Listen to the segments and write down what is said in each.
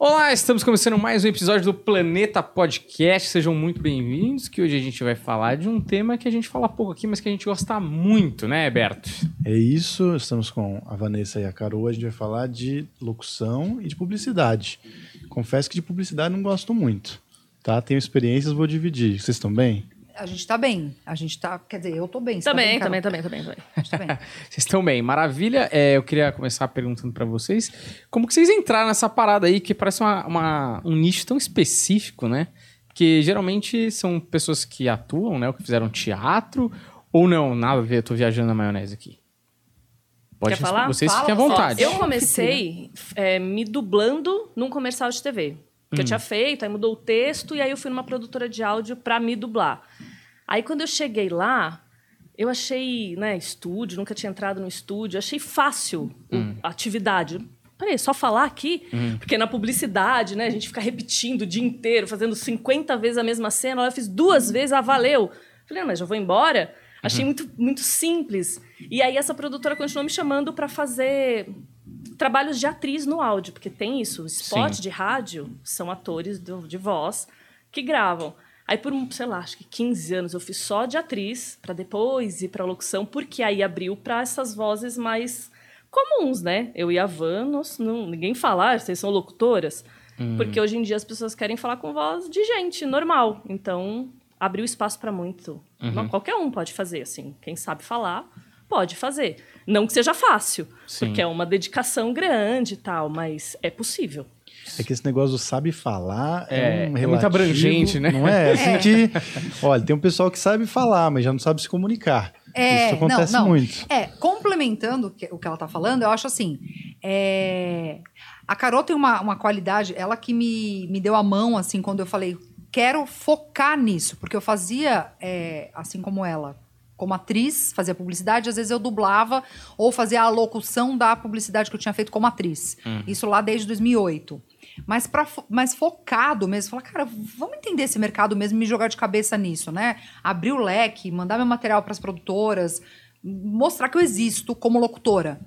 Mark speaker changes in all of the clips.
Speaker 1: Olá, estamos começando mais um episódio do Planeta Podcast. Sejam muito bem-vindos. Que hoje a gente vai falar de um tema que a gente fala pouco aqui, mas que a gente gosta muito, né, Berto?
Speaker 2: É isso. Estamos com a Vanessa e a Carol. A gente vai falar de locução e de publicidade. Confesso que de publicidade não gosto muito, tá? Tenho experiências, vou dividir. Vocês estão bem?
Speaker 3: A gente tá bem. A gente tá. Quer dizer, eu tô bem. Tá
Speaker 4: Também,
Speaker 3: bem, Carol?
Speaker 4: também, também, também, também.
Speaker 3: A gente tá bem.
Speaker 1: Vocês estão bem, maravilha. É, eu queria começar perguntando pra vocês como que vocês entraram nessa parada aí que parece uma- uma- um nicho tão específico, né? Porque geralmente são pessoas que atuam, né? Ou que fizeram teatro, ou não, nada a ver, eu tô viajando na maionese aqui. Pode
Speaker 4: Quer falar?
Speaker 1: Vocês
Speaker 3: Fala,
Speaker 1: fiquem à vontade.
Speaker 4: Eu comecei é, me dublando num comercial de TV. Que eu tinha feito, aí mudou o texto, e aí eu fui numa produtora de áudio pra me dublar. Aí quando eu cheguei lá, eu achei, né, estúdio, nunca tinha entrado no estúdio, achei fácil o- a atividade. Peraí, só falar aqui? Porque na publicidade, né, a gente fica repetindo o dia inteiro, fazendo 50 vezes a mesma cena. Eu fiz duas vezes, ah, valeu. Falei, ah, mas já vou embora? Achei muito, muito simples. E aí essa produtora continuou me chamando para fazer trabalhos de atriz no áudio, porque tem isso. Spot
Speaker 1: Sim.
Speaker 4: de rádio são atores do- de voz que gravam. Aí por, um, sei lá, acho que 15 anos eu fiz só de atriz, para depois ir para locução, porque aí abriu para essas vozes mais comuns, né? Eu e a Van, nós, não, ninguém fala, ah, vocês são locutoras. Porque hoje em dia as pessoas querem falar com voz de gente normal. Então, abriu espaço para muito. Não, qualquer um pode fazer, assim. Quem sabe falar, pode fazer. Não que seja fácil,
Speaker 1: Sim.
Speaker 4: porque é uma dedicação grande e tal, mas é possível.
Speaker 2: É que esse negócio do sabe falar
Speaker 1: É,
Speaker 2: é, um
Speaker 1: é muito
Speaker 2: relativo,
Speaker 1: abrangente, né?
Speaker 2: Não é? Assim que, olha, tem um pessoal que sabe falar, mas já não sabe se comunicar.
Speaker 3: É,
Speaker 2: Isso acontece
Speaker 3: não, não.
Speaker 2: muito.
Speaker 3: É, complementando o que, o que ela tá falando, eu acho assim. é, A Carol tem uma, uma qualidade, ela que me, me deu a mão, assim, quando eu falei, quero focar nisso, porque eu fazia, é, assim como ela, como atriz, fazia publicidade, às vezes eu dublava ou fazia a locução da publicidade que eu tinha feito como atriz. Isso lá desde 2008. Mas, pra, fo- mas focado mesmo, falar, cara, vamos entender esse mercado mesmo e me jogar de cabeça nisso, né? Abrir o leque, mandar meu material para as produtoras, mostrar que eu existo como locutora.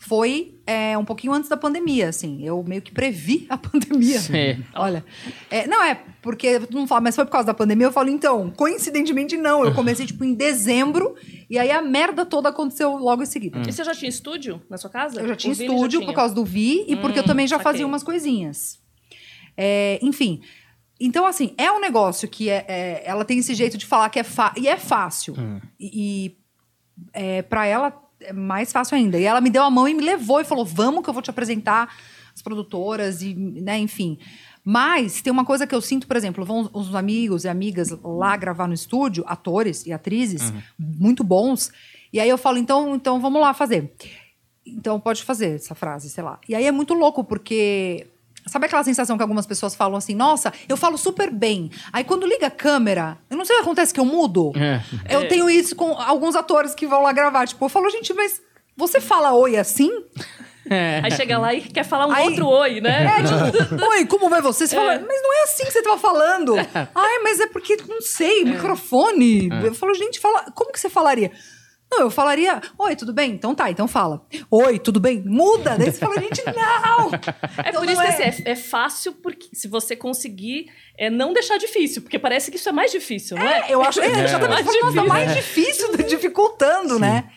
Speaker 3: Foi é, um pouquinho antes da pandemia, assim. Eu meio que previ a pandemia.
Speaker 1: Sim.
Speaker 3: Olha. é, não, é, porque todo mundo fala, mas foi por causa da pandemia? Eu falo, então, coincidentemente não. Eu comecei, tipo, em dezembro, e aí a merda toda aconteceu logo em seguida.
Speaker 4: E você já tinha estúdio na sua casa?
Speaker 3: Eu já tinha
Speaker 4: O
Speaker 3: estúdio
Speaker 4: tinha.
Speaker 3: por causa do Vi e porque eu
Speaker 4: Hum,
Speaker 3: também já
Speaker 4: saquei.
Speaker 3: fazia umas coisinhas. É, enfim. Então, assim, é um negócio que é, é- ela tem esse jeito de falar que é fácil. E é fácil. E, e é, para ela é mais fácil ainda. E ela me deu a mão e me levou e falou: vamos que eu vou te apresentar as produtoras e, né, enfim. Mas tem uma coisa que eu sinto, por exemplo, vão os amigos e amigas lá gravar no estúdio, atores e atrizes muito bons. E aí eu falo, então, então vamos lá fazer. Então pode fazer essa frase, sei lá. E aí é muito louco, porque. Sabe aquela sensação que algumas pessoas falam assim, nossa, eu falo super bem. Aí quando liga a câmera, eu não sei o que acontece que eu mudo.
Speaker 1: É.
Speaker 3: Eu tenho isso com alguns atores que vão lá gravar. Tipo, eu falo, gente, mas você fala oi assim?
Speaker 4: Aí chega lá e quer falar um
Speaker 3: Aí-
Speaker 4: outro oi, né?
Speaker 3: É, tipo, oi, como vai você? Você fala, mas não é assim que você tava falando. Ai, mas é porque, não sei, microfone. Eu falo, gente, fala, como que você falaria? Não, eu falaria, oi, tudo bem? Então tá, então fala. Oi, tudo bem? Muda. Daí você fala, gente, não!
Speaker 4: É
Speaker 3: Então
Speaker 4: por
Speaker 3: não
Speaker 4: isso
Speaker 3: é-
Speaker 4: que assim, é, é fácil porque se você conseguir é, não deixar difícil, porque parece que isso é mais difícil, não é?
Speaker 3: É, eu acho, é,
Speaker 1: É.
Speaker 4: Mais
Speaker 3: nossa,
Speaker 4: difícil.
Speaker 3: mais difícil, dificultando, né?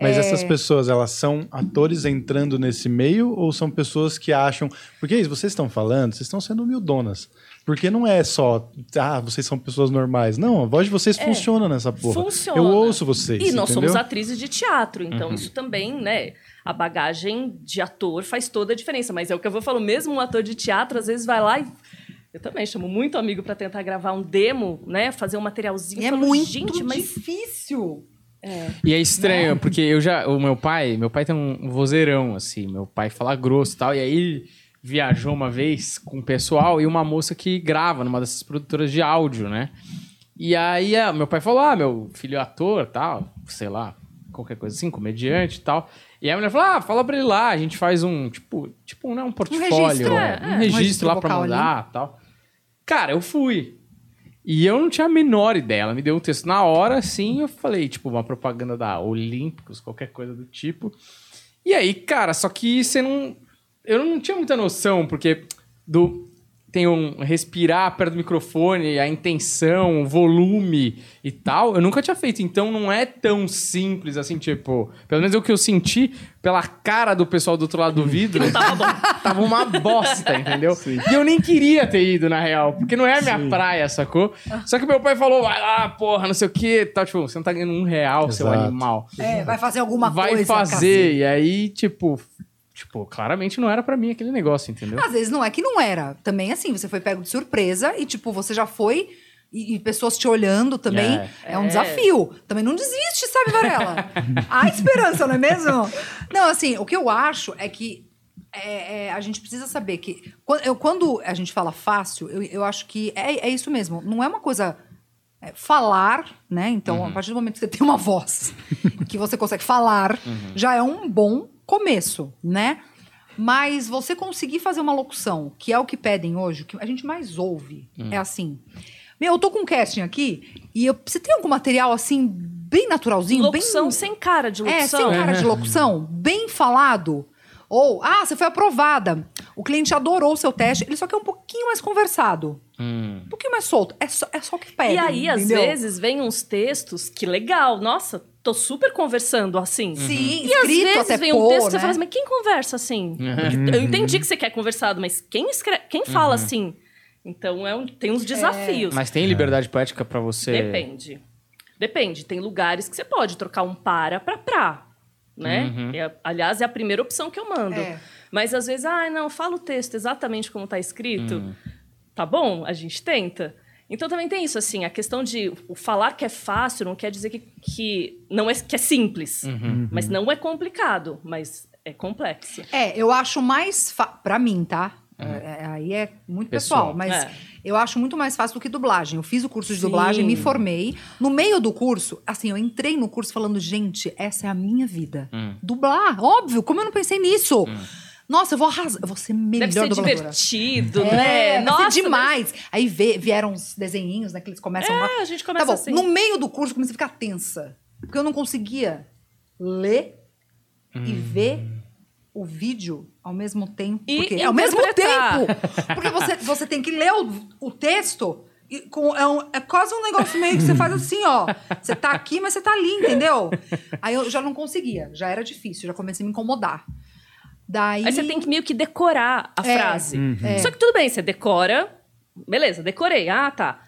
Speaker 2: Mas
Speaker 3: É.
Speaker 2: essas pessoas, elas são atores entrando nesse meio ou são pessoas que acham. Porque é isso, vocês estão falando, vocês estão sendo humildonas. Porque não é só, ah, vocês são pessoas normais. Não, a voz de vocês funciona nessa porra.
Speaker 4: É. Funciona.
Speaker 2: Eu ouço vocês.
Speaker 4: E nós
Speaker 2: entendeu?
Speaker 4: somos atrizes de teatro, então isso também, né? A bagagem de ator faz toda a diferença. Mas é o que eu vou falar, mesmo um ator de teatro, às vezes vai lá e. Eu também chamo muito amigo pra tentar gravar um demo, né? Fazer um materialzinho.
Speaker 3: E é
Speaker 4: falo,
Speaker 3: muito
Speaker 4: gente,
Speaker 3: difícil.
Speaker 1: E é estranho, porque eu já. O meu pai, meu pai tem um vozeirão, assim. Meu pai fala grosso e tal. E aí ele viajou uma vez com o pessoal e uma moça que grava numa dessas produtoras de áudio, né? E aí ah, meu pai falou: Ah, meu filho é ator tal, sei lá, qualquer coisa assim, comediante e tal. E aí a mulher falou: Ah, fala pra ele lá, a gente faz um, tipo, tipo, não, um portfólio, um
Speaker 3: é,
Speaker 1: registro,
Speaker 3: é, um registro
Speaker 1: lá pra
Speaker 3: ali.
Speaker 1: mandar tal. Cara, eu fui. E eu não tinha a menor ideia. Ela me deu um texto na hora, assim, eu falei, tipo, uma propaganda da Olímpicos, qualquer coisa do tipo. E aí, cara, só que você não. Eu não tinha muita noção, porque do tem um respirar perto do microfone, a intenção, o volume e tal, eu nunca tinha feito. Então não é tão simples assim, tipo, pelo menos é o que eu senti pela cara do pessoal do outro lado do vidro.
Speaker 4: Tava bom.
Speaker 1: Tava uma bosta, entendeu? E eu nem queria ter ido, na real, porque não é a minha praia, sacou? Só que meu pai falou, vai lá, porra, não sei o que, tal. Tipo, você não tá ganhando um real, seu
Speaker 2: Exato.
Speaker 1: animal.
Speaker 3: É, vai fazer alguma
Speaker 1: vai
Speaker 3: coisa.
Speaker 1: fazer.
Speaker 3: cacete.
Speaker 1: E aí, tipo, tipo, claramente não era pra mim aquele negócio, entendeu?
Speaker 3: Às vezes não é que não era. Também assim, você foi pego de surpresa e, tipo, você já foi. E, e pessoas te olhando também
Speaker 1: É.
Speaker 3: é, um
Speaker 4: É.
Speaker 3: desafio. Também não desiste, sabe, Varela? Há esperança, não é mesmo? Não, assim, o que eu acho é que é, é, a gente precisa saber que. Quando, eu- quando a gente fala fácil, eu, eu acho que é, é isso mesmo. Não é uma coisa. é, falar, né? Então, a partir do momento que você tem uma voz que você consegue falar, já é um bom começo, né? Mas você conseguir fazer uma locução, que é o que pedem hoje, o que a gente mais ouve, é assim. Meu, eu tô com um casting aqui e eu, você tem algum material assim, bem naturalzinho?
Speaker 4: Locução
Speaker 3: bem...
Speaker 4: sem cara de
Speaker 3: É,
Speaker 4: locução.
Speaker 3: sem cara de locução, bem falado. Ou, ah, você foi aprovada. O cliente adorou o seu teste, ele só quer um pouquinho mais conversado.
Speaker 1: Hum.
Speaker 3: Um pouquinho mais solto. É só, é só o que pede.
Speaker 4: E aí, às
Speaker 3: entendeu?
Speaker 4: vezes, vem uns textos que legal, nossa, tô super conversando assim.
Speaker 3: Sim,
Speaker 4: E às vezes
Speaker 3: até
Speaker 4: vem um texto que você
Speaker 3: né?
Speaker 4: fala assim, mas quem conversa assim? Porque Eu entendi que você quer conversado, mas quem, escreve, quem fala assim? Então é um- tem uns desafios.
Speaker 1: Mas tem liberdade poética pra você.
Speaker 4: Depende. Depende. Tem lugares que você pode trocar um para pra pra. Né?
Speaker 1: Uhum.
Speaker 4: É, aliás, é a primeira opção que eu mando.
Speaker 3: É.
Speaker 4: Mas às vezes, ah, não, fala o texto exatamente como tá escrito.
Speaker 1: Hum.
Speaker 4: Tá bom, a gente tenta. Então também tem isso, assim, a questão de o falar que é fácil não quer dizer que, que não é que é simples.
Speaker 1: Uhum.
Speaker 4: Mas não é complicado, mas é complexo.
Speaker 3: É, eu acho mais. Fa... Pra mim, tá? É, é, aí é muito
Speaker 1: Pessoal.
Speaker 3: pessoal, mas
Speaker 4: É.
Speaker 3: eu acho muito mais fácil do que dublagem. Eu fiz o curso de
Speaker 4: Sim.
Speaker 3: dublagem, me formei. No meio do curso, assim, eu entrei no curso falando, gente, essa é a minha vida.
Speaker 1: Hum.
Speaker 3: Dublar, óbvio, como eu não pensei nisso? Nossa, eu vou arrasar, eu vou ser melhor
Speaker 4: Deve ser
Speaker 3: dubladora.
Speaker 4: divertido,
Speaker 3: É,
Speaker 4: né? Nossa,
Speaker 3: ser demais. Aí vê- vieram uns desenhinhos, né, que eles começam a...
Speaker 4: É, a gente
Speaker 3: Tá
Speaker 4: começa
Speaker 3: bom,
Speaker 4: assim.
Speaker 3: no meio do curso eu comecei a ficar tensa. Porque eu não conseguia ler e
Speaker 4: Hum.
Speaker 3: ver o vídeo ao mesmo tempo.
Speaker 4: E
Speaker 3: porque é ao mesmo tempo! Porque você, você tem que ler o, o texto. e com, é, um- é quase um negócio meio que você faz assim, ó. Você tá aqui, mas você tá ali, entendeu? Aí eu já não conseguia, já era difícil, já comecei a me incomodar. Daí.
Speaker 4: Aí você tem que meio que decorar a
Speaker 3: É,
Speaker 4: frase.
Speaker 3: é.
Speaker 4: Só que tudo bem, você decora. Beleza, decorei. Ah, tá.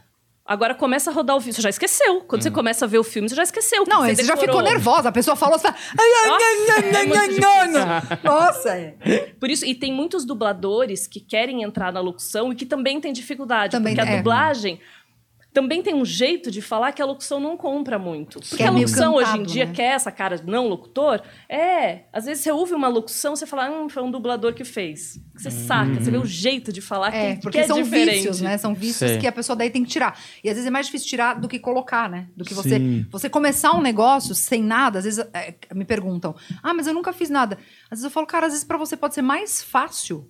Speaker 4: Agora começa a rodar o vídeo. Você já esqueceu. Quando você começa a ver o filme, você já esqueceu. que
Speaker 3: Não, aí você já ficou nervosa. A pessoa falou, você fala. "Ai, ai,
Speaker 4: Nossa, é
Speaker 3: ai,
Speaker 4: muito
Speaker 3: ai,
Speaker 4: difícil.
Speaker 3: ai". Nossa, é.
Speaker 4: Por isso, e tem muitos dubladores que querem entrar na locução e que também têm dificuldade.
Speaker 3: Também
Speaker 4: porque a
Speaker 3: é.
Speaker 4: dublagem também tem um jeito de falar que a locução não compra muito. Porque
Speaker 3: é
Speaker 4: a locução hoje em
Speaker 3: cantado,
Speaker 4: dia,
Speaker 3: né?
Speaker 4: que é essa cara de não locutor, é. Às vezes você ouve uma locução, você fala, hum, foi um dublador que fez. Você saca, você vê o jeito de falar que,
Speaker 3: É,
Speaker 4: que
Speaker 3: porque
Speaker 4: é
Speaker 3: são
Speaker 4: diferente.
Speaker 3: vícios, né? São vícios
Speaker 1: Sei.
Speaker 3: que a pessoa daí tem que tirar. E às vezes é mais difícil tirar do que colocar, né? Do que você,
Speaker 2: Sim.
Speaker 3: você começar um negócio sem nada. Às vezes é, me perguntam, ah, mas eu nunca fiz nada. Às vezes eu falo, cara, às vezes pra você pode ser mais fácil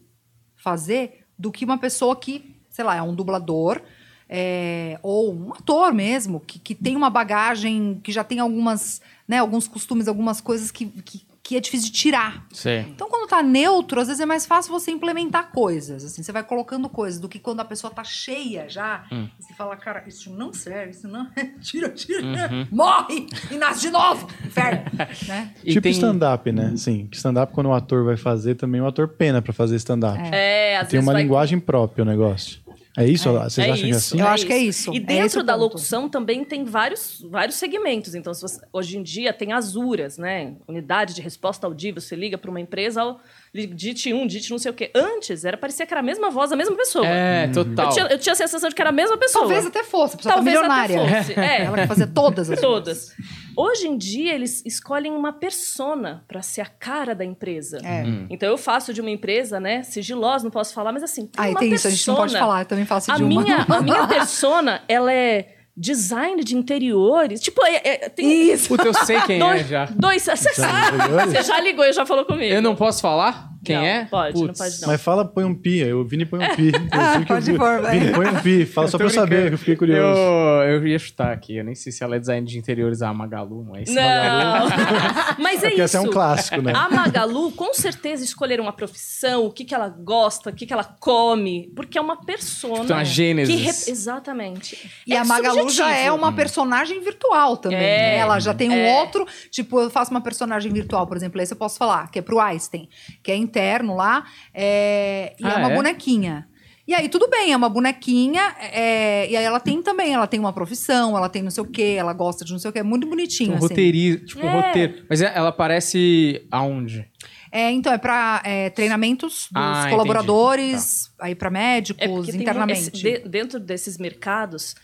Speaker 3: fazer do que uma pessoa que, sei lá, é um dublador. É, ou um ator mesmo, que, que tem uma bagagem, que já tem algumas, né, alguns costumes, algumas coisas que, que, que é difícil de tirar.
Speaker 1: Sei.
Speaker 3: Então, quando tá neutro, às vezes é mais fácil você implementar coisas. Assim, você vai colocando coisas do que quando a pessoa tá cheia já.
Speaker 1: Hum.
Speaker 3: E você fala, cara, isso não serve, isso não. tira, tira.
Speaker 1: Uhum.
Speaker 3: Morre! E nasce de novo! Inferno! né?
Speaker 1: E
Speaker 2: tipo
Speaker 1: tem-
Speaker 2: stand-up, né? Sim, que stand-up quando o ator vai fazer, também o ator pena pra fazer stand-up.
Speaker 4: É, às
Speaker 2: Tem
Speaker 4: vezes
Speaker 2: uma
Speaker 4: vai-
Speaker 2: linguagem própria o negócio. É isso? Vocês
Speaker 4: É
Speaker 2: acham que é
Speaker 4: isso,
Speaker 2: assim?
Speaker 3: Eu acho que é isso.
Speaker 4: E
Speaker 3: É
Speaker 4: dentro da
Speaker 3: ponto.
Speaker 4: locução também tem vários, vários segmentos. Então, se você- hoje em dia tem as URAs, né? Unidade de resposta audível. Você liga para uma empresa, ó, dite um, dite não sei o quê. Antes, era parecia que era a mesma voz, a mesma pessoa.
Speaker 1: É, total.
Speaker 4: Eu tinha, eu tinha a sensação de que era a mesma pessoa.
Speaker 3: Talvez até fosse, a pessoa tá
Speaker 4: Talvez até
Speaker 3: milionária.
Speaker 4: fosse, é.
Speaker 3: Ela quer fazer todas as
Speaker 4: Todas. Hoje em dia, eles escolhem uma persona para ser a cara da empresa.
Speaker 3: É.
Speaker 4: Então, eu faço de uma empresa, né? Sigilosa, não posso falar, mas assim, tem
Speaker 3: Ah,
Speaker 4: uma
Speaker 3: tem isso, a gente não pode
Speaker 4: persona-
Speaker 3: falar, eu também faço
Speaker 4: a
Speaker 3: de uma.
Speaker 4: minha, a minha persona, ela é design de interiores. Tipo, é, é- tem
Speaker 3: Isso!
Speaker 1: Puta, eu sei quem é já.
Speaker 4: dois. Você
Speaker 2: Já
Speaker 4: sabe.
Speaker 2: ligou?
Speaker 4: Você já ligou e já falou comigo.
Speaker 1: Eu não posso falar? Quem
Speaker 4: Não,
Speaker 1: é?
Speaker 4: Pode, não pode não.
Speaker 2: Mas fala, põe um pi. Eu, Vini, põe um pi. Eu
Speaker 3: Ah,
Speaker 2: eu
Speaker 3: pode
Speaker 2: vi-
Speaker 3: pôr, vai.
Speaker 2: Vini, põe um pi. Fala só pra eu saber, que eu fiquei curioso.
Speaker 1: Eu, eu ia chutar aqui. Eu nem sei se ela é design de interiores a Magalu, não é isso? Magalu.
Speaker 4: Não. Mas é
Speaker 2: Porque esse
Speaker 4: isso.
Speaker 2: é um clássico, né?
Speaker 4: A Magalu, com certeza, escolher uma profissão, o que, que ela gosta, o que, que ela come, porque é uma persona.
Speaker 1: Tipo, uma gênesis.
Speaker 4: rep- Exatamente.
Speaker 3: E
Speaker 4: É
Speaker 3: a Magalu já
Speaker 4: subjetivo.
Speaker 3: é uma personagem virtual também.
Speaker 4: É,
Speaker 3: né? Ela já tem um
Speaker 4: é.
Speaker 3: outro. Tipo, eu faço uma personagem virtual, por exemplo, esse eu posso falar, que é pro Einstein, que é interno lá, é, e
Speaker 1: Ah,
Speaker 3: é uma
Speaker 1: é?
Speaker 3: bonequinha. E aí, tudo bem, é uma bonequinha, é, e aí ela tem também, ela tem uma profissão, ela tem não sei o quê, ela gosta de não sei o quê, é muito bonitinho,
Speaker 1: Um
Speaker 3: assim.
Speaker 1: roteiri... Tipo,
Speaker 4: É.
Speaker 1: roteiro. Mas é- ela aparece aonde?
Speaker 3: É, então, é pra é, treinamentos dos
Speaker 1: Ah,
Speaker 3: colaboradores, aí pra médicos,
Speaker 4: É porque tem um-
Speaker 3: internamente.
Speaker 4: esse- de- dentro desses mercados,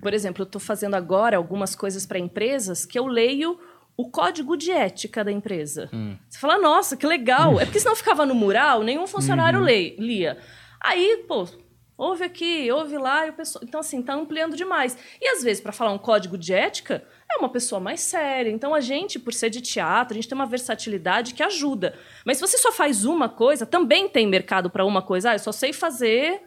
Speaker 4: por exemplo, eu estou fazendo agora algumas coisas para empresas que eu leio o código de ética da empresa.
Speaker 1: Hum.
Speaker 4: Você fala, nossa, que legal. É porque senão ficava no mural, nenhum funcionário
Speaker 1: Uhum.
Speaker 4: lê- lia. Aí, pô, ouve aqui, ouve lá, e o pessoal... Então, assim, tá ampliando demais. E às vezes, para falar um código de ética, é uma pessoa mais séria. Então, a gente, por ser de teatro, a gente tem uma versatilidade que ajuda. Mas se você só faz uma coisa, também tem mercado para uma coisa. Ah, eu só sei fazer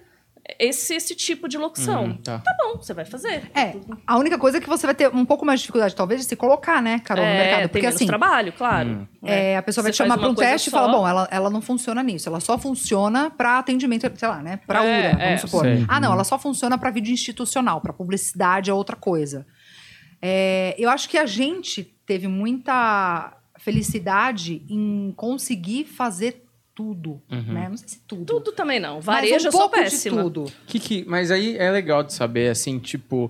Speaker 4: esse, esse tipo de locução.
Speaker 1: Hum, tá.
Speaker 4: Tá bom, você vai fazer.
Speaker 3: É, a única coisa é que você vai ter um pouco mais de dificuldade, talvez, de se colocar, né, Carol, no
Speaker 4: É,
Speaker 3: mercado.
Speaker 4: tem
Speaker 3: Porque
Speaker 4: menos
Speaker 3: assim,
Speaker 4: trabalho, claro.
Speaker 3: É, a pessoa vai
Speaker 4: Você
Speaker 3: te chamar para um teste e
Speaker 4: só.
Speaker 3: fala, bom, ela, ela não funciona nisso, ela só funciona para atendimento, sei lá, né, para
Speaker 4: É,
Speaker 3: URA,
Speaker 4: é,
Speaker 3: vamos supor.
Speaker 1: sei.
Speaker 3: Ah, não, ela só funciona para vídeo institucional, para publicidade é outra coisa. É, eu acho que a gente teve muita felicidade em conseguir fazer tudo, né? Não sei se tudo.
Speaker 4: Tudo também não.
Speaker 3: mas
Speaker 4: Varejo
Speaker 3: um
Speaker 4: eu sou
Speaker 3: pouco de tudo.
Speaker 1: Que que, mas aí é legal de saber, assim, tipo,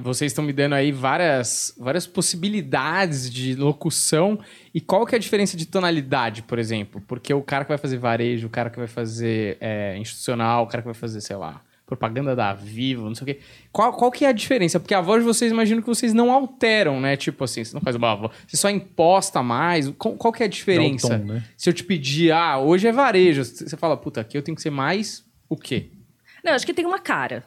Speaker 1: vocês estão me dando aí várias, várias possibilidades de locução. E qual que é a diferença de tonalidade, por exemplo? Porque o cara que vai fazer varejo, o cara que vai fazer é, institucional, o cara que vai fazer, sei lá, propaganda da Vivo, não sei o quê. Qual, qual que é a diferença? Porque a voz de vocês, imagino que vocês não alteram, né? Tipo assim, você não faz uma voz, você só imposta mais. Qual, qual que é a diferença?
Speaker 2: Tom, né?
Speaker 1: Se eu te pedir, ah, hoje é varejo, você fala, puta, aqui eu tenho que ser mais o quê?
Speaker 4: Não, acho que tem uma cara.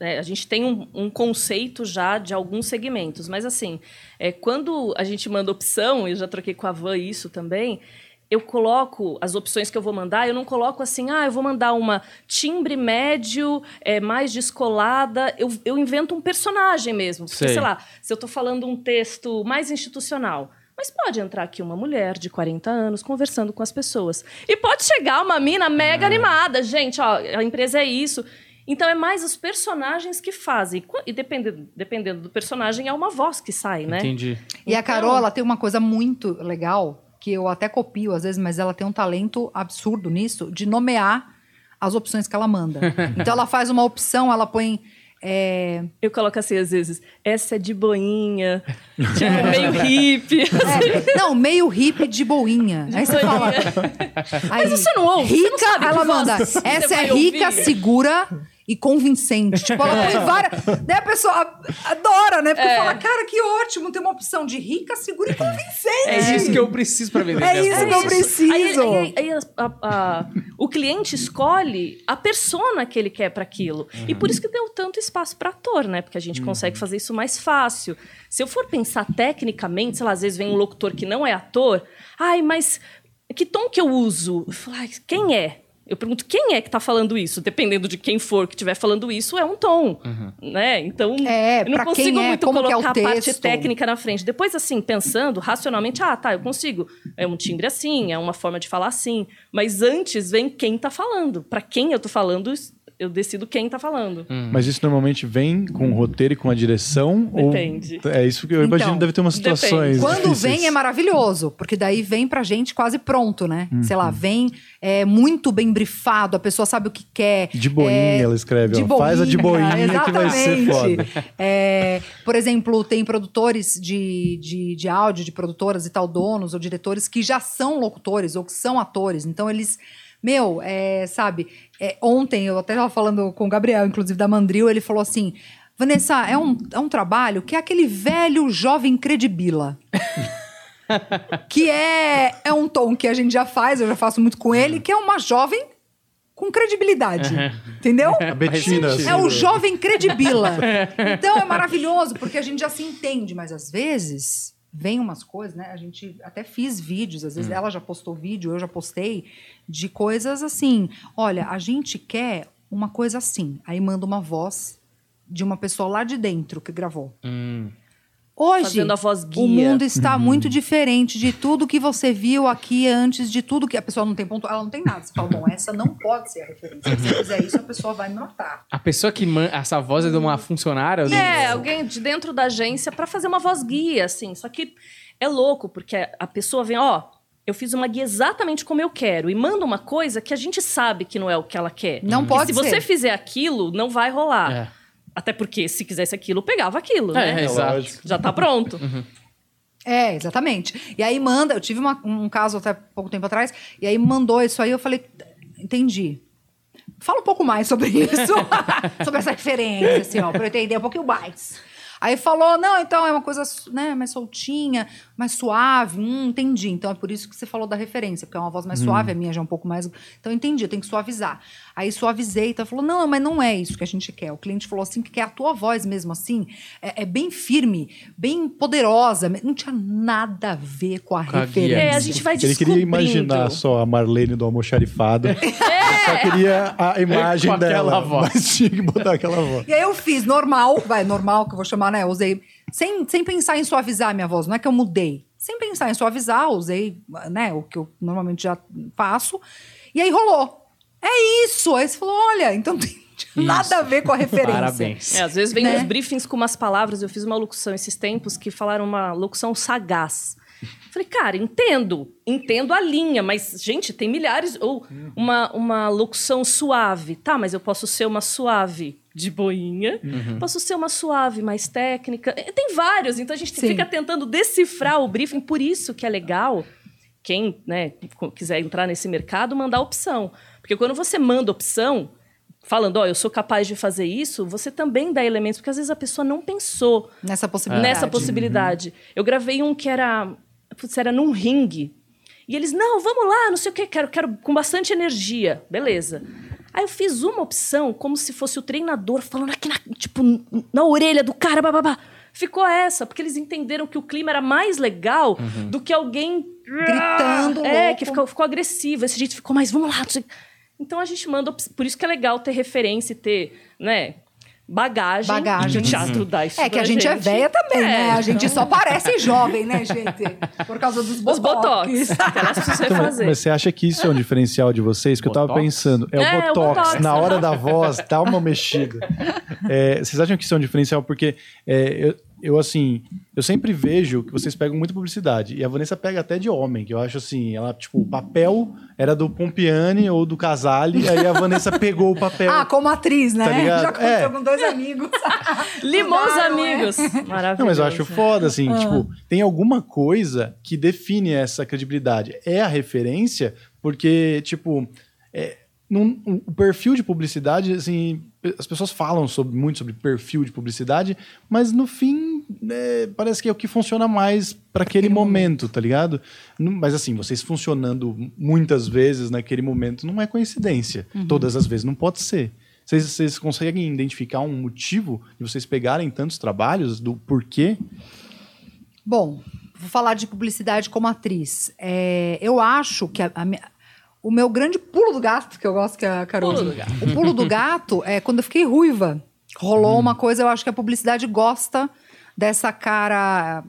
Speaker 4: É, a gente tem um, um conceito já de alguns segmentos, mas assim, é, quando a gente manda opção, eu já troquei com a Van isso também, eu coloco as opções que eu vou mandar, eu não coloco assim, ah, eu vou mandar uma timbre médio, é, mais descolada, eu, eu invento um personagem mesmo. Porque,
Speaker 1: Sei.
Speaker 4: sei lá, se eu estou falando um texto mais institucional, mas pode entrar aqui uma mulher de 40 anos conversando com as pessoas. E pode chegar uma mina mega animada. Gente, ó, a empresa é isso. Então é mais os personagens que fazem. E dependendo, dependendo do personagem, é uma voz que sai, né?
Speaker 1: Entendi.
Speaker 3: E a
Speaker 4: Então-
Speaker 3: Carol, ela tem uma coisa muito legal, que eu até copio às vezes, mas ela tem um talento absurdo nisso, de nomear as opções que ela manda. então ela faz uma opção, ela põe. é,
Speaker 4: Eu coloco assim, às vezes, essa é de boinha, tipo, meio hippie.
Speaker 3: é, não, meio hippie de boinha. Aí você fala. Aí,
Speaker 4: você não ouve, você
Speaker 3: Rica,
Speaker 4: não
Speaker 3: ela manda. Essa é rica,
Speaker 4: ouvir."
Speaker 3: segura e convincente. Tipo, ela põe várias. Daí a pessoa adora, né? Porque
Speaker 4: É.
Speaker 3: fala, cara, que ótimo ter uma opção de rica, segura e convincente.
Speaker 1: É isso que eu preciso pra vender.
Speaker 3: É isso que eu preciso.
Speaker 4: Aí, aí- aí a- a- a- o cliente escolhe a persona que ele quer para aquilo. E por isso que deu tanto espaço para ator, né? Porque a gente consegue fazer isso mais fácil. Se eu for pensar tecnicamente, sei lá, às vezes vem um locutor que não é ator. Ai, mas que tom que eu uso? Eu falo, "Ai, quem é? Eu pergunto quem é que tá falando isso? Dependendo de quem for que estiver falando isso, é um tom, né? Então,
Speaker 3: É,
Speaker 4: eu não consigo
Speaker 3: é,
Speaker 4: muito
Speaker 3: é o
Speaker 4: colocar a parte técnica na frente. Depois, assim, pensando racionalmente, ah, tá, eu consigo. É um timbre assim, é uma forma de falar assim. Mas antes vem quem tá falando. Pra quem eu tô falando, eu decido quem tá falando.
Speaker 2: Mas isso normalmente vem com o roteiro e com a direção?
Speaker 4: Depende.
Speaker 2: Ou é isso que eu imagino
Speaker 3: Então,
Speaker 2: deve ter umas
Speaker 4: depende.
Speaker 2: situações.
Speaker 3: Quando
Speaker 2: difíceis.
Speaker 3: vem é maravilhoso, porque daí vem pra gente quase pronto, né? Sei
Speaker 2: Uhum.
Speaker 3: lá, vem é, muito bem brifado, a pessoa sabe o que quer.
Speaker 2: De boinha,
Speaker 3: é,
Speaker 2: ela escreve,
Speaker 3: de
Speaker 2: ó. Faz a de boinha que vai ser
Speaker 3: exatamente.
Speaker 2: foda.
Speaker 3: É, por exemplo, tem produtores de, de, de áudio, de produtoras e tal, donos ou diretores que já são locutores ou que são atores. Então, eles. Meu, é, sabe, é, ontem eu até estava falando com o Gabriel, inclusive da Mandril, ele falou assim: Vanessa, é um, é um trabalho que é aquele velho jovem credibila. que é, é um tom que a gente já faz, eu já faço muito com ele, que é uma jovem com credibilidade. Entendeu?
Speaker 2: A Betina.
Speaker 3: É o jovem credibila. Então é maravilhoso, porque a gente já se entende, mas às vezes vem umas coisas, né? A gente até fiz vídeos, às
Speaker 1: Hum.
Speaker 3: vezes ela já postou vídeo, eu já postei, de coisas assim. Olha, a gente quer uma coisa assim. Aí manda uma voz de uma pessoa lá de dentro que gravou.
Speaker 1: Hum.
Speaker 3: Hoje,
Speaker 4: Fazendo a voz guia.
Speaker 3: o mundo está muito diferente de tudo que você viu aqui antes, de tudo que a pessoa não tem ponto, ela não tem nada. Você fala, bom, essa não pode ser a referência. Se você fizer isso, a pessoa vai me matar.
Speaker 1: A pessoa que man... essa voz é de uma funcionária? ou de-
Speaker 4: É, alguém de dentro da agência pra fazer uma voz guia, assim. Só que é louco, porque a pessoa vem, ó, eu fiz uma guia exatamente como eu quero, e manda uma coisa que a gente sabe que não é o que ela quer.
Speaker 3: Não
Speaker 4: E
Speaker 3: pode
Speaker 4: se
Speaker 3: ser.
Speaker 4: você fizer aquilo, não vai rolar.
Speaker 1: É.
Speaker 4: Até porque se quisesse aquilo, pegava aquilo,
Speaker 1: É,
Speaker 4: né?
Speaker 1: exato.
Speaker 2: lógico.
Speaker 4: Já tá pronto.
Speaker 3: É, exatamente. E aí manda, eu tive uma- um caso até pouco tempo atrás, e aí mandou isso aí, eu falei, entendi. Fala um pouco mais sobre isso, sobre essa referência, assim, ó, pra eu entender um pouquinho mais. Aí falou, não, então é uma coisa né, mais soltinha, mais suave. Hum, entendi. Então é por isso que você falou da referência, porque é uma voz mais suave, a minha já é um pouco mais. Então eu entendi, eu tenho que suavizar. Aí suavizei, então falou, não, mas não é isso que a gente quer. O cliente falou assim, que quer a tua voz mesmo assim, é, é bem firme, bem poderosa. Não tinha nada a ver com a referência.
Speaker 4: É, a gente vai
Speaker 2: Ele queria imaginar só a Marlene do almoxarifado. Só queria a imagem
Speaker 1: Com aquela
Speaker 2: dela.
Speaker 1: voz.
Speaker 2: Mas tinha que botar aquela voz.
Speaker 3: E aí eu fiz normal, vai, normal que eu vou chamar, né? Eu usei sem, sem pensar em suavizar a minha voz, não é que eu mudei. Sem pensar em suavizar, usei, né, o que eu normalmente já faço. E aí rolou. É isso! Aí você falou: olha, então não tem nada a ver com a referência.
Speaker 1: Parabéns.
Speaker 4: É, às vezes vem
Speaker 3: Né?
Speaker 4: uns briefings com umas palavras. Eu fiz uma locução esses tempos que falaram uma locução sagaz. Falei, cara, entendo, entendo a linha, mas, gente, tem milhares. Ou uma, uma locução suave. Tá, mas eu posso ser uma suave de boinha, posso ser uma suave mais técnica. Tem vários, então a gente
Speaker 3: Sim.
Speaker 4: fica tentando decifrar o briefing. Por isso que é legal quem né, quiser entrar nesse mercado, mandar opção. Porque quando você manda opção, falando, ó, eu sou capaz de fazer isso, você também dá elementos, porque às vezes a pessoa não pensou
Speaker 3: Nessa possibilidade.
Speaker 4: nessa possibilidade. Eu gravei um que era, putz, era num ringue. E eles, não, vamos lá, não sei o que, quero, quero com bastante energia. Beleza. Aí eu fiz uma opção como se fosse o treinador falando aqui, na, tipo, na orelha do cara, bababá. Ficou essa, porque eles entenderam que o clima era mais legal do que alguém
Speaker 3: Gritando,
Speaker 4: É,
Speaker 3: louco.
Speaker 4: que ficou, ficou agressivo. Esse jeito ficou mais, vamos lá. Então a gente manda. Por isso que é legal ter referência e ter, né? Bagagem.
Speaker 3: Bagagem.
Speaker 4: Que o teatro dá isso
Speaker 3: É que a gente, é velha também,
Speaker 4: É,
Speaker 3: né? A gente
Speaker 4: então-
Speaker 3: só parece jovem, né, gente? Por causa dos
Speaker 4: Os
Speaker 3: botox.
Speaker 4: botox. Elas precisam
Speaker 2: Então, mas,
Speaker 4: fazer.
Speaker 2: mas você acha que isso é um diferencial de vocês? Que eu tava
Speaker 1: Botox?
Speaker 2: pensando. É,
Speaker 4: É,
Speaker 2: o
Speaker 4: o
Speaker 2: botox.
Speaker 4: botox.
Speaker 2: Na hora da voz, dá uma mexida. É, vocês acham que isso é um diferencial? Porque é, eu, eu, assim, eu sempre vejo que vocês pegam muita publicidade. E a Vanessa pega até de homem, que eu acho assim, ela, tipo, o papel era do Pompiani ou do Casale, aí a Vanessa pegou o papel.
Speaker 3: Ah, como atriz, né?
Speaker 2: Tá ligado?
Speaker 3: Já aconteceu
Speaker 2: É.
Speaker 3: com dois amigos.
Speaker 4: Limou os
Speaker 3: é.
Speaker 4: amigos. Maravilhoso.
Speaker 2: Não, mas eu acho foda, assim,
Speaker 3: Ah.
Speaker 2: tipo, tem alguma coisa que define essa credibilidade. É a referência, porque, tipo, é, num- o perfil de publicidade, assim, as pessoas falam sobre, muito sobre perfil de publicidade, mas no fim, é, parece que é o que funciona mais para aquele momento, tá ligado? Não- Mas assim, vocês funcionando muitas vezes naquele momento não é coincidência. Todas as vezes não pode ser. Vocês, vocês conseguem identificar um motivo de vocês pegarem tantos trabalhos, do porquê?
Speaker 3: Bom, vou falar de publicidade como atriz. É, eu acho que a- a minha- o meu grande pulo do gato, que eu gosto que a Carol.
Speaker 4: Pulo do gato.
Speaker 3: O pulo do gato é quando eu fiquei ruiva. Rolou uma coisa, eu acho que a publicidade gosta dessa cara.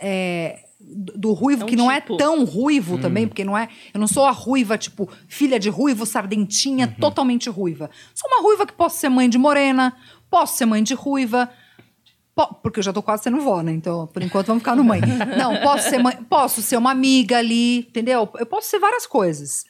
Speaker 3: é, do ruivo,
Speaker 4: É
Speaker 3: que não é
Speaker 4: tipo.
Speaker 3: tão ruivo também, porque não é. Eu não sou a ruiva, tipo, filha de ruivo, sardentinha, totalmente ruiva. Sou uma ruiva que posso ser mãe de morena, posso ser mãe de ruiva. Po- porque eu já tô quase sendo vó, né? Então, por enquanto, vamos ficar no mãe. Não, posso ser mãe, posso ser uma amiga ali, entendeu? Eu posso ser várias coisas.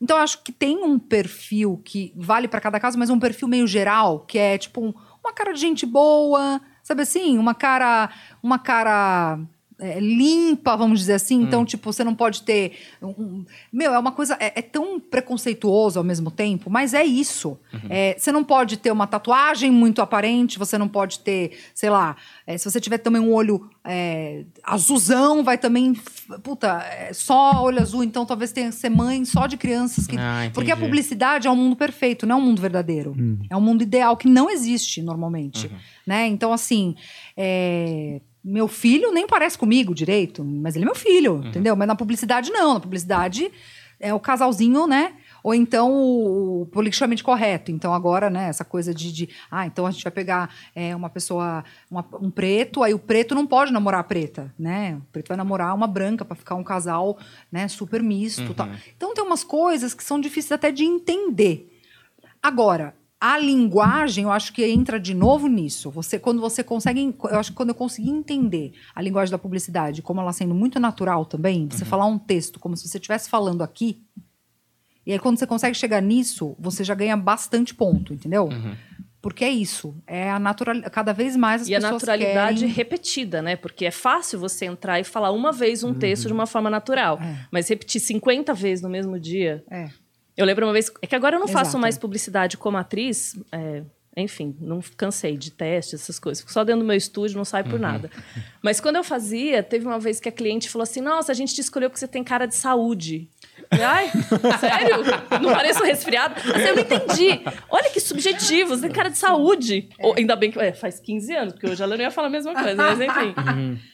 Speaker 3: Então, acho que tem um perfil que vale pra cada caso, mas um perfil meio geral, que é tipo um- uma cara de gente boa, sabe assim? Uma cara. Uma cara. É, limpa, vamos dizer assim. Então, tipo, você não pode ter. um- meu, é uma coisa. É, é tão preconceituoso ao mesmo tempo, mas é isso. É, você não pode ter uma tatuagem muito aparente, você não pode ter, sei lá, é, se você tiver também um olho é, azulzão, vai também. Puta, é só olho azul, então talvez tenha que ser mãe só de crianças que.
Speaker 1: Ah,
Speaker 3: porque a publicidade é um mundo perfeito, não é um mundo verdadeiro. É um mundo ideal que não existe normalmente. Né? Então, assim. é, meu filho nem parece comigo direito, mas ele é meu filho, entendeu? Mas na publicidade não, na publicidade é o casalzinho, né? Ou então o, o politicamente correto. Então agora, né, essa coisa de, de ah, então a gente vai pegar é, uma pessoa, uma- um preto, aí o preto não pode namorar a preta, né? O preto vai namorar uma branca para ficar um casal, né, super misto, tal. Então tem umas coisas que são difíceis até de entender. Agora, a linguagem, eu acho que entra de novo nisso. Você, quando você consegue, eu acho que quando eu consegui entender a linguagem da publicidade, como ela sendo muito natural também, você falar um texto como se você estivesse falando aqui, e aí quando você consegue chegar nisso, você já ganha bastante ponto, entendeu? Porque é isso, é a natural, cada vez mais as
Speaker 4: E a
Speaker 3: pessoas
Speaker 4: naturalidade
Speaker 3: querem...
Speaker 4: repetida, né? Porque é fácil você entrar e falar uma vez um texto de uma forma natural.
Speaker 3: É.
Speaker 4: Mas repetir 50 vezes no mesmo dia.
Speaker 3: É.
Speaker 4: Eu lembro uma vez. É que agora eu não faço
Speaker 3: Exato.
Speaker 4: mais publicidade como atriz. é, enfim, não cansei de testes, essas coisas. Fico só dentro do meu estúdio, não sai por nada. Mas quando eu fazia, teve uma vez que a cliente falou assim: Nossa, a gente te escolheu porque você tem cara de saúde. Ai, sério? Não pareço resfriado? Assim, eu não entendi. Olha que subjetivo, você tem cara de saúde. Ou, ainda bem que é, faz 15 anos, porque hoje ela não ia falar a mesma coisa, mas enfim.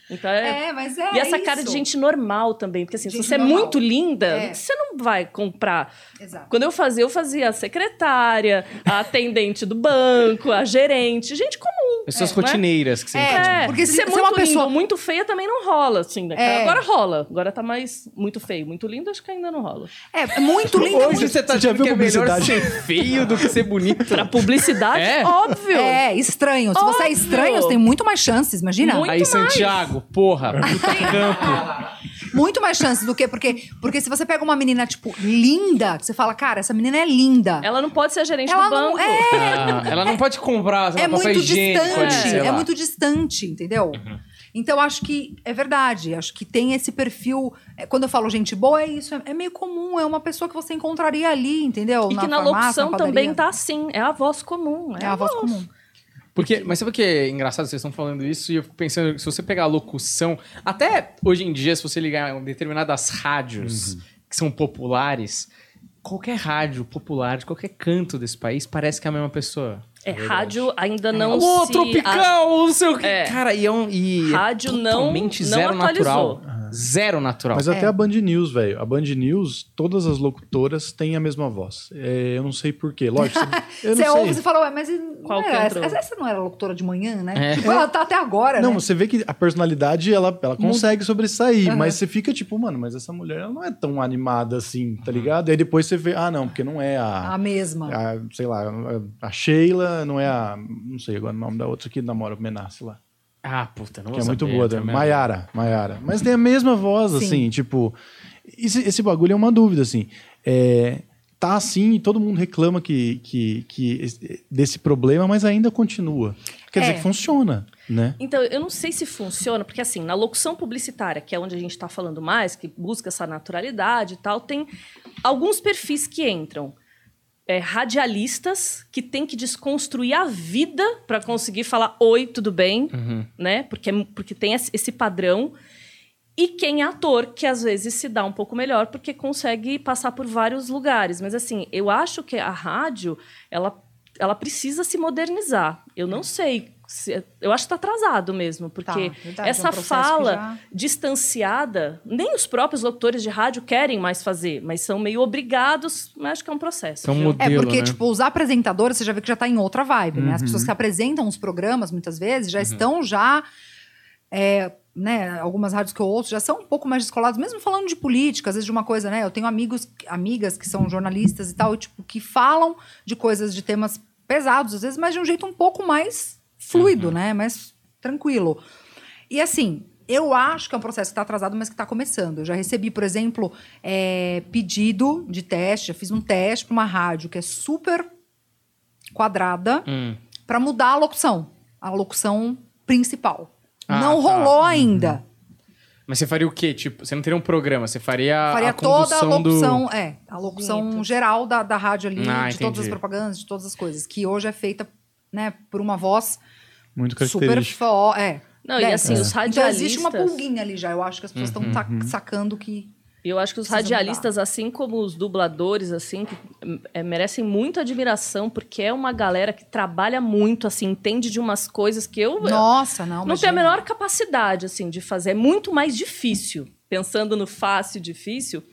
Speaker 4: Então é.
Speaker 3: É, mas é
Speaker 4: E essa cara de
Speaker 3: isso.
Speaker 4: gente normal também, porque assim, se
Speaker 3: Gente
Speaker 4: você é
Speaker 3: normal.
Speaker 4: muito linda,
Speaker 3: É.
Speaker 4: você não vai comprar.
Speaker 3: Exato.
Speaker 4: Quando eu fazia, eu fazia a secretária, a atendente do banco, a gerente, gente comum.
Speaker 1: Pessoas
Speaker 4: É, é?
Speaker 1: rotineiras que você
Speaker 3: É.
Speaker 4: É,
Speaker 3: porque
Speaker 4: se,
Speaker 3: se-
Speaker 4: você é
Speaker 3: se é
Speaker 4: muito
Speaker 3: uma pessoa-
Speaker 4: linda ou muito feia, também não rola, assim, né?
Speaker 3: É.
Speaker 4: Agora rola. Agora tá mais muito feio. Muito lindo, acho que ainda não rola.
Speaker 3: É, é muito lindo. é
Speaker 1: Hoje
Speaker 3: muito-
Speaker 1: você tá
Speaker 2: Você já
Speaker 1: dizendo que
Speaker 2: viu
Speaker 1: é melhor
Speaker 2: publicidade?
Speaker 1: ser feio do que ser bonito.
Speaker 4: Pra publicidade,
Speaker 1: É?
Speaker 4: óbvio.
Speaker 3: É, estranho. Se você é
Speaker 4: Óbvio.
Speaker 3: estranho, você tem muito mais chances, imagina?
Speaker 4: Muito
Speaker 1: Aí,
Speaker 4: mais.
Speaker 1: Santiago, porra, puta campo.
Speaker 3: Muito mais chances do que porque porque se você pega uma menina tipo linda, que você fala, cara, essa menina é linda.
Speaker 4: Ela não pode ser a gerente
Speaker 3: Ela
Speaker 4: do
Speaker 3: não
Speaker 4: banco.
Speaker 3: é,
Speaker 1: Ah, ela não pode comprar sei lá,
Speaker 3: é
Speaker 1: papel
Speaker 3: muito distante,
Speaker 1: sei
Speaker 3: é
Speaker 1: lá.
Speaker 3: muito distante, entendeu? Então acho que é verdade, acho que tem esse perfil. é, Quando eu falo gente boa, é isso, é, é meio comum, é uma pessoa que você encontraria ali, entendeu?
Speaker 4: E que na
Speaker 3: farmácia,
Speaker 4: locução
Speaker 3: na
Speaker 4: também tá assim. É a voz comum.
Speaker 3: É a voz comum.
Speaker 1: Porque, mas sabe o que é engraçado? Vocês estão falando isso e eu fico pensando, se você pegar a locução, até hoje em dia, se você ligar em determinadas rádios que são populares, qualquer rádio popular de qualquer canto desse país parece que é a mesma pessoa.
Speaker 4: É, rádio ainda não
Speaker 1: Alô,
Speaker 4: se...
Speaker 1: tropical, não sei o que.
Speaker 4: É.
Speaker 1: Cara, e é um. E é
Speaker 4: Rádio não-
Speaker 1: totalmente
Speaker 4: não
Speaker 1: zero
Speaker 4: atualizou.
Speaker 1: natural. Zero natural.
Speaker 2: Mas até a Band News, velho. A Band News, todas as locutoras têm a mesma voz. É, eu não sei porquê. Lógico, você- eu
Speaker 3: Você
Speaker 2: não
Speaker 3: ouve, você fala, ué, mas
Speaker 4: Qual que
Speaker 3: era, essa, essa não era locutora de manhã, né?
Speaker 1: É.
Speaker 3: Tipo, ela tá até agora,
Speaker 2: Não,
Speaker 3: né?
Speaker 2: você vê que a personalidade, ela, ela consegue sobressair, mas você fica tipo, mano, mas essa mulher ela não é tão animada assim, tá ligado? E aí depois você vê, ah, não, porque não é a,
Speaker 3: A mesma.
Speaker 2: a, sei lá, a Sheila, não é a, não sei agora o nome da outra que namora o Menassi lá,
Speaker 1: Ah, puta, não
Speaker 2: que
Speaker 1: vou
Speaker 2: é muito
Speaker 1: saber,
Speaker 2: boa,
Speaker 1: também.
Speaker 2: Maiara, Maiara. Mas tem a mesma voz,
Speaker 3: Sim.
Speaker 2: assim, tipo, esse, esse bagulho é uma dúvida, assim, é, tá assim e todo mundo reclama que, que, que esse- desse problema, mas ainda continua. Quer
Speaker 3: É.
Speaker 2: dizer que funciona, né?
Speaker 4: Então, eu não sei se funciona, porque assim, na locução publicitária, que é onde a gente está falando mais, que busca essa naturalidade e tal, tem alguns perfis que entram. É, radialistas que têm que desconstruir a vida para conseguir falar oi, tudo bem, né? Porque, porque tem esse esse padrão. E quem é ator, que às vezes se dá um pouco melhor, porque consegue passar por vários lugares. Mas assim, eu acho que a rádio, ela, ela precisa se modernizar. Eu não sei. Se- eu acho que está atrasado mesmo, porque
Speaker 3: Tá, verdade, é um
Speaker 4: essa
Speaker 3: processo
Speaker 4: fala
Speaker 3: já-
Speaker 4: distanciada, nem os próprios locutores de rádio querem mais fazer, mas são meio obrigados, mas acho que é um processo.
Speaker 1: É um modelo,
Speaker 3: É, porque,
Speaker 1: né?
Speaker 3: tipo, os apresentadores, você já vê que já tá em outra vibe, né? As pessoas que apresentam os programas, muitas vezes, já estão já... é, né, algumas rádios que eu ouço já são um pouco mais descoladas, mesmo falando de política, às vezes de uma coisa, né? Eu tenho amigos, amigas que são jornalistas e tal, e, tipo, que falam de coisas, de temas pesados, às vezes, mas de um jeito um pouco mais fluido, né? Mais tranquilo. E assim, eu acho que é um processo que está atrasado, mas que está começando. Eu já recebi, por exemplo, é, pedido de teste, já fiz um teste para uma rádio que é super quadrada
Speaker 1: Hum.
Speaker 3: para mudar a locução, a locução principal.
Speaker 1: Ah,
Speaker 3: não
Speaker 1: tá.
Speaker 3: rolou ainda.
Speaker 1: Mas você faria o quê? Tipo, você não teria um programa, você faria,
Speaker 3: Faria
Speaker 1: a
Speaker 3: toda a
Speaker 1: condução do...
Speaker 3: locução, é, a locução
Speaker 4: Bonito.
Speaker 3: geral da, da rádio ali,
Speaker 1: Ah,
Speaker 3: de todas
Speaker 1: entendi.
Speaker 3: as propagandas, de todas as coisas, que hoje é feita, né, por uma voz
Speaker 2: Muito
Speaker 3: super
Speaker 2: característico.
Speaker 3: fo é.
Speaker 4: Não, e
Speaker 3: dessa.
Speaker 4: assim, os
Speaker 3: Então existe uma
Speaker 4: radialistas-
Speaker 3: pulguinha ali já, eu acho que as pessoas estão
Speaker 1: Uhum,
Speaker 3: sacando que
Speaker 4: E eu acho que os radialistas, assim como os dubladores, assim, que, é, merecem muita admiração, porque é uma galera que trabalha muito, assim, entende de umas coisas que eu
Speaker 3: Nossa, não.
Speaker 4: não tenho a menor capacidade, assim, de fazer. É muito mais difícil. Pensando no fácil e difícil,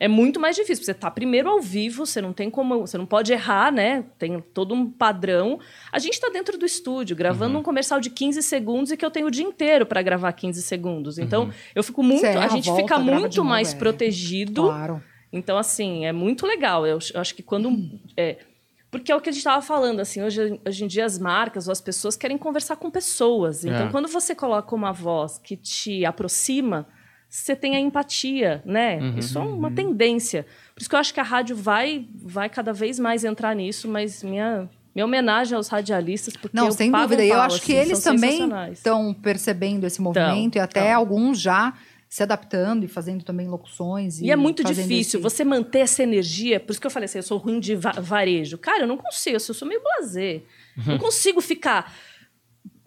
Speaker 4: é muito mais difícil. Você tá primeiro ao vivo, você não tem como. Você não pode errar, né? Tem todo um padrão. A gente tá dentro do estúdio, gravando
Speaker 3: Uhum.
Speaker 4: um comercial de 15 segundos e que eu tenho o dia inteiro para gravar 15 segundos. Então, eu fico muito.
Speaker 3: Erra
Speaker 4: a
Speaker 3: a
Speaker 4: gente
Speaker 3: volta,
Speaker 4: fica muito
Speaker 3: novo,
Speaker 4: mais
Speaker 3: é.
Speaker 4: protegido.
Speaker 3: Claro.
Speaker 4: Então, assim, é muito legal. Eu, eu acho que quando. é, porque é o que a gente estava falando, assim, hoje, hoje em dia as marcas ou as pessoas querem conversar com pessoas. Então,
Speaker 1: É.
Speaker 4: quando você coloca uma voz que te aproxima, você tem a empatia, né? Isso é uma tendência. Por isso que eu acho que a rádio vai, vai cada vez mais entrar nisso, mas minha, minha homenagem aos radialistas, porque
Speaker 3: Não,
Speaker 4: eu
Speaker 3: sem
Speaker 4: pago
Speaker 3: dúvida.
Speaker 4: um
Speaker 3: E eu
Speaker 4: pau,
Speaker 3: acho que
Speaker 4: assim,
Speaker 3: eles
Speaker 4: são
Speaker 3: também estão percebendo esse movimento e até
Speaker 4: tão.
Speaker 3: alguns já se adaptando e fazendo também locuções. E,
Speaker 4: E é muito difícil
Speaker 3: esse-
Speaker 4: você manter essa energia. Por isso que eu falei assim, eu sou ruim de va- varejo. Cara, eu não consigo, eu sou meio blazer. Não consigo ficar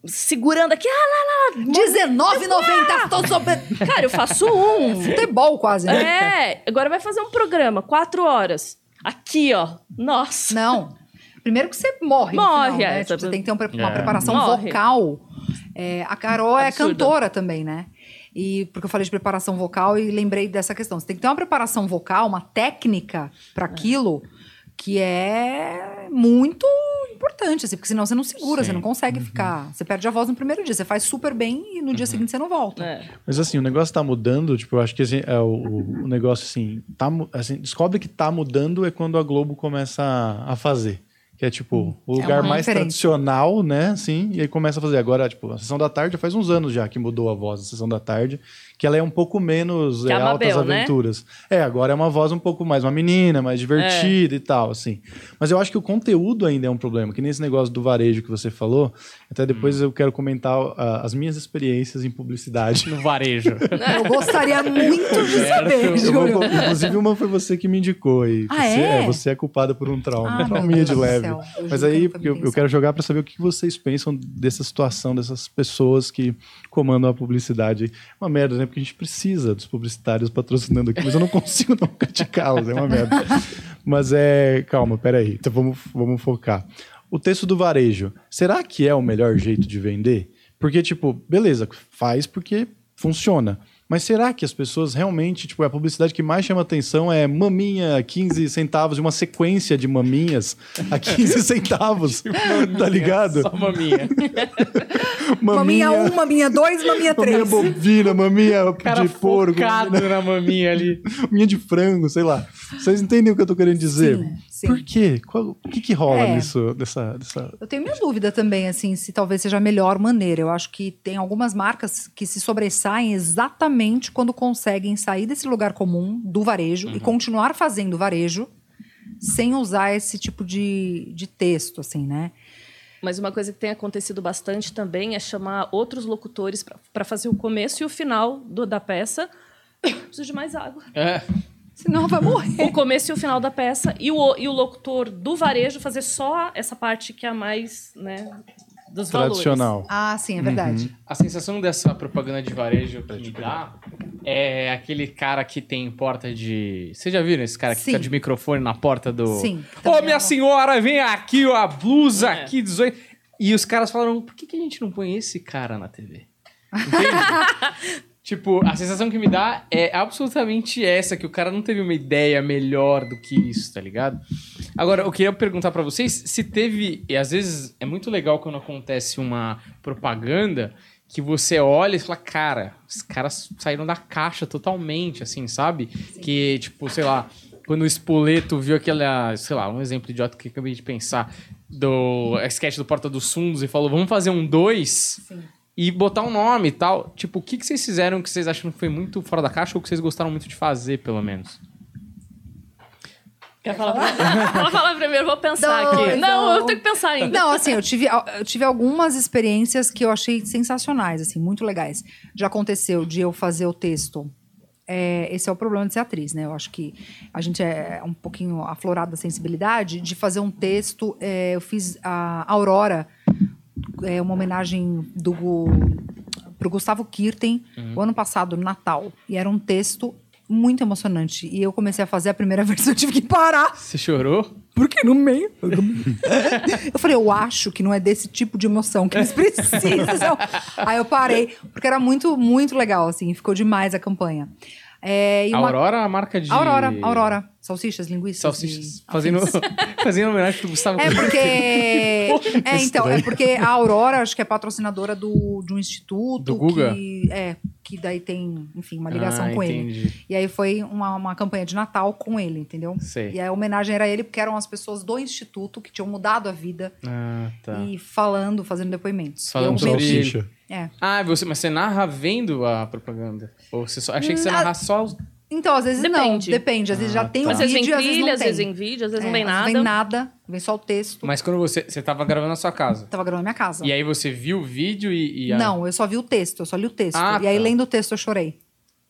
Speaker 4: segurando aqui. Ah, lá, lá.
Speaker 3: R$19,90, tô sobre...
Speaker 4: Cara, eu faço um.
Speaker 3: Futebol quase, né?
Speaker 4: É, agora vai fazer um programa, quatro horas. Aqui, ó. Nossa.
Speaker 3: Não. Primeiro que você morre. no
Speaker 4: Morre,
Speaker 3: final, né?
Speaker 4: é,
Speaker 3: Tipo,
Speaker 4: tá-
Speaker 3: você tem que ter um pre- uma
Speaker 1: É.
Speaker 3: preparação
Speaker 4: Morre.
Speaker 3: vocal. É, a Carol é
Speaker 4: Absurdo.
Speaker 3: cantora também, né? E porque eu falei de preparação vocal e lembrei dessa questão. Você tem que ter uma preparação vocal, uma técnica para aquilo que é muito importante, assim, porque senão você não segura,
Speaker 1: Sim.
Speaker 3: você não consegue ficar. Você perde a voz no primeiro dia, você faz super bem e no dia seguinte você não volta.
Speaker 4: É.
Speaker 2: Mas assim, o negócio tá mudando, tipo, eu acho que assim, é o, o negócio assim, tá, assim, descobre que tá mudando é quando a Globo começa a, a fazer. Que é tipo, o lugar
Speaker 3: uma
Speaker 2: mais
Speaker 3: referência.
Speaker 2: tradicional, né? Assim, e aí começa a fazer. Agora, tipo, a sessão da tarde faz uns anos já que mudou a voz da sessão da tarde, que ela é um pouco menos
Speaker 4: Que
Speaker 2: é,
Speaker 4: é
Speaker 2: altas
Speaker 4: Mabel, né?
Speaker 2: aventuras. É, agora é uma voz um pouco mais uma menina, mais divertida e tal, assim. Mas eu acho que o conteúdo ainda é um problema, que nesse negócio do varejo que você falou, até depois
Speaker 4: Hum.
Speaker 2: eu quero comentar ah, as minhas experiências em publicidade.
Speaker 1: No varejo.
Speaker 3: Eu gostaria muito de saber, Júlio.
Speaker 2: vou- inclusive, uma foi você que me indicou. E
Speaker 3: Ah,
Speaker 2: você,
Speaker 3: é?
Speaker 2: você é culpada por um trauma.
Speaker 3: Ah,
Speaker 2: trauminha
Speaker 3: Deus
Speaker 2: de leve. Mas
Speaker 3: que
Speaker 2: aí
Speaker 3: minha
Speaker 2: eu, eu quero jogar para saber o que vocês pensam dessa situação, dessas pessoas que comandam a publicidade. Uma merda, né? Porque a gente precisa dos publicitários patrocinando aqui, mas eu não consigo não criticá-los. É uma merda. Mas é. Calma, peraí. Então vamos, vamos focar. O texto do varejo, será que é o melhor jeito de vender? Porque, tipo, beleza, faz porque funciona. Mas será que as pessoas realmente, tipo, a publicidade que mais chama atenção é maminha 15 centavos, e uma sequência de maminhas a 15 centavos, tá ligado?
Speaker 1: Só maminha.
Speaker 3: Maminha 1, um, maminha 2, maminha
Speaker 2: maminha
Speaker 3: 3.
Speaker 2: bovina, maminha
Speaker 1: Cara
Speaker 2: de porco, maminha,
Speaker 1: na maminha ali.
Speaker 2: maminha de frango, sei lá. Vocês entendem o que eu tô querendo dizer?
Speaker 3: Sim, sim.
Speaker 2: Por quê? Qual- o que que rola
Speaker 3: É.
Speaker 2: nisso, dessa, dessa...
Speaker 3: Eu tenho minha dúvida também, assim, se talvez seja a melhor maneira. Eu acho que tem algumas marcas que se sobressaem exatamente quando conseguem sair desse lugar comum do varejo
Speaker 2: Uhum.
Speaker 3: e continuar fazendo varejo sem usar esse tipo de, de texto, assim, né?
Speaker 4: Mas uma coisa que tem acontecido bastante também é chamar outros locutores para fazer o começo e o final do- da peça. Preciso de mais água.
Speaker 1: É.
Speaker 3: Senão vai morrer.
Speaker 4: O começo e o final da peça e o, e o locutor do varejo fazer só essa parte que é a mais, né, dos
Speaker 2: Tradicional.
Speaker 3: Ah, sim, é verdade.
Speaker 1: A sensação dessa propaganda de varejo que me dá é aquele cara que tem porta de. Vocês já viram esse cara que
Speaker 3: Sim.
Speaker 1: fica de microfone na porta do.
Speaker 3: Sim,
Speaker 1: Ô,
Speaker 3: também
Speaker 1: minha
Speaker 3: é
Speaker 1: senhora, vem aqui, ó, a blusa
Speaker 4: É.
Speaker 1: aqui, 18. E os caras falaram, por que, que a gente não põe esse cara na TV? Entende? Tipo, a sensação que me dá é absolutamente essa, que o cara não teve uma ideia melhor do que isso, tá ligado? Agora, eu queria perguntar pra vocês se teve, e às vezes é muito legal quando acontece uma propaganda que você olha e fala, cara, os caras saíram da caixa totalmente, assim, sabe? Que, tipo, sei lá, quando o Spoleto viu aquela, sei lá, um exemplo idiota que eu acabei de pensar, do sketch do Porta dos Fundos e falou, vamos fazer um dois e botar um nome e tal. Tipo, o que, que vocês fizeram que vocês acham que foi muito fora da caixa ou que vocês gostaram muito de fazer, pelo menos?
Speaker 4: Quer falar primeiro? Vou falar primeiro, vou pensar
Speaker 3: Não,
Speaker 4: aqui. Não,
Speaker 3: não.
Speaker 4: eu tenho que pensar ainda.
Speaker 3: Não, assim, eu tive, eu tive algumas experiências que eu achei sensacionais, assim, muito legais. Já aconteceu de eu fazer o texto. é, esse é o problema de ser atriz, né? Eu acho que a gente é um pouquinho aflorado da sensibilidade de fazer um texto. é, eu fiz a Aurora, é, uma homenagem do pro Gustavo Kirten, o ano passado, no Natal. E era um texto muito emocionante. E eu comecei a fazer a primeira vez, eu tive que parar.
Speaker 1: Você chorou?
Speaker 3: Porque no meio. eu falei, eu acho que não é desse tipo de emoção que eles precisam. Aí eu parei, porque era muito, muito legal, assim, ficou demais a campanha. É, e uma-
Speaker 1: Aurora, a marca de.
Speaker 3: Aurora, Aurora. Salsichas, linguiças.
Speaker 1: Salsichas.
Speaker 3: e
Speaker 1: Fazendo, fazendo homenagem pro Gustavo
Speaker 3: É porque. é, então, é porque a Aurora, acho que é patrocinadora do, de um instituto.
Speaker 1: Do Guga?
Speaker 3: Que, é, que daí tem, enfim, uma ligação
Speaker 1: Ah,
Speaker 3: com ele.
Speaker 1: entendi.
Speaker 3: E aí foi uma, uma campanha de Natal com ele, entendeu?
Speaker 1: Sei.
Speaker 3: E a homenagem era ele, porque eram as pessoas do instituto que tinham mudado a vida
Speaker 1: Ah, tá.
Speaker 3: e falando, fazendo depoimentos.
Speaker 1: Falando sobre-
Speaker 2: Salsicha.
Speaker 3: É.
Speaker 1: Ah, você, mas você narra vendo a propaganda? Ou você só. Achei que você
Speaker 3: Hum,
Speaker 1: narra só os.
Speaker 3: Então, às vezes não,
Speaker 4: Depende.
Speaker 3: depende. Às vezes
Speaker 1: Ah,
Speaker 3: já tem
Speaker 1: tá.
Speaker 3: o
Speaker 4: Às vezes vem
Speaker 3: vídeo, às vezes não
Speaker 4: às
Speaker 3: tem.
Speaker 4: vezes vem vídeo, às vezes não
Speaker 3: É,
Speaker 4: vem
Speaker 3: às
Speaker 4: nada.
Speaker 3: vezes vem nada, vem só o texto.
Speaker 1: Mas quando você. Você tava gravando na sua casa.
Speaker 3: Tava gravando na minha casa.
Speaker 1: E aí você viu o vídeo e. e a-
Speaker 3: Não, eu só vi o texto, eu só li o texto.
Speaker 1: Ah,
Speaker 3: e aí,
Speaker 1: tá.
Speaker 3: lendo o texto, eu chorei.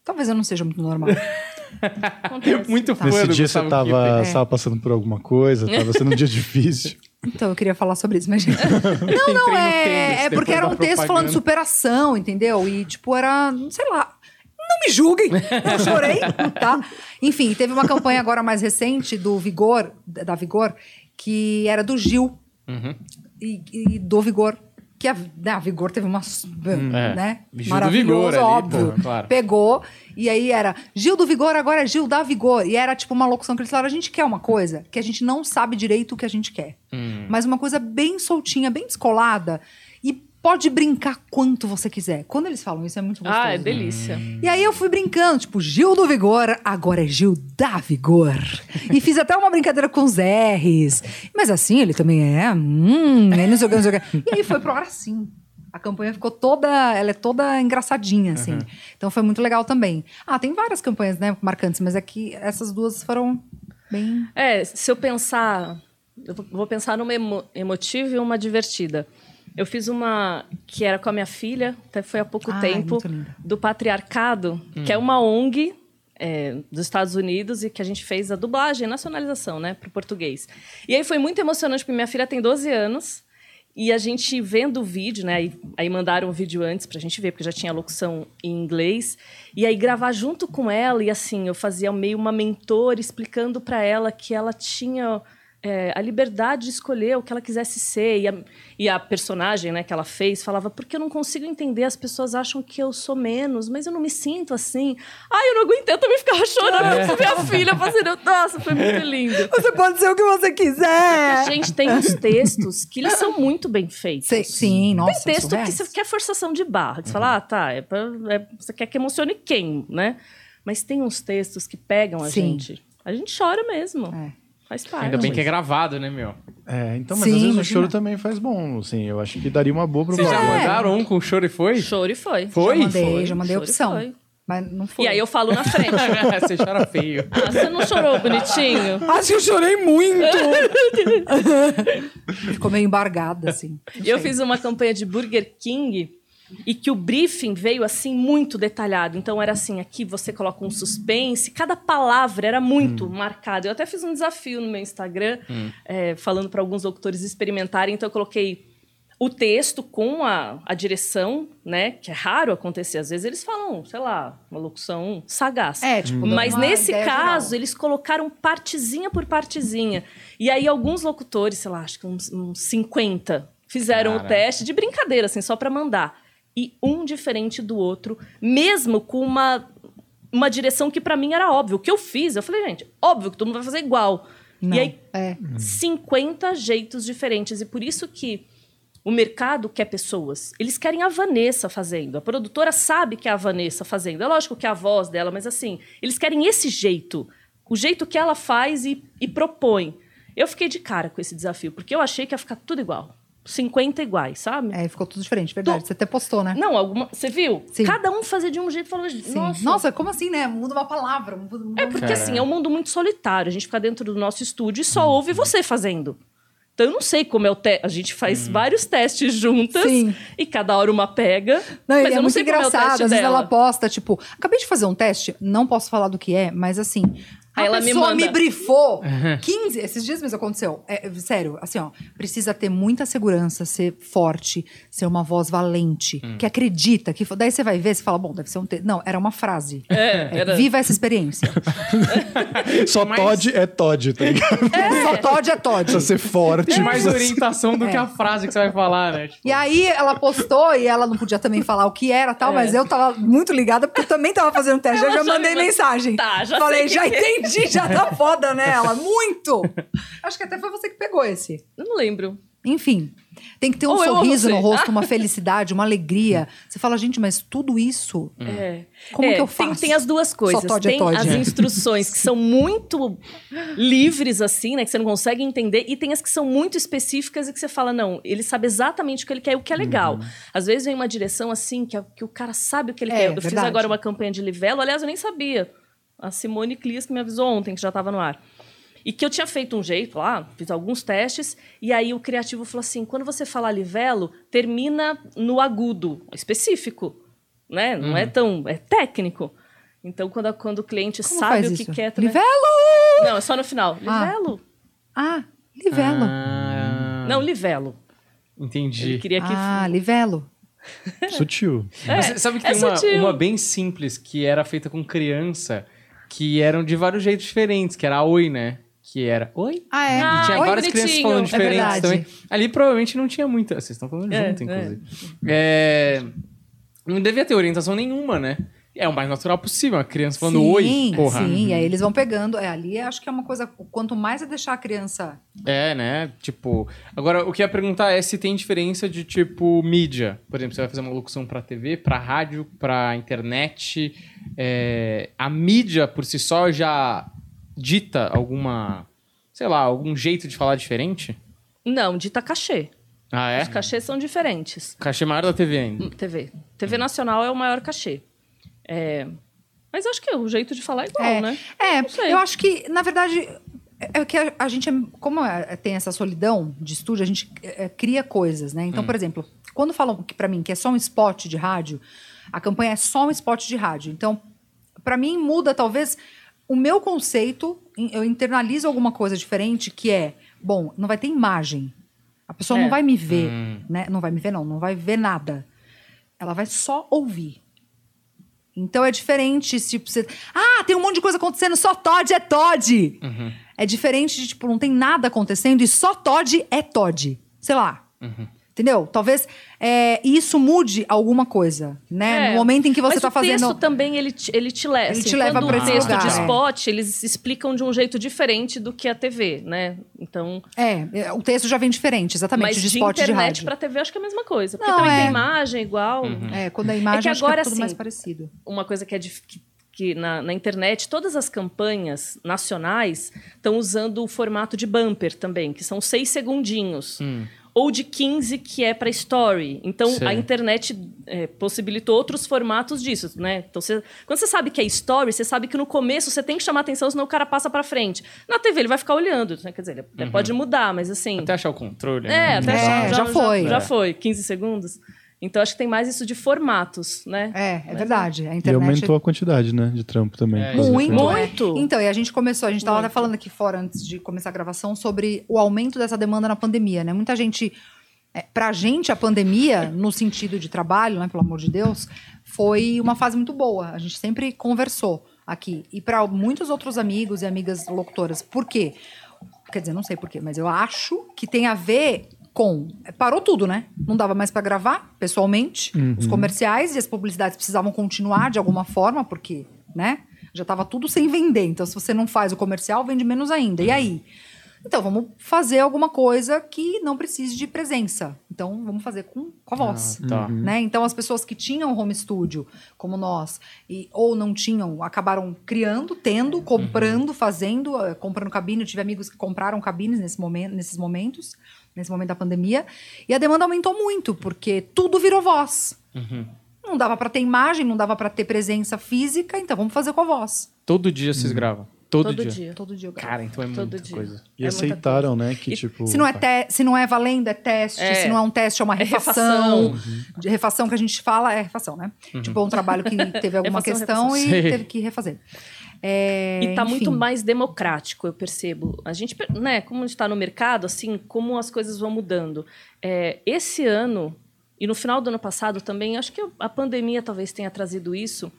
Speaker 3: Talvez eu não seja muito normal.
Speaker 1: Muito fã
Speaker 2: Nesse dia você tava.
Speaker 3: É.
Speaker 2: você tava passando por alguma coisa, tava sendo um dia difícil.
Speaker 3: Então, eu queria falar sobre isso, mas... Não, não, é, é porque era um texto falando de superação, entendeu? E, tipo, era, sei lá... Não me julguem, eu chorei, tá? Enfim, teve uma campanha agora mais recente do Vigor, da Vigor, que era do Gil
Speaker 1: Uhum.
Speaker 3: e, e do Vigor. Que a, né, a Vigor teve uma.
Speaker 1: é.
Speaker 3: Né?
Speaker 1: Gil do
Speaker 3: Maravilhoso,
Speaker 1: Vigor ali,
Speaker 3: óbvio.
Speaker 1: porra, claro.
Speaker 3: Pegou, e aí era Gil do Vigor, agora é Gil da Vigor. E era tipo uma locução que eles falaram: a gente quer uma coisa que a gente não sabe direito o que a gente quer.
Speaker 1: Hum.
Speaker 3: Mas uma coisa bem soltinha, bem descolada. Pode brincar quanto você quiser. Quando eles falam isso, é muito gostoso.
Speaker 4: Ah, é delícia.
Speaker 3: E aí eu fui brincando, tipo, Gil do Vigor, agora é Gil da Vigor. E fiz até uma brincadeira com os R's. Mas assim, ele também é. Hum, aí não sei o que, não sei o que. E aí foi pro ar assim. A campanha ficou toda. Ela é toda engraçadinha, assim. Então foi muito legal também. Ah, tem várias campanhas, né, marcantes, mas é que essas duas foram bem.
Speaker 4: É, se eu pensar. Eu vou- vou pensar numa emo- emotiva e uma divertida. Eu fiz uma que era com a minha filha, até foi há pouco
Speaker 3: Ai,
Speaker 4: tempo,
Speaker 3: muito linda.
Speaker 4: do Patriarcado, que é uma ONG é, dos Estados Unidos e que a gente fez a dublagem, a nacionalização, né, para o português. E aí foi muito emocionante, porque minha filha tem 12 anos e a gente vendo o vídeo, né, aí, aí mandaram o vídeo antes pra gente ver, porque já tinha locução em inglês, e aí gravar junto com ela, e assim, eu fazia meio uma mentora explicando para ela que ela tinha é, a liberdade de escolher o que ela quisesse ser. E a, e a personagem né, que ela fez falava: porque eu não consigo entender, as pessoas acham que eu sou menos, mas eu não me sinto assim. Ai, eu não aguentei, eu também ficava chorando com minha filha fazendo. Nossa, foi muito lindo.
Speaker 3: Você pode ser o que você
Speaker 4: A
Speaker 3: quiser!
Speaker 4: gente tem uns textos que eles são muito bem feitos.
Speaker 3: Sei- sim, nossa.
Speaker 4: Tem texto que
Speaker 3: surreais.
Speaker 4: você quer forçação de barra. Que você fala, ah, tá, é pra- é- você quer que emocione quem, né? Mas tem uns textos que pegam a
Speaker 3: Sim.
Speaker 4: gente. A gente chora mesmo.
Speaker 3: É.
Speaker 4: Faz parte.
Speaker 1: Ainda bem que é gravado, né, meu?
Speaker 2: É, então, mas
Speaker 3: Sim,
Speaker 2: às vezes
Speaker 3: imagina.
Speaker 2: o choro também faz bom, assim. Eu acho que daria uma boa
Speaker 1: Vocês já mandaram um com choro e foi?
Speaker 4: Choro e foi.
Speaker 1: Foi?
Speaker 3: Já mandei,
Speaker 4: Foi.
Speaker 3: já mandei
Speaker 4: Choro e
Speaker 3: opção.
Speaker 4: foi.
Speaker 3: Mas não foi.
Speaker 4: E aí eu falo na frente.
Speaker 1: Você chora feio.
Speaker 4: Ah, você não chorou bonitinho?
Speaker 3: Acho que eu chorei muito! Ficou meio embargada, assim. Não
Speaker 4: Eu
Speaker 3: sei.
Speaker 4: fiz uma campanha de Burger King e que o briefing veio assim muito detalhado. Então era assim, aqui você coloca um suspense, cada palavra era muito marcada. Eu até fiz um desafio no meu Instagram, é, falando para alguns locutores experimentarem. Então eu coloquei o texto com a, a direção, né? Que é raro acontecer. Às vezes eles falam, sei lá, uma locução sagaz.
Speaker 3: É, tipo, dando
Speaker 4: Mas nesse caso,
Speaker 3: geral.
Speaker 4: eles colocaram partezinha por partezinha. E aí, alguns locutores, sei lá, acho que uns, uns 50, fizeram o teste de brincadeira, assim, só pra mandar. E um diferente do outro, mesmo com uma, uma direção que pra mim era óbvio. O que eu fiz, eu falei, gente, óbvio que todo mundo vai fazer igual.
Speaker 3: Não,
Speaker 4: E aí,
Speaker 3: é.
Speaker 4: 50 jeitos diferentes. E por isso que o mercado quer pessoas. Eles querem a Vanessa fazendo. A produtora sabe que é a Vanessa fazendo. É lógico que é a voz dela, mas assim, eles querem esse jeito. O jeito que ela faz e, e propõe. Eu fiquei de cara com esse desafio, porque eu achei que ia ficar tudo igual. 50 iguais, sabe?
Speaker 3: É, ficou tudo diferente, verdade. Você até postou, né?
Speaker 4: Não, alguma. Você viu?
Speaker 3: Sim.
Speaker 4: Cada um fazia de um jeito e falou.
Speaker 3: Sim.
Speaker 4: Nossa,
Speaker 3: Nossa. como assim, né? Muda uma palavra. Muda, muda
Speaker 4: É porque assim, é um mundo muito solitário. A gente fica dentro do nosso estúdio e só ouve você fazendo. Então eu não sei como é o teste. A gente faz vários testes juntas
Speaker 3: Sim.
Speaker 4: e cada hora uma pega.
Speaker 3: Não,
Speaker 4: mas
Speaker 3: é
Speaker 4: eu não
Speaker 3: muito
Speaker 4: sei como é o
Speaker 3: engraçado.
Speaker 4: teste
Speaker 3: Às vezes
Speaker 4: dela.
Speaker 3: ela posta, tipo, acabei de fazer um teste, não posso falar do que é, mas assim,
Speaker 4: Aí ela me
Speaker 3: pessoa me,
Speaker 4: manda.
Speaker 3: brifou 15. Esses dias mesmo aconteceu. É, é, sério, assim, ó. Precisa ter muita segurança, ser forte, ser uma voz valente,
Speaker 1: Hum.
Speaker 3: que acredita. que Daí você vai ver, você fala, bom, deve ser um. Te... Não, era uma frase.
Speaker 4: É, era-
Speaker 3: Viva essa experiência.
Speaker 2: Só
Speaker 1: Mas-
Speaker 2: Todd é Todd, tá ligado?
Speaker 3: Só Todd é Todd.
Speaker 2: Precisa ser forte.
Speaker 1: Tem mais orientação do que a frase que você vai falar, né? Tipo,
Speaker 3: E aí ela postou e ela não podia também falar o que era e tal,
Speaker 4: É.
Speaker 3: mas eu tava muito ligada porque eu também tava fazendo teste. Eu, já
Speaker 4: já
Speaker 3: mandei
Speaker 4: me-
Speaker 3: mensagem.
Speaker 4: Tá, já
Speaker 3: Falei,
Speaker 4: sei
Speaker 3: já
Speaker 4: que
Speaker 3: entendi, já tá foda nela. Muito! Acho que até foi você que pegou esse.
Speaker 4: Eu não lembro.
Speaker 3: Enfim, tem que ter um
Speaker 4: Ou ou
Speaker 3: sorriso no rosto, uma felicidade, uma alegria. Você fala, gente, mas tudo isso.
Speaker 4: É.
Speaker 3: Como
Speaker 4: É,
Speaker 3: que eu
Speaker 4: tem-
Speaker 3: faço?
Speaker 4: Tem, as duas coisas.
Speaker 3: Só é
Speaker 4: tem as
Speaker 3: É.
Speaker 4: instruções que são muito livres, assim, né? Que você não consegue entender. E tem as que são muito específicas e que você fala, não, ele sabe exatamente o que ele quer e o que é legal. Às vezes vem uma direção assim, que, que o cara sabe o que ele
Speaker 3: É,
Speaker 4: quer. Eu fiz
Speaker 3: verdade.
Speaker 4: agora uma campanha de Livelo, aliás, eu nem sabia. A Simone Clias que me avisou ontem, que já estava no ar. E que eu tinha feito um jeito lá, fiz alguns testes, e aí o criativo falou assim: quando você falar livelo, termina no agudo, específico. Né? Não é tão. é técnico. Então, quando, a- quando o cliente
Speaker 3: Como
Speaker 4: sabe
Speaker 3: faz
Speaker 4: o que
Speaker 3: isso?
Speaker 4: quer. também-
Speaker 3: Livelo!
Speaker 4: Não, é só no final.
Speaker 3: Ah.
Speaker 4: Livelo?
Speaker 3: Ah, livelo.
Speaker 1: Ah,
Speaker 4: Não, livelo.
Speaker 1: entendi.
Speaker 4: Ele queria que.
Speaker 3: Ah, livelo.
Speaker 2: Sutil.
Speaker 1: Mas sabe que
Speaker 4: é
Speaker 1: tem uma, uma bem simples que era feita com criança, que eram de vários jeitos diferentes, que era a Oi, né? Que era Oi?
Speaker 3: Ah, é?
Speaker 4: Ah,
Speaker 1: E tinha
Speaker 4: Oi,
Speaker 1: várias crianças
Speaker 4: bonitinho.
Speaker 1: falando
Speaker 4: É
Speaker 1: diferentes
Speaker 3: verdade.
Speaker 1: também. Ali provavelmente não tinha muita. Vocês estão falando
Speaker 4: É,
Speaker 1: junto,
Speaker 4: é.
Speaker 1: inclusive. É, Não devia ter orientação nenhuma, né? É o mais natural possível. A criança falando
Speaker 3: sim,
Speaker 1: oi, porra.
Speaker 3: Sim, e aí eles vão pegando. É, ali acho que é uma coisa. Quanto mais é deixar a criança.
Speaker 1: É, né? Tipo. Agora, o que eu ia perguntar é se tem diferença de, tipo, mídia. Por exemplo, você vai fazer uma locução pra TV, pra rádio, pra internet. é, A mídia por si só já dita alguma. Sei lá, algum jeito de falar diferente?
Speaker 4: Não, dita cachê.
Speaker 1: Ah, é?
Speaker 4: Os cachês são diferentes.
Speaker 1: Cachê maior da TV ainda.
Speaker 4: Hum, TV. TV nacional é o maior cachê. É, Mas acho que é o jeito de falar é igual,
Speaker 3: é,
Speaker 4: né?
Speaker 3: é eu acho que, na verdade. É que a, a gente, é- como é- tem essa solidão de estúdio, a gente cria coisas, né? Então, por exemplo, quando falam que para mim que é só um spot de rádio, a campanha é só um spot de rádio. Então, para mim muda talvez o meu conceito, eu internalizo alguma coisa diferente, que é, bom, não vai ter imagem. A pessoa
Speaker 4: É.
Speaker 3: não vai me ver, né? Não vai me ver não, não vai ver nada. Ela vai só ouvir. Então é diferente, tipo, você. Ah, tem um monte de coisa acontecendo, só Todd é Todd. É diferente de, tipo, não tem nada acontecendo e só Todd é Todd. Sei lá. Entendeu? Talvez é, isso mude alguma coisa, né?
Speaker 4: É,
Speaker 3: no momento em que você
Speaker 4: mas
Speaker 3: tá
Speaker 4: o
Speaker 3: fazendo.
Speaker 4: texto também, ele te, ele te leva.
Speaker 3: Ele
Speaker 4: assim,
Speaker 3: te leva
Speaker 4: o
Speaker 3: esse
Speaker 4: texto
Speaker 3: lugar,
Speaker 4: de
Speaker 3: é.
Speaker 4: spot, eles explicam de um jeito diferente do que a TV, né? Então...
Speaker 3: É, é, o texto já vem diferente, exatamente,
Speaker 4: Mas
Speaker 3: de
Speaker 4: de
Speaker 3: spot de
Speaker 4: internet
Speaker 3: rádio.
Speaker 4: pra TV, acho que é a mesma coisa. Porque
Speaker 3: Não,
Speaker 4: também
Speaker 3: é.
Speaker 4: tem imagem igual.
Speaker 3: É, quando a imagem
Speaker 4: É que
Speaker 3: acho
Speaker 4: agora,
Speaker 3: que é tudo
Speaker 4: assim,
Speaker 3: mais parecido.
Speaker 4: uma coisa que é dif- que, que na, na internet, todas as campanhas nacionais estão usando o formato de bumper também, que são seis segundinhos. Ou de 15, que é para story. Então,
Speaker 1: Sei.
Speaker 4: a internet é, possibilitou outros formatos disso, né? Então, você- quando você sabe que é story, você sabe que no começo você tem que chamar atenção, senão o cara passa para frente. Na TV, ele vai ficar olhando. Né? Quer dizer, ele até pode mudar, mas assim...
Speaker 1: Até achar o controle.
Speaker 4: É,
Speaker 1: né?
Speaker 4: até
Speaker 3: É,
Speaker 4: já,
Speaker 3: já foi.
Speaker 4: Já,
Speaker 1: É.
Speaker 4: foi, 15 segundos. Então, acho que tem mais isso de formatos, né?
Speaker 3: É, é verdade. A
Speaker 2: E
Speaker 3: internet
Speaker 2: aumentou a quantidade, né, de trampo também.
Speaker 1: É,
Speaker 3: Muito, é.
Speaker 4: Muito.
Speaker 3: Então, e a gente começou, a gente estava falando aqui fora antes de começar a gravação sobre o aumento dessa demanda na pandemia, né? Muita gente. É, pra gente, a pandemia, no sentido de trabalho, né, pelo amor de Deus, foi uma fase muito boa. A gente sempre conversou aqui. E para muitos outros amigos e amigas locutoras. Por quê? Quer dizer, não sei por quê, mas eu acho que tem a ver com. Parou tudo, né? Não dava mais para gravar pessoalmente. Os comerciais e as publicidades precisavam continuar de alguma forma, porque, né? Já estava tudo sem vender. Então, se você não faz o comercial, vende menos ainda. E aí? Então, vamos fazer alguma coisa que não precise de presença. Então, vamos fazer com, com a voz.
Speaker 1: Ah, tá.
Speaker 3: Né? Então, as pessoas que tinham home studio, como nós, e, ou não tinham, acabaram criando, tendo, comprando, fazendo, eh, comprando cabine. Eu tive amigos que compraram cabines nesse momento, nesses momentos, nesse momento da pandemia. E a demanda aumentou muito, porque tudo virou voz. Não dava para ter imagem, não dava para ter presença física, então vamos fazer com a voz.
Speaker 1: Todo dia vocês gravam. Todo,
Speaker 4: Todo
Speaker 1: dia.
Speaker 4: dia.
Speaker 3: Todo dia eu gravo.
Speaker 1: Cara, então é
Speaker 4: Todo
Speaker 1: muita
Speaker 4: dia.
Speaker 1: coisa.
Speaker 2: E
Speaker 4: É
Speaker 2: aceitaram, né, que
Speaker 4: E
Speaker 2: tipo...
Speaker 3: Se não, é te- se não é valendo, é teste.
Speaker 4: É.
Speaker 3: Se não é um teste, é uma
Speaker 4: É
Speaker 3: refação.
Speaker 4: refação.
Speaker 3: De refação que a gente fala é refação, né? Tipo, um trabalho que teve alguma
Speaker 4: Refação,
Speaker 3: questão e
Speaker 1: refação. Sei.
Speaker 3: teve que refazer. É,
Speaker 4: E tá muito mais democrático, eu percebo. A gente, né, como a gente está no mercado, assim, como as coisas vão mudando. É, esse ano, e no final do ano passado também, acho que a pandemia talvez tenha trazido isso,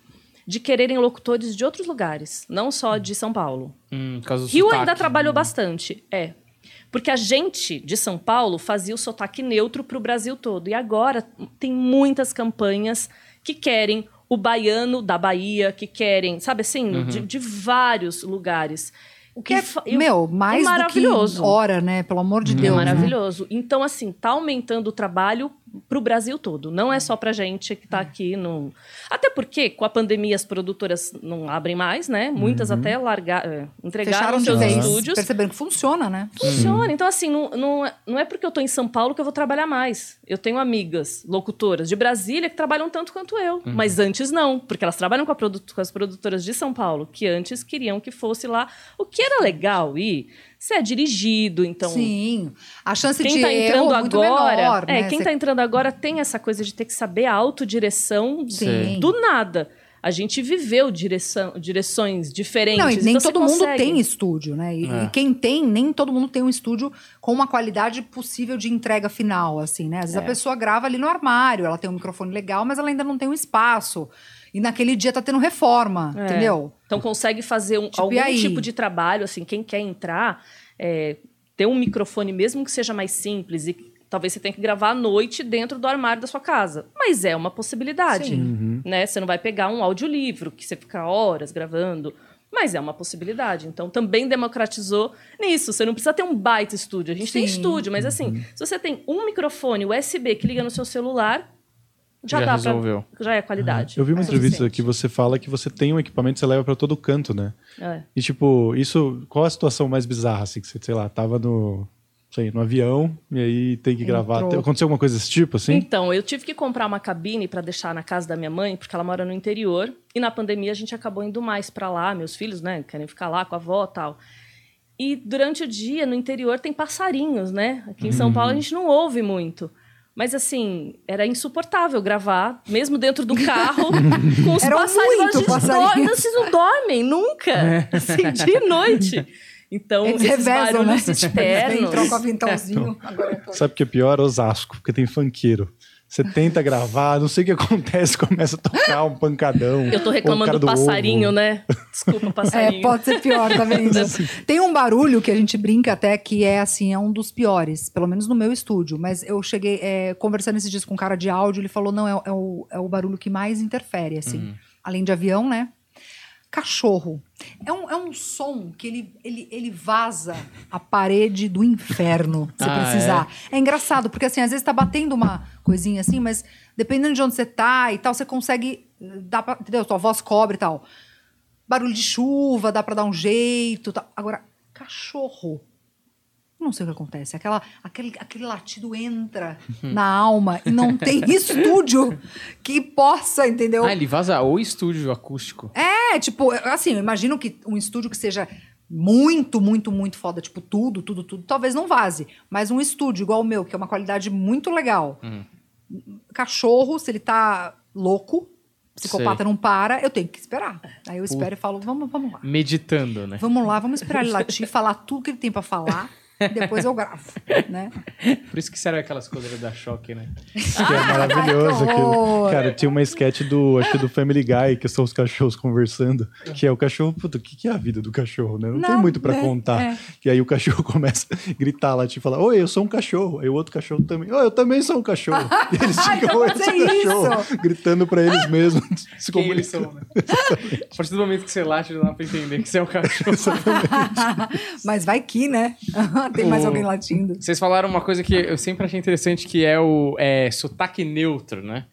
Speaker 4: de quererem locutores de outros lugares, não só de São Paulo.
Speaker 1: Hum,
Speaker 4: Rio
Speaker 1: sotaque.
Speaker 4: ainda trabalhou bastante, é. Porque a gente de São Paulo fazia o sotaque neutro para o Brasil todo. E agora tem muitas campanhas que querem o baiano da Bahia, que querem, sabe assim, de, de vários lugares.
Speaker 3: O que é,
Speaker 4: eu-
Speaker 3: meu, mais
Speaker 4: é
Speaker 3: do que
Speaker 4: maravilhoso.
Speaker 3: hora, né? Pelo amor de
Speaker 4: É
Speaker 3: Deus. né?
Speaker 4: maravilhoso. Então, assim, tá aumentando o trabalho pro Brasil todo. Não é só pra gente que tá aqui no. Até porque, com a pandemia, as produtoras não abrem mais, né? Muitas até largar, eh, entregaram
Speaker 3: Fecharam de
Speaker 4: seus
Speaker 3: vez,
Speaker 4: estúdios.
Speaker 3: percebendo que funciona, né?
Speaker 4: Funciona. Então, assim, não, não, é- não é porque eu tô em São Paulo que eu vou trabalhar mais. Eu tenho amigas locutoras de Brasília que trabalham tanto quanto eu. Mas antes não, porque elas trabalham com, a produ- com as produtoras de São Paulo, que antes queriam que fosse lá. O que era legal ir, se é dirigido, então.
Speaker 3: Sim. A chance
Speaker 4: Quem
Speaker 3: de
Speaker 4: está
Speaker 3: erro
Speaker 4: entrando
Speaker 3: é muito
Speaker 4: agora,
Speaker 3: menor,
Speaker 4: é,
Speaker 3: né?
Speaker 4: quem
Speaker 3: Você-
Speaker 4: tá entrando agora tem essa coisa de ter que saber a autodireção
Speaker 3: Sim.
Speaker 4: do nada. A gente viveu direção, direções diferentes.
Speaker 3: Não, e nem
Speaker 4: então
Speaker 3: todo mundo tem estúdio, né? E,
Speaker 1: É.
Speaker 3: e quem tem, nem todo mundo tem um estúdio com uma qualidade possível de entrega final, assim, né? Às vezes
Speaker 4: É.
Speaker 3: a pessoa grava ali no armário, ela tem um microfone legal, mas ela ainda não tem um espaço. E naquele dia tá tendo reforma,
Speaker 4: É.
Speaker 3: entendeu?
Speaker 4: Então consegue fazer um-
Speaker 3: Tipo,
Speaker 4: algum
Speaker 3: aí?
Speaker 4: tipo de trabalho, assim, quem quer entrar, é, ter um microfone, mesmo que seja mais simples, e talvez você tenha que gravar à noite dentro do armário da sua casa. Mas é uma possibilidade.
Speaker 3: Sim.
Speaker 4: Né? Você não vai pegar um audiolivro que você fica horas gravando. Mas é uma possibilidade. Então, também democratizou nisso. Você não precisa ter um baita estúdio. A gente tem
Speaker 3: Sim.
Speaker 4: estúdio, mas assim, se você tem um microfone USB que liga no seu celular, já,
Speaker 1: Já
Speaker 4: dá
Speaker 1: resolveu.
Speaker 4: pra. Já é qualidade.
Speaker 2: Eu vi uma
Speaker 4: É
Speaker 2: entrevista
Speaker 4: suficiente.
Speaker 2: que você fala que você tem um equipamento que você leva pra todo canto, né?
Speaker 4: É.
Speaker 2: E tipo, isso, qual a situação mais bizarra assim que você, sei lá, tava no, sei, no avião e aí tem que gravar,
Speaker 3: Entrou.
Speaker 2: aconteceu alguma coisa desse tipo assim?
Speaker 4: Então, eu tive que comprar uma cabine para deixar na casa da minha mãe, porque ela mora no interior. E na pandemia a gente acabou indo mais para lá, meus filhos, né, querem ficar lá com a avó, tal. E durante o dia no interior tem passarinhos, né? Aqui em São Paulo a gente não ouve muito. Mas assim, era insuportável gravar, mesmo dentro do carro, com os
Speaker 3: Eram
Speaker 4: passarinhos.
Speaker 3: muito passarinhos.
Speaker 4: dorme, vocês não dormem nunca. Assim, dia e noite. Então,
Speaker 3: Eles
Speaker 4: esses
Speaker 3: revezam, né?
Speaker 4: barulhos
Speaker 3: Vem,
Speaker 4: externos.
Speaker 3: troca o avintãozinho. Agora eu tô-
Speaker 2: Sabe o que é pior? Osasco, porque tem funkeiro. Você tenta gravar, não sei o que acontece, começa a tocar um pancadão.
Speaker 4: Eu tô reclamando do passarinho,
Speaker 2: ovo.
Speaker 4: né? Desculpa, passarinho.
Speaker 3: É, pode ser pior, tá vendo? Tem um barulho que a gente brinca até que é assim, é um dos piores, pelo menos no meu estúdio. Mas eu cheguei é, conversando esses dias com um cara de áudio, ele falou: não, é, é o, é o barulho que mais interfere, assim. Além de avião, né? Cachorro. É um, é um som que ele, ele, ele vaza a parede do inferno, se
Speaker 1: Ah,
Speaker 3: precisar. É? engraçado, porque assim, às vezes tá batendo uma coisinha assim, mas dependendo de onde você tá e tal, você consegue. Dá pra, entendeu? Sua voz cobre e tal barulho de chuva, dá pra dar um jeito. Tal. Agora, cachorro. Não sei o que acontece. Aquela, aquele, aquele latido entra na alma e não tem estúdio que possa, entendeu?
Speaker 1: Ah, ele vaza o estúdio acústico.
Speaker 3: É, tipo, assim, eu imagino que um estúdio que seja muito, muito, muito foda, tipo, tudo, tudo, tudo, talvez não vaze. Mas um estúdio igual o meu, que é uma qualidade muito legal. Cachorro, se ele tá louco, psicopata
Speaker 1: Sei.
Speaker 3: não para, eu tenho que esperar. Aí eu espero e falo, vamos, vamos lá.
Speaker 1: Meditando, né?
Speaker 3: Vamos lá, vamos esperar ele latir, falar tudo que ele tem pra falar. Depois eu gravo, né?
Speaker 1: Por isso que serve aquelas coisas da choque, né?
Speaker 2: Que é maravilhoso
Speaker 3: que.
Speaker 2: Cara, tinha uma sketch do, acho que do Family Guy, que são os cachorros conversando, que é o cachorro, puta, o que, que é a vida do cachorro, né? Não, tem
Speaker 3: Não,
Speaker 2: muito pra
Speaker 3: é,
Speaker 2: contar.
Speaker 3: é.
Speaker 2: E aí o cachorro começa a gritar lá, tipo, falar, oi, eu sou um cachorro. Aí o outro cachorro também, oi, eu também sou um cachorro. E eles ficam
Speaker 3: então
Speaker 2: esse
Speaker 3: pode ser
Speaker 2: cachorro,
Speaker 3: isso.
Speaker 2: gritando pra eles mesmos, se
Speaker 1: Quem eles são, né? A partir do momento que você late, dá pra entender que você é o cachorro.
Speaker 3: Mas vai que, né? tem mais alguém latindo.
Speaker 1: Vocês falaram uma coisa que eu sempre achei interessante, que é o é, sotaque neutro, né?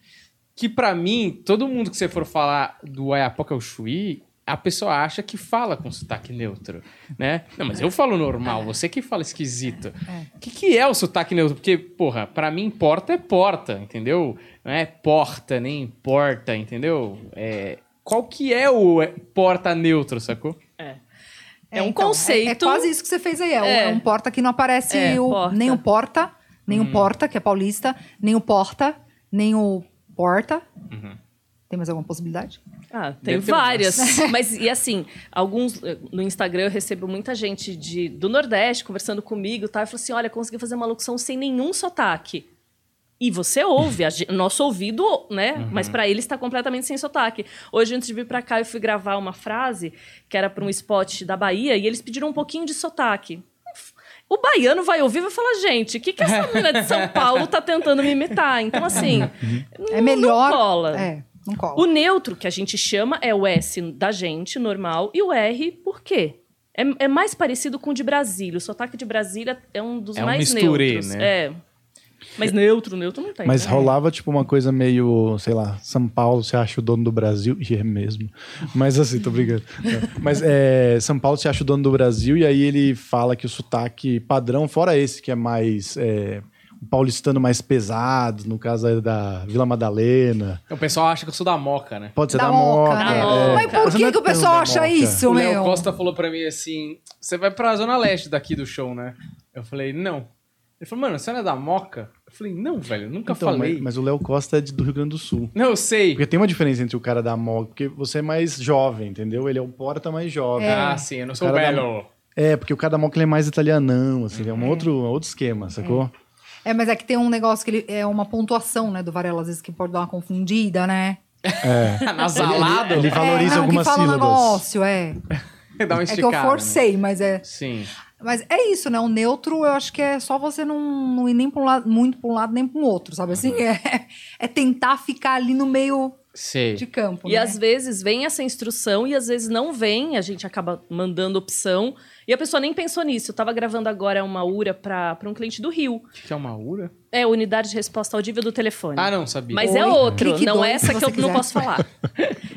Speaker 1: Que pra mim, todo mundo que você for falar do Ayapoca ao Chuí, a pessoa acha que fala com sotaque neutro, né? Não, mas eu falo normal, você que fala esquisito. O que, que é o sotaque neutro? Porque, porra, pra mim, porta é porta, entendeu? Não é porta, nem porta, entendeu? É, qual que é o é, porta neutro, sacou?
Speaker 4: É. É um
Speaker 3: então,
Speaker 4: conceito.
Speaker 3: É, é quase isso que você fez aí. É,
Speaker 4: É.
Speaker 3: é um porta que não aparece
Speaker 4: É,
Speaker 3: o-
Speaker 4: porta.
Speaker 3: nem o porta, nem
Speaker 1: Hum.
Speaker 3: o porta, que é paulista, nem o porta, nem o porta. Tem mais alguma possibilidade?
Speaker 4: Ah, tem
Speaker 1: Deve
Speaker 4: várias. Mas, e assim, alguns. eh, No Instagram eu recebo muita gente de, do Nordeste conversando comigo tá? e fala assim: olha, consegui fazer uma locução sem nenhum sotaque. E você ouve, a gen- nosso ouvido, né? Mas pra ele está completamente sem sotaque. Hoje, antes de vir pra cá, eu fui gravar uma frase que era para um spot da Bahia e eles pediram um pouquinho de sotaque. O baiano vai ouvir e vai falar, gente, o que, que essa menina de São Paulo tá tentando me imitar? Então, assim,
Speaker 3: É
Speaker 4: não-
Speaker 3: melhor.
Speaker 4: Não cola.
Speaker 3: É, não cola.
Speaker 4: O neutro que a gente chama é o S da gente, normal, e o R, por quê? É, é mais parecido com o de Brasília. O sotaque de Brasília é um dos
Speaker 1: É um
Speaker 4: mais
Speaker 1: misturê,
Speaker 4: neutros.
Speaker 1: né?
Speaker 4: É. Mas neutro, neutro não tem.
Speaker 2: Mas
Speaker 4: né?
Speaker 2: rolava, tipo, uma coisa meio, sei lá, São Paulo, você acha o dono do Brasil, e é mesmo. Mas assim, tô brincando. Mas é, São Paulo se acha o dono do Brasil, e aí ele fala que o sotaque padrão, fora esse que é mais. É, o paulistano mais pesado, no caso aí da Vila Madalena.
Speaker 1: O pessoal acha que eu sou da Moca, né?
Speaker 2: Pode ser da,
Speaker 3: Da
Speaker 2: Moca.
Speaker 3: Moca,
Speaker 4: né?
Speaker 2: é.
Speaker 3: Mas por que,
Speaker 2: é
Speaker 3: que o pessoal
Speaker 2: da
Speaker 3: acha isso,
Speaker 1: o Léo
Speaker 3: meu?
Speaker 1: Costa falou pra mim assim: você vai pra Zona Leste daqui do show, né? Eu falei, não. Ele falou, mano, você não é da Moca? Eu falei, não, velho, nunca
Speaker 2: Então,
Speaker 1: falei.
Speaker 2: mas, mas o Léo Costa é de- do Rio Grande do Sul.
Speaker 1: Não, eu sei.
Speaker 2: Porque tem uma diferença entre o cara da Moca, porque você é mais jovem, entendeu? Ele é um porta mais jovem.
Speaker 1: Ah, sim, eu não sou
Speaker 2: da-
Speaker 1: belo.
Speaker 2: É, porque o cara da Moca ele é mais italianão, assim, é um outro, outro esquema, sacou?
Speaker 3: É, mas é que tem um negócio que ele é uma pontuação, né, do Varela, às vezes que pode dar uma confundida, né?
Speaker 1: Nasalado,
Speaker 2: Ele valoriza
Speaker 3: é, não,
Speaker 2: algumas
Speaker 3: que fala um
Speaker 2: sílabas.
Speaker 3: negócio, é.
Speaker 1: dá uma
Speaker 3: É que
Speaker 1: esticada.
Speaker 3: eu forcei, mas é.
Speaker 1: Né? Sim.
Speaker 3: Mas é isso, né? O neutro, eu acho que é só você não, não ir nem pra um lado, muito pra um lado nem pra um outro, sabe assim? É, é tentar ficar ali no meio
Speaker 1: Sei.
Speaker 3: de campo.
Speaker 4: E
Speaker 3: né?
Speaker 4: às vezes vem essa instrução e às vezes não vem, a gente acaba mandando opção e a pessoa nem pensou nisso. Eu tava gravando agora uma URA para um cliente do Rio.
Speaker 1: O que que é uma URA?
Speaker 4: É Unidade de Resposta Audível do Telefone.
Speaker 1: Ah, não, sabia.
Speaker 4: Mas
Speaker 3: Oi,
Speaker 4: é outro, não
Speaker 3: dois,
Speaker 4: é essa que eu não
Speaker 3: quiser.
Speaker 4: posso falar.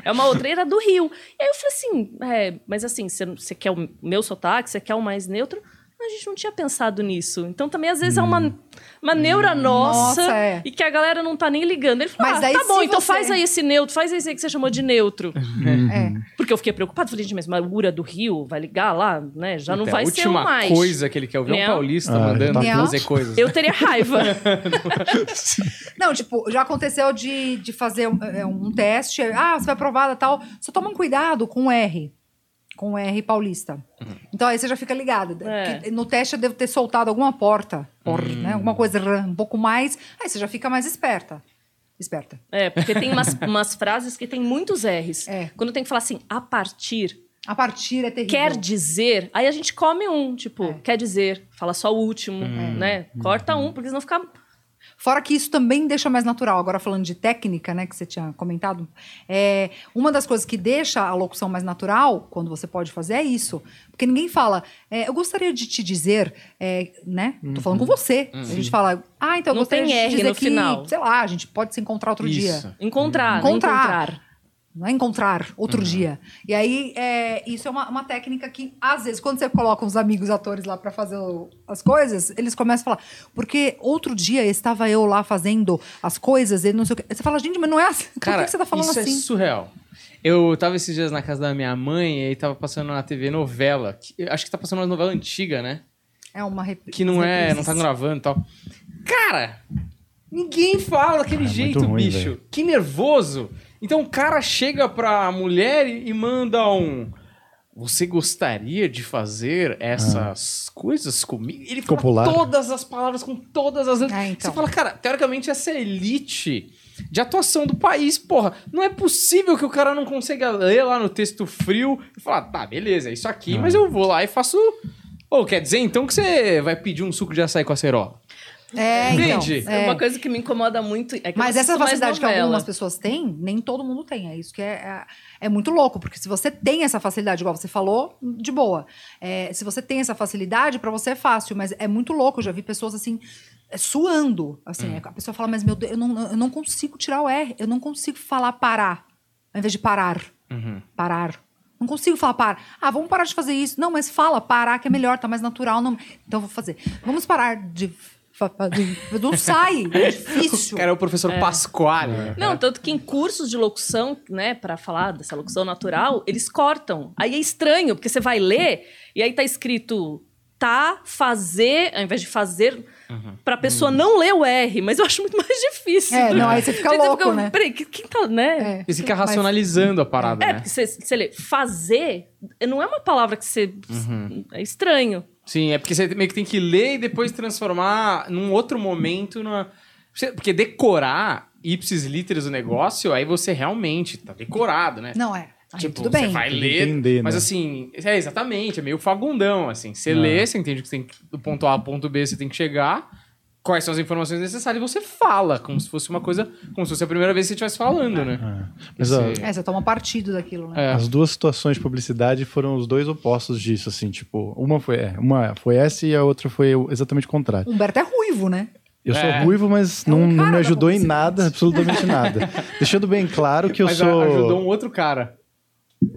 Speaker 4: É uma outra, era do Rio. E aí eu falei assim, é, mas assim, você quer o meu sotaque, você quer o mais neutro? A gente não tinha pensado nisso. Então também, às vezes, é uma, uma neura nossa,
Speaker 3: Nossa, é.
Speaker 4: e que a galera não tá nem ligando. Ele falou,
Speaker 3: Mas
Speaker 4: ah, tá bom, então
Speaker 3: você-
Speaker 4: faz aí esse neutro, faz esse aí que você chamou de neutro.
Speaker 3: É.
Speaker 4: Porque eu fiquei preocupado, falei, gente, mas uma URA do Rio vai ligar lá, né? Já não
Speaker 1: Puta,
Speaker 4: vai
Speaker 1: a
Speaker 4: ser o
Speaker 1: última
Speaker 4: mais.
Speaker 1: coisa que ele quer ouvir é um
Speaker 4: Né?
Speaker 1: paulista
Speaker 2: Ah,
Speaker 1: mandando
Speaker 3: tá.
Speaker 1: fazer coisas.
Speaker 4: Eu teria raiva.
Speaker 3: Não, tipo, já aconteceu de, de fazer um, é, um teste. Ah, você vai aprovada e tal. Só toma um cuidado com o R. Com o R paulista. Então aí você já fica ligado.
Speaker 4: É.
Speaker 3: No teste eu devo ter soltado alguma porta. Por, né? Alguma coisa um pouco mais. Aí você já fica mais esperta. Esperta.
Speaker 4: É, porque tem umas, umas frases que tem muitos R's.
Speaker 3: É.
Speaker 4: Quando tem que falar assim, a partir,
Speaker 3: A partir é terrível.
Speaker 4: quer dizer, aí a gente come um, tipo,
Speaker 3: É.
Speaker 4: quer dizer, fala só o último, né? Corta um, porque senão fica.
Speaker 3: Fora que isso também deixa mais natural. Agora, falando de técnica, né, que você tinha comentado, é, uma das coisas que deixa a locução mais natural, quando você pode fazer, é isso. Porque ninguém fala, é, eu gostaria de te dizer, é, né? Tô falando com você. A gente fala, ah, então eu
Speaker 4: Não
Speaker 3: gostaria
Speaker 4: tem
Speaker 3: de te
Speaker 4: R
Speaker 3: dizer
Speaker 4: no
Speaker 3: que,
Speaker 4: final.
Speaker 3: sei lá, a gente pode se encontrar outro dia.
Speaker 1: Isso.
Speaker 4: Encontrar, não
Speaker 3: Encontrar.
Speaker 4: encontrar.
Speaker 3: Não é encontrar outro dia. E aí, é, isso é uma, uma técnica que, às vezes, quando você coloca uns amigos atores lá pra fazer o- as coisas, eles começam a falar. Porque outro dia estava eu lá fazendo as coisas, e não sei o quê. Você fala, gente, mas não é assim. Por
Speaker 1: Cara,
Speaker 3: que que você tá falando
Speaker 1: isso
Speaker 3: assim?
Speaker 1: é surreal. Eu tava esses dias na casa da minha mãe e aí tava passando na TV novela. que- acho que tá passando uma novela antiga, né?
Speaker 3: É uma rep...
Speaker 1: Que não é, não tá gravando e tal. Cara, ninguém fala daquele
Speaker 2: É
Speaker 1: jeito,
Speaker 2: ruim,
Speaker 1: bicho.
Speaker 2: velho.
Speaker 1: Que nervoso. Então o cara chega pra mulher e manda um. Você gostaria de fazer essas coisas comigo? Ele fala
Speaker 2: Popular.
Speaker 1: todas as palavras com todas as letras.
Speaker 3: É, então.
Speaker 1: Você fala, cara, teoricamente essa é a elite de atuação do país, porra. Não é possível que o cara não consiga ler lá no texto frio e falar, tá, beleza, é isso aqui, mas eu vou lá e faço. Ou quer dizer então que você vai pedir um suco de açaí com acerola?
Speaker 3: É, então.
Speaker 1: Entende?
Speaker 4: É.
Speaker 3: é.
Speaker 4: Uma coisa que me incomoda muito. É que
Speaker 3: Mas essa facilidade que algumas pessoas têm, nem todo mundo tem. É isso que é, é, é muito louco, porque se você tem essa facilidade, igual você falou, de boa. É, se você tem essa facilidade, pra você é fácil, mas é muito louco. Eu já vi pessoas assim. é, Suando, assim, a pessoa fala, mas meu Deus, eu não, eu não consigo tirar o R, eu não consigo falar parar, ao invés de parar. Parar. Não consigo falar parar. Ah, vamos parar de fazer isso. Não, mas fala parar, que é melhor, tá mais natural. Não... Então eu vou fazer. Vamos parar de. Não sai, é difícil.
Speaker 1: O cara é o professor Pasquale. né?
Speaker 4: Não, tanto que em cursos de locução, né, pra falar dessa locução natural, eles cortam. Aí é estranho, porque você vai ler e aí tá escrito tá, fazer, ao invés de fazer. Pra pessoa não ler o R, mas eu acho muito mais difícil.
Speaker 3: É, não, aí você fica louco, né?
Speaker 4: Peraí, que- quem tá, né?
Speaker 3: É.
Speaker 1: Você fica
Speaker 3: Mas-
Speaker 1: racionalizando a parada,
Speaker 4: É,
Speaker 1: né?
Speaker 4: porque você, você lê fazer, não é uma palavra que você.
Speaker 1: Uhum.
Speaker 4: É estranho.
Speaker 1: Sim, é porque você meio que tem que ler e depois transformar num outro momento. Numa... Porque decorar ipsis literis o negócio, aí você realmente tá decorado, né?
Speaker 3: Não é. Aí
Speaker 1: Tipo,
Speaker 3: tudo
Speaker 1: você
Speaker 3: bem.
Speaker 1: vai
Speaker 2: Tem que
Speaker 1: ler,
Speaker 2: entender,
Speaker 1: mas
Speaker 2: né?
Speaker 1: assim, é exatamente, é meio fagundão, assim. Você lê, você entende que você tem que, do ponto A ao ponto B você tem que chegar, quais são as informações necessárias e você fala, como se fosse uma coisa, como se fosse a primeira vez que você estivesse falando, né?
Speaker 2: É. Mas ó,
Speaker 1: Esse-
Speaker 3: É, você toma partido daquilo, né?
Speaker 1: É.
Speaker 2: as duas situações de publicidade foram os dois opostos disso, assim, tipo, uma foi, é, uma foi essa e a outra foi exatamente o contrário.
Speaker 3: Humberto é ruivo, né?
Speaker 2: Eu sou
Speaker 1: É.
Speaker 2: ruivo, mas
Speaker 3: É
Speaker 2: não,
Speaker 3: um
Speaker 2: não
Speaker 3: cara
Speaker 2: me ajudou em nada, absolutamente nada. Deixando bem claro que eu
Speaker 1: Mas
Speaker 2: sou.
Speaker 1: ajudou um outro cara.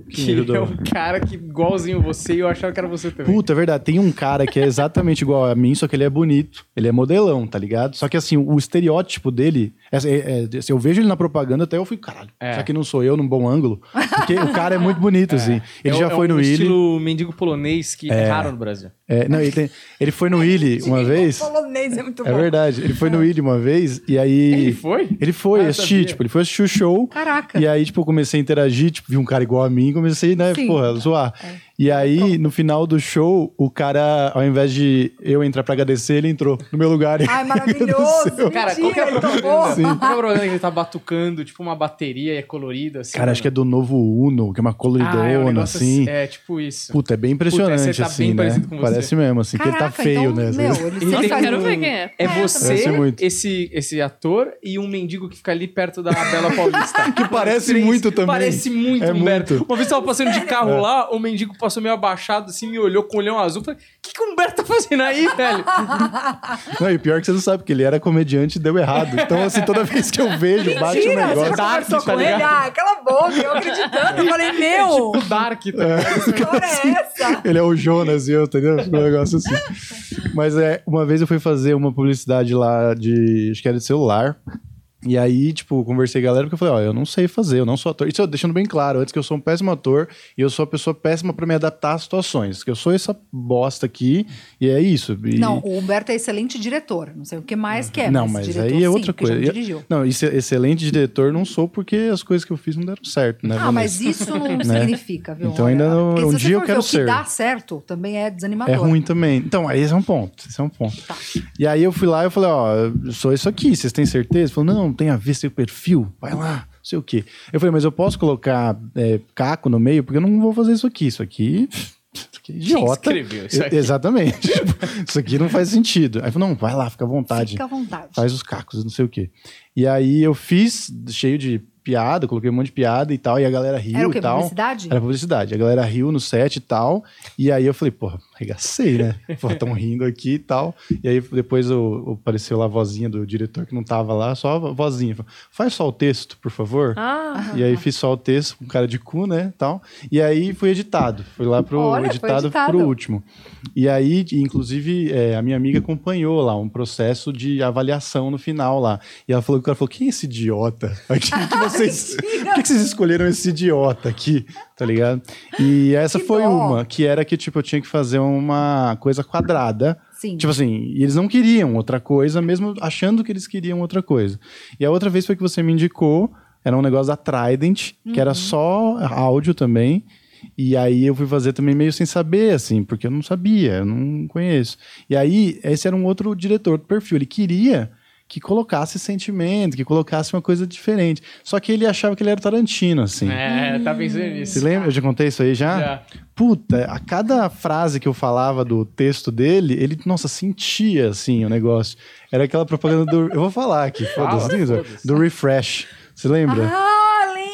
Speaker 1: Que é um cara que igualzinho você e eu achava que era você também.
Speaker 2: Puta, é verdade. Tem um cara que é exatamente igual a mim, só que ele é bonito. Ele é modelão, tá ligado? Só que assim, o estereótipo dele. É, é- é- se eu vejo ele na propaganda, até eu fico, caralho.
Speaker 1: É.
Speaker 2: Será que não sou eu num bom ângulo? Porque o cara é muito bonito, assim. Ele
Speaker 1: É
Speaker 2: já
Speaker 1: um-
Speaker 2: foi
Speaker 1: é um
Speaker 2: no Willy.
Speaker 1: estilo mendigo polonês que é raro no Brasil.
Speaker 2: É, não, ele, tem- ele foi no Willy uma vez.
Speaker 3: polonês é muito
Speaker 2: É verdade. Ele foi no Willy uma vez e aí.
Speaker 1: Ele foi?
Speaker 2: Ele foi
Speaker 1: Ah,
Speaker 2: assistir, tipo, ele foi assistir o show.
Speaker 3: Caraca.
Speaker 2: E aí, tipo, eu comecei a interagir, tipo, vi um cara igual a mim, comecei, né,
Speaker 3: Sim.
Speaker 2: porra, zoar.
Speaker 3: É.
Speaker 2: E aí, no final do show, o cara, ao invés de eu entrar pra agradecer, ele entrou no meu lugar.
Speaker 3: Ai, maravilhoso.
Speaker 1: Cara, qual que é. Qual é a propaganda que ele tá batucando, tipo uma bateria e é colorida, assim?
Speaker 2: Cara, acho que é do novo Uno, que é uma coloridona,
Speaker 1: Ah, é um negócio
Speaker 2: assim.
Speaker 1: É, tipo isso.
Speaker 2: Puta, é bem impressionante,
Speaker 1: Puta, tá
Speaker 2: assim,
Speaker 1: bem
Speaker 2: né?
Speaker 1: parecido com você.
Speaker 2: Parece mesmo, assim, que ele tá
Speaker 3: Caraca,
Speaker 2: feio,
Speaker 3: então,
Speaker 2: né?
Speaker 3: Meu, ele
Speaker 1: E tem
Speaker 4: quero
Speaker 3: um-
Speaker 4: ver quem é.
Speaker 1: É
Speaker 2: Parece
Speaker 1: você, esse, esse ator e um mendigo que fica ali perto da Bela Paulista.
Speaker 2: Que parece
Speaker 1: Três-
Speaker 2: muito também.
Speaker 1: Parece muito,
Speaker 2: É
Speaker 1: Humberto.
Speaker 2: muito.
Speaker 1: Uma vez eu tava passando de carro lá, o mendigo passou meio abaixado, assim, me olhou com o olhão azul. Falei, o que, que o Humberto tá fazendo aí, velho?
Speaker 2: Não, e pior é que você não sabe, porque ele era comediante e deu errado. Então, assim, toda vez que eu vejo, bate o
Speaker 3: Mentira, você
Speaker 2: negócio.
Speaker 3: já conversou
Speaker 1: tá
Speaker 3: com ele?
Speaker 1: ligado?
Speaker 3: Ah, cala a boca, eu acreditando. Eu falei, meu,
Speaker 1: tipo Dark, tá ligado?
Speaker 3: que história é essa?
Speaker 2: Ele é o Jonas e eu, entendeu? Um negócio assim. Mas é, uma vez eu fui fazer uma publicidade lá de. Acho que era de celular. E aí, tipo, conversei com a galera porque eu falei, ó, eu não sei fazer, eu não sou ator. Isso eu deixando bem claro, antes que eu sou um péssimo ator e eu sou a pessoa péssima pra me adaptar às situações. Que eu sou essa bosta aqui e é isso. E-
Speaker 3: Não, o Humberto é excelente diretor. Não sei o que mais que é.
Speaker 2: Não, mas
Speaker 3: diretor,
Speaker 2: aí é
Speaker 3: sim,
Speaker 2: outra
Speaker 3: já
Speaker 2: coisa. Eu-. Não, isso é excelente diretor não sou porque as coisas que eu fiz não deram certo, né?
Speaker 3: Ah, mas isso não significa, viu?
Speaker 2: Então ainda não- um dia eu quero
Speaker 3: ver o
Speaker 2: ser.
Speaker 3: que dá certo também é desanimador.
Speaker 2: É ruim também. Então, aí esse é um ponto. Esse é um ponto.
Speaker 3: Tá.
Speaker 2: E aí eu fui lá e eu falei, ó, eu sou isso aqui, vocês têm certeza? Falou, não, tem a ver seu perfil, vai lá, não sei o quê. Eu falei, mas eu posso colocar é, caco no meio? Porque eu não vou fazer isso aqui. Isso aqui. Isso aqui é idiota.
Speaker 1: escreveu isso aqui?
Speaker 2: E- Exatamente. Tipo, isso aqui não faz sentido. Aí ele falou, não, vai lá, fica à vontade.
Speaker 3: Fica à vontade.
Speaker 2: Faz os cacos, não sei o quê. E aí eu fiz cheio de piada, coloquei um monte de piada e tal, e a galera riu
Speaker 3: Era o quê?
Speaker 2: e tal.
Speaker 3: Publicidade?
Speaker 2: Era publicidade. A galera riu no set e tal. E aí eu falei, porra, arregacei, né? Pô, tão rindo aqui e tal. E aí depois o- apareceu lá a vozinha do diretor que não tava lá, só a vozinha. Falou, Faz só o texto, por favor.
Speaker 4: Ah,
Speaker 2: E aí fiz só o texto com cara de cu, né, tal. E aí foi editado. Foi lá pro
Speaker 3: Olha,
Speaker 2: editado,
Speaker 3: editado.
Speaker 2: pro último. E aí, inclusive, é, a minha amiga acompanhou lá um processo de avaliação no final lá. E ela falou que o cara falou: "Quem é esse idiota? Aqui que vocês, por que vocês escolheram esse idiota aqui?" Tá ligado? E essa
Speaker 3: Que
Speaker 2: foi
Speaker 3: dó.
Speaker 2: uma, que era que tipo eu tinha que fazer uma coisa quadrada.
Speaker 3: Sim.
Speaker 2: Tipo assim, e eles não queriam outra coisa, mesmo achando que eles queriam outra coisa. E a outra vez foi que você me indicou, era um negócio da Trident, que
Speaker 3: Uhum.
Speaker 2: era só áudio também. E aí eu fui fazer também meio sem saber, assim, porque eu não sabia, eu não conheço. E aí, esse era um outro diretor do perfil. Ele queria que colocasse sentimento, que colocasse uma coisa diferente. Só que ele achava que ele era Tarantino, assim.
Speaker 1: É, tá pensando nisso.
Speaker 2: Você lembra? Eu já contei isso aí já?
Speaker 1: Já.
Speaker 2: Puta, a cada frase que eu falava do texto dele, ele, nossa, sentia, assim, o negócio. Era aquela propaganda do... Eu vou falar aqui, foda-se. do Refresh. Você lembra?
Speaker 3: Ah.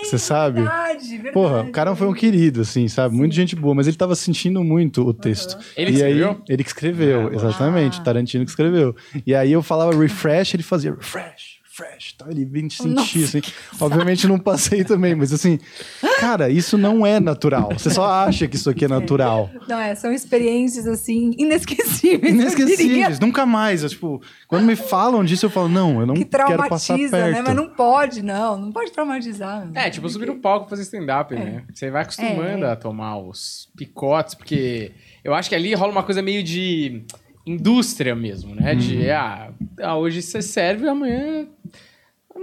Speaker 2: Você sabe?
Speaker 3: Verdade, verdade.
Speaker 2: Porra, o cara foi um querido, assim, sabe? Muito gente boa, mas ele tava sentindo muito o texto.
Speaker 1: Ele
Speaker 2: e
Speaker 1: que
Speaker 2: aí,
Speaker 1: escreveu?
Speaker 2: ele que escreveu,
Speaker 1: Ah,
Speaker 2: exatamente.
Speaker 3: Ah.
Speaker 2: Tarantino que escreveu. E aí eu falava refresh, ele fazia refresh, refresh. Tal, ele bem sentia,
Speaker 3: Nossa,
Speaker 2: assim. Obviamente não passei também, mas assim, cara, isso não é natural. Você só acha que isso aqui é natural.
Speaker 3: Não, é, são experiências, assim, inesquecíveis.
Speaker 2: Inesquecíveis, nunca mais. Eu, tipo, quando me falam disso, eu falo, não, eu não
Speaker 3: Que
Speaker 2: quero passar
Speaker 3: traumatiza,
Speaker 2: perto.
Speaker 3: né? Mas não pode, não. Não pode traumatizar.
Speaker 1: É, tipo, subir no palco e fazer stand-up, né? Você vai acostumando
Speaker 3: É.
Speaker 1: a tomar os picotes, porque eu acho que ali rola uma coisa meio de indústria mesmo, né? De, ah, ah, hoje você serve, amanhã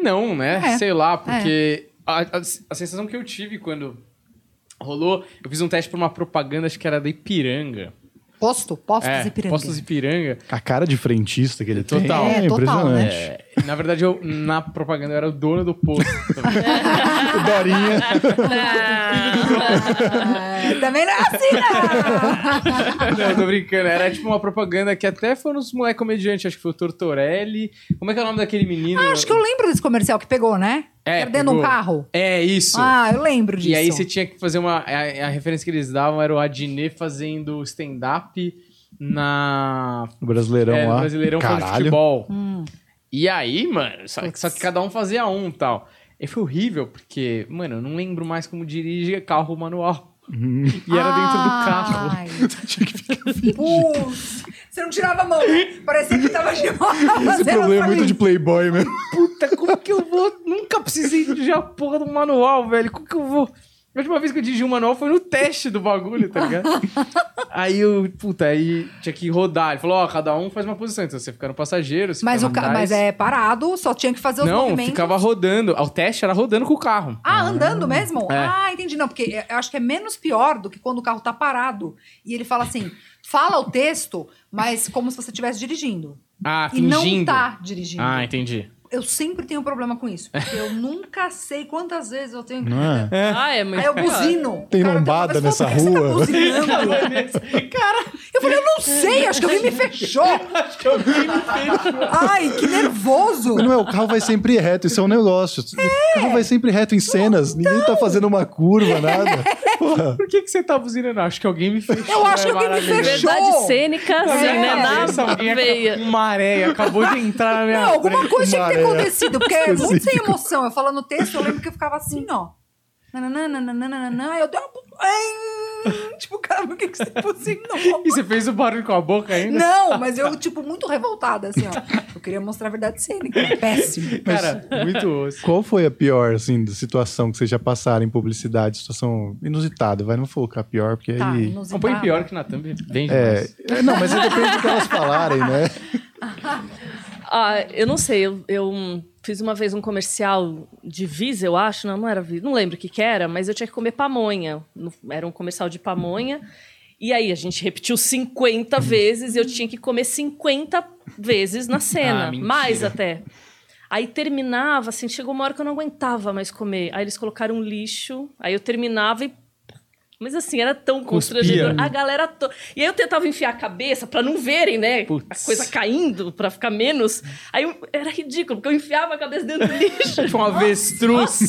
Speaker 1: não, né?
Speaker 3: É.
Speaker 1: Sei lá, porque a, a, a sensação que eu tive quando rolou, eu fiz um teste pra uma propaganda, acho que era da Ipiranga.
Speaker 3: Posto, postos
Speaker 1: é,
Speaker 3: e piranga.
Speaker 1: Postos Ipiranga.
Speaker 2: A cara de frentista que ele
Speaker 1: Total.
Speaker 2: tem
Speaker 3: É,
Speaker 2: é
Speaker 3: total, né?
Speaker 2: impressionante.
Speaker 1: É, na verdade, eu, na propaganda eu era o dono do posto.
Speaker 2: O Dorinha.
Speaker 3: É, também não é assim, não.
Speaker 1: Não, eu tô brincando. Era tipo uma propaganda que até foi nos moleque comediantes, acho que foi o Tortorelli. Como é que é o nome daquele menino?
Speaker 3: Ah, acho que eu lembro desse comercial que pegou, né?
Speaker 1: É,
Speaker 3: Era dentro de um carro.
Speaker 1: É, isso.
Speaker 3: Ah, eu lembro disso.
Speaker 1: E aí você tinha que fazer uma. A, a referência que eles davam era o Adnet fazendo stand-up na.
Speaker 2: O Brasileirão
Speaker 1: é, no
Speaker 2: lá.
Speaker 1: Brasileirão
Speaker 2: Caralho.
Speaker 1: futebol.
Speaker 3: Hum.
Speaker 1: E aí, mano, só, só que cada um fazia um e tal. E foi horrível, porque, mano, eu não lembro mais como dirige carro manual. E era dentro do carro.
Speaker 3: Ai. Putz, você não tirava a mão? Parecia que tava de.
Speaker 2: Esse problema é muito de playboy mesmo.
Speaker 1: Puta, como que eu vou? Nunca precisei dirigir a porra do manual, velho. Como que eu vou? A última vez que eu dirigi um manual foi no teste do bagulho, tá ligado? aí eu, puta, aí tinha que rodar. Ele falou, ó, cada um faz uma posição. Então você fica no passageiro, você
Speaker 3: Mas,
Speaker 1: fica
Speaker 3: o ca... mas é parado, só tinha que fazer os
Speaker 1: Não,
Speaker 3: movimentos.
Speaker 1: ficava rodando. O teste era rodando com o carro.
Speaker 3: Ah, andando mesmo?
Speaker 1: É.
Speaker 3: Ah, entendi. Não, porque eu acho que é menos pior do que quando o carro tá parado. E ele fala assim: fala o texto, mas como se você estivesse dirigindo.
Speaker 1: Ah,
Speaker 3: E não
Speaker 1: fingindo.
Speaker 3: tá dirigindo.
Speaker 1: Ah, entendi.
Speaker 3: Eu sempre tenho problema com isso. Porque eu nunca sei quantas vezes eu tenho.
Speaker 2: Não é?
Speaker 4: Ah, é muito
Speaker 3: Aí eu buzino.
Speaker 2: Tem
Speaker 3: O cara
Speaker 2: lombada
Speaker 3: vez
Speaker 2: nessa
Speaker 3: falou, "Por que
Speaker 2: rua?"
Speaker 3: Você tá buzinando? cara, eu falei, eu não sei, acho que alguém me fechou. Ai, que nervoso.
Speaker 2: Mas não é, o carro vai sempre reto, isso é um negócio. O carro vai sempre reto em cenas, ninguém tá fazendo uma curva, nada. Porra.
Speaker 1: Por que, que você tá buzinando? Acho que alguém me fechou.
Speaker 3: Eu acho
Speaker 1: é
Speaker 3: que alguém me fechou.
Speaker 4: Verdade cênica, assim,
Speaker 3: É.
Speaker 4: né?
Speaker 1: Essa
Speaker 4: Na
Speaker 1: alguém
Speaker 4: veia.
Speaker 1: com uma areia acabou de entrar na minha
Speaker 3: Não, alguma coisa tinha que ter
Speaker 2: Maré.
Speaker 3: acontecido, porque é muito sem emoção. Eu falando o texto, eu lembro que eu ficava assim, ó. Nananana, aí eu dei uma. Tipo, cara, por que, que você buzinou?
Speaker 1: E você fez o barulho com a boca ainda?
Speaker 3: Não, mas eu, tipo, muito revoltada, assim, ó. Eu queria mostrar a verdade cênica. Péssimo.
Speaker 1: Cara, muito osso.
Speaker 2: Qual foi a pior, assim, da situação que vocês já passaram em publicidade? Situação inusitada, vai, não vou colocar pior, porque
Speaker 3: Tá,
Speaker 2: aí...
Speaker 1: Não põe pior que na thumb vem
Speaker 2: É,
Speaker 1: demais.
Speaker 2: é, não, mas depende do que elas falarem, né?
Speaker 4: Ah, eu não sei, eu, eu fiz uma vez um comercial de Visa, eu acho, não, não era Visa, não lembro o que que era, mas eu tinha que comer pamonha. Era um comercial de pamonha. E aí a gente repetiu 50 vezes e eu tinha que comer 50 vezes na cena,
Speaker 1: Ah,
Speaker 4: mais até. Aí terminava, assim, chegou uma hora que eu não aguentava mais comer. Aí eles colocaram um lixo, aí eu terminava e mas assim, era tão
Speaker 1: Cuspia.
Speaker 4: constrangedor. A galera. To... E aí eu tentava enfiar a cabeça pra não verem, né?
Speaker 1: Putz.
Speaker 4: A coisa caindo, pra ficar menos. Aí eu- era ridículo, porque eu enfiava a cabeça dentro do lixo.
Speaker 1: Tipo um avestruz.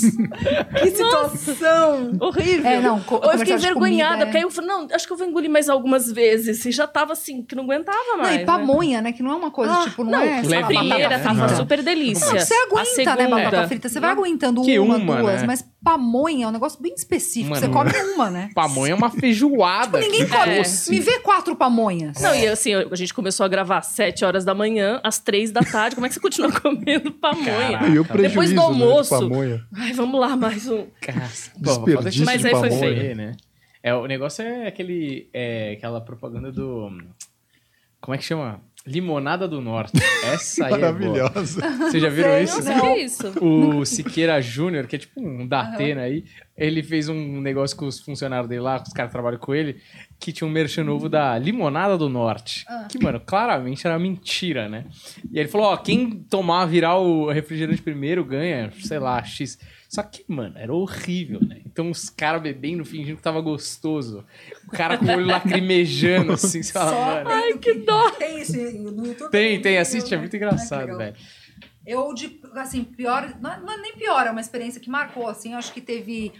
Speaker 3: Que situação!
Speaker 4: Horrível.
Speaker 3: É, não, co-
Speaker 4: Ou eu fiquei envergonhada,
Speaker 3: comida, é.
Speaker 4: porque aí eu falei, não, acho que eu vou engolir mais algumas vezes. E já tava assim, que não aguentava
Speaker 3: Não,
Speaker 4: mais.
Speaker 3: e pamonha, né? Que não é uma coisa,
Speaker 4: Ah,
Speaker 3: tipo, não,
Speaker 4: não,
Speaker 3: é.
Speaker 4: A primeira tava super delícia.
Speaker 3: Não, você
Speaker 4: a
Speaker 3: aguenta,
Speaker 4: segunda,
Speaker 3: né, batata frita. Você vai aguentando uma,
Speaker 1: uma,
Speaker 3: duas,
Speaker 1: né?
Speaker 3: mas pamonha é um negócio bem específico.
Speaker 1: Mano,
Speaker 3: você come uma, né?
Speaker 1: Pamonha é uma feijoada.
Speaker 3: Ninguém
Speaker 1: que
Speaker 3: come.
Speaker 1: doce.
Speaker 3: Me vê quatro pamonhas.
Speaker 4: Não, e assim, a gente começou a gravar às 7 horas da manhã, às 3 da tarde. Como é que você continua comendo pamonha?
Speaker 1: Caraca.
Speaker 2: E o
Speaker 1: Depois
Speaker 2: prejuízo
Speaker 4: do
Speaker 2: né,
Speaker 4: almoço.
Speaker 2: de pamonha.
Speaker 4: Ai, vamos lá, mais um.
Speaker 1: Cara,
Speaker 2: Desperdício
Speaker 1: falta de-
Speaker 4: Mas aí foi
Speaker 2: pamonha.
Speaker 4: feio.
Speaker 1: né? É, o negócio é aquele. É, aquela propaganda do. Como é que chama? Limonada do Norte. Essa aí é.
Speaker 2: Maravilhosa.
Speaker 1: Vocês já viram
Speaker 3: sei,
Speaker 1: isso?
Speaker 3: não
Speaker 4: é isso?
Speaker 1: O Siqueira Júnior, que é tipo um Datena aí, ele fez um negócio com os funcionários dele lá, com os caras que trabalham com ele, que tinha um merchan novo da Limonada do Norte. Que, mano, claramente era mentira, né? E aí ele falou, ó, quem tomar, virar o refrigerante primeiro ganha, sei lá, X. Só que, mano, era horrível, né? Então os caras bebendo, fingindo que tava gostoso. O cara com o olho lacrimejando, assim, você fala, mano...
Speaker 3: Ai, que dó. Tem isso no YouTube?
Speaker 1: Tem, tem, assiste, é muito
Speaker 3: que
Speaker 1: engraçado,
Speaker 3: legal.
Speaker 1: velho.
Speaker 3: Eu, de, assim, pior... Não, é- não é nem pior, é uma experiência que marcou, assim. Eu acho que teve...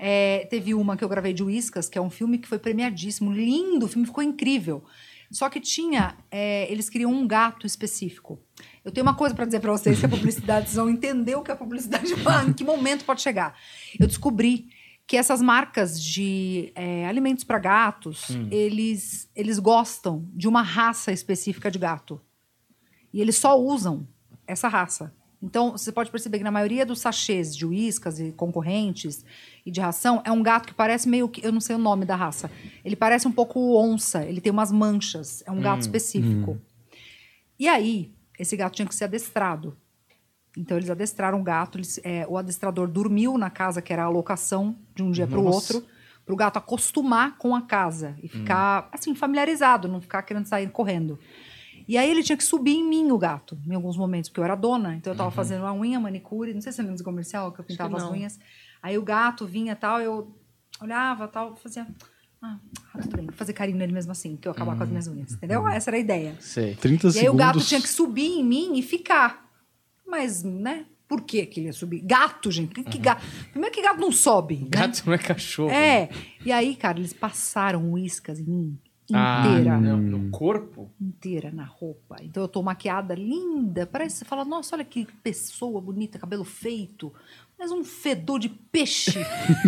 Speaker 3: é, teve uma que eu gravei de Whiskas, que é um filme que foi premiadíssimo. Lindo, o filme ficou incrível. Só que tinha... é, eles queriam um gato específico. Eu tenho uma coisa para dizer para vocês que a publicidade, vocês vão entender o que a publicidade... em que momento pode chegar. Eu descobri que essas marcas de é, alimentos para gatos, eles, eles gostam de uma raça específica de gato. E eles só usam essa raça. Então, você pode perceber que na maioria dos sachês de uíscas e concorrentes e de ração, é um gato que parece meio que. Eu não sei o nome da raça. Ele parece um pouco onça, ele tem umas manchas. É um gato específico. E aí, esse gato tinha que ser adestrado. Então, eles adestraram o gato. eles- é, o adestrador dormiu na casa, que era a alocação de um dia para o outro, para o gato acostumar com a casa e ficar, assim, familiarizado, não ficar querendo sair correndo. E aí ele tinha que subir em mim, o gato, em alguns momentos, porque eu era dona. Então eu tava fazendo uma unha, manicure, não sei se lembra do comercial que eu pintava as
Speaker 4: não.
Speaker 3: unhas. Aí o gato vinha e tal, eu olhava tal, fazia. Ah, ah, tudo bem, vou fazer carinho nele mesmo assim, que eu acabar com as minhas unhas. Entendeu? Essa era a ideia.
Speaker 1: Sei.
Speaker 2: 30
Speaker 3: E aí
Speaker 2: segundos.
Speaker 3: o gato tinha que subir em mim e ficar. Mas, né? Por que, que ele ia subir? Gato, gente. Que, que gato? Primeiro que gato não sobe. né?
Speaker 1: Gato não é cachorro.
Speaker 3: É. E aí, cara, eles passaram uíscas em mim
Speaker 1: Ah,
Speaker 3: inteira
Speaker 1: não, no corpo?
Speaker 3: inteira na roupa. Então eu tô maquiada linda. Parece, você fala, nossa, olha que pessoa bonita, cabelo feito. Mas um fedor de peixe.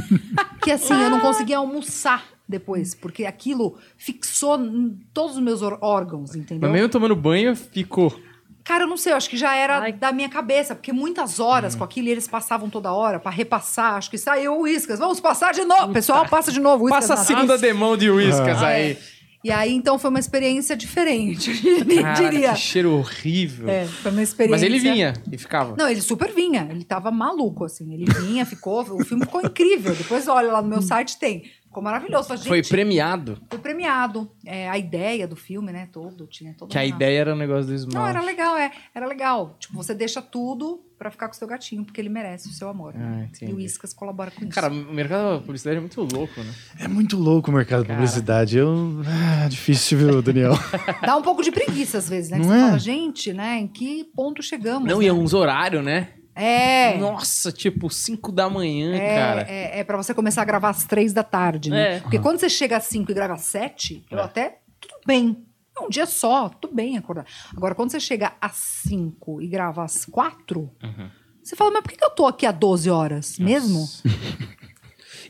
Speaker 3: que assim, eu não conseguia almoçar depois, porque aquilo fixou em todos os meus órgãos, entendeu?
Speaker 1: Mas mesmo tomando banho, ficou.
Speaker 3: Cara, eu não sei, eu acho que já era
Speaker 4: Ai.
Speaker 3: da minha cabeça, porque muitas horas com aquilo e eles passavam toda hora pra repassar. Acho que saiu o uíscas. Vamos passar de novo. Pessoal, passa de novo. uíscas
Speaker 1: Passa a segunda demão de uíscas
Speaker 3: Ah,
Speaker 1: aí.
Speaker 3: é. E aí, então, foi uma experiência diferente,
Speaker 1: Caraca,
Speaker 3: diria.
Speaker 1: que cheiro horrível.
Speaker 3: É, foi uma experiência.
Speaker 1: Mas ele vinha e ficava.
Speaker 3: Não, ele super vinha. Ele tava maluco, assim. Ele vinha, ficou. O filme ficou incrível. Depois, olha, lá no meu site tem. Ficou maravilhoso. Falei,
Speaker 1: Foi
Speaker 3: gente,
Speaker 1: premiado.
Speaker 3: foi premiado. É, a ideia do filme, né, todo, tinha toda
Speaker 1: Que a ideia era o negócio do esmalte.
Speaker 3: Não, era legal, é. Era legal. Tipo, você deixa tudo pra ficar com o seu gatinho, porque ele merece o seu amor.
Speaker 1: Ah,
Speaker 3: né?
Speaker 1: entendi.
Speaker 3: E o Iscas colabora com isso.
Speaker 1: Cara, o mercado da publicidade é muito louco, né?
Speaker 2: É muito louco o mercado
Speaker 1: Cara.
Speaker 2: publicidade. Eu... Ah, difícil, viu, Daniel?
Speaker 3: Dá um pouco de preguiça às vezes, né? Que
Speaker 2: Não
Speaker 3: você
Speaker 2: é?
Speaker 3: fala, gente, né? Em que ponto chegamos?
Speaker 1: Não,
Speaker 3: né?
Speaker 1: e é uns horários, né?
Speaker 3: É.
Speaker 1: Nossa, tipo 5 da manhã,
Speaker 3: É,
Speaker 1: cara.
Speaker 3: é, é pra você começar a gravar às três da tarde, né?
Speaker 4: É.
Speaker 3: Porque quando você chega às cinco e grava às sete, eu
Speaker 1: É.
Speaker 3: até. Tudo bem. É um dia só, tudo bem acordar. Agora, quando você chega às cinco e grava às quatro,
Speaker 1: Uhum.
Speaker 3: você fala, mas por que eu tô aqui há 12 horas mesmo?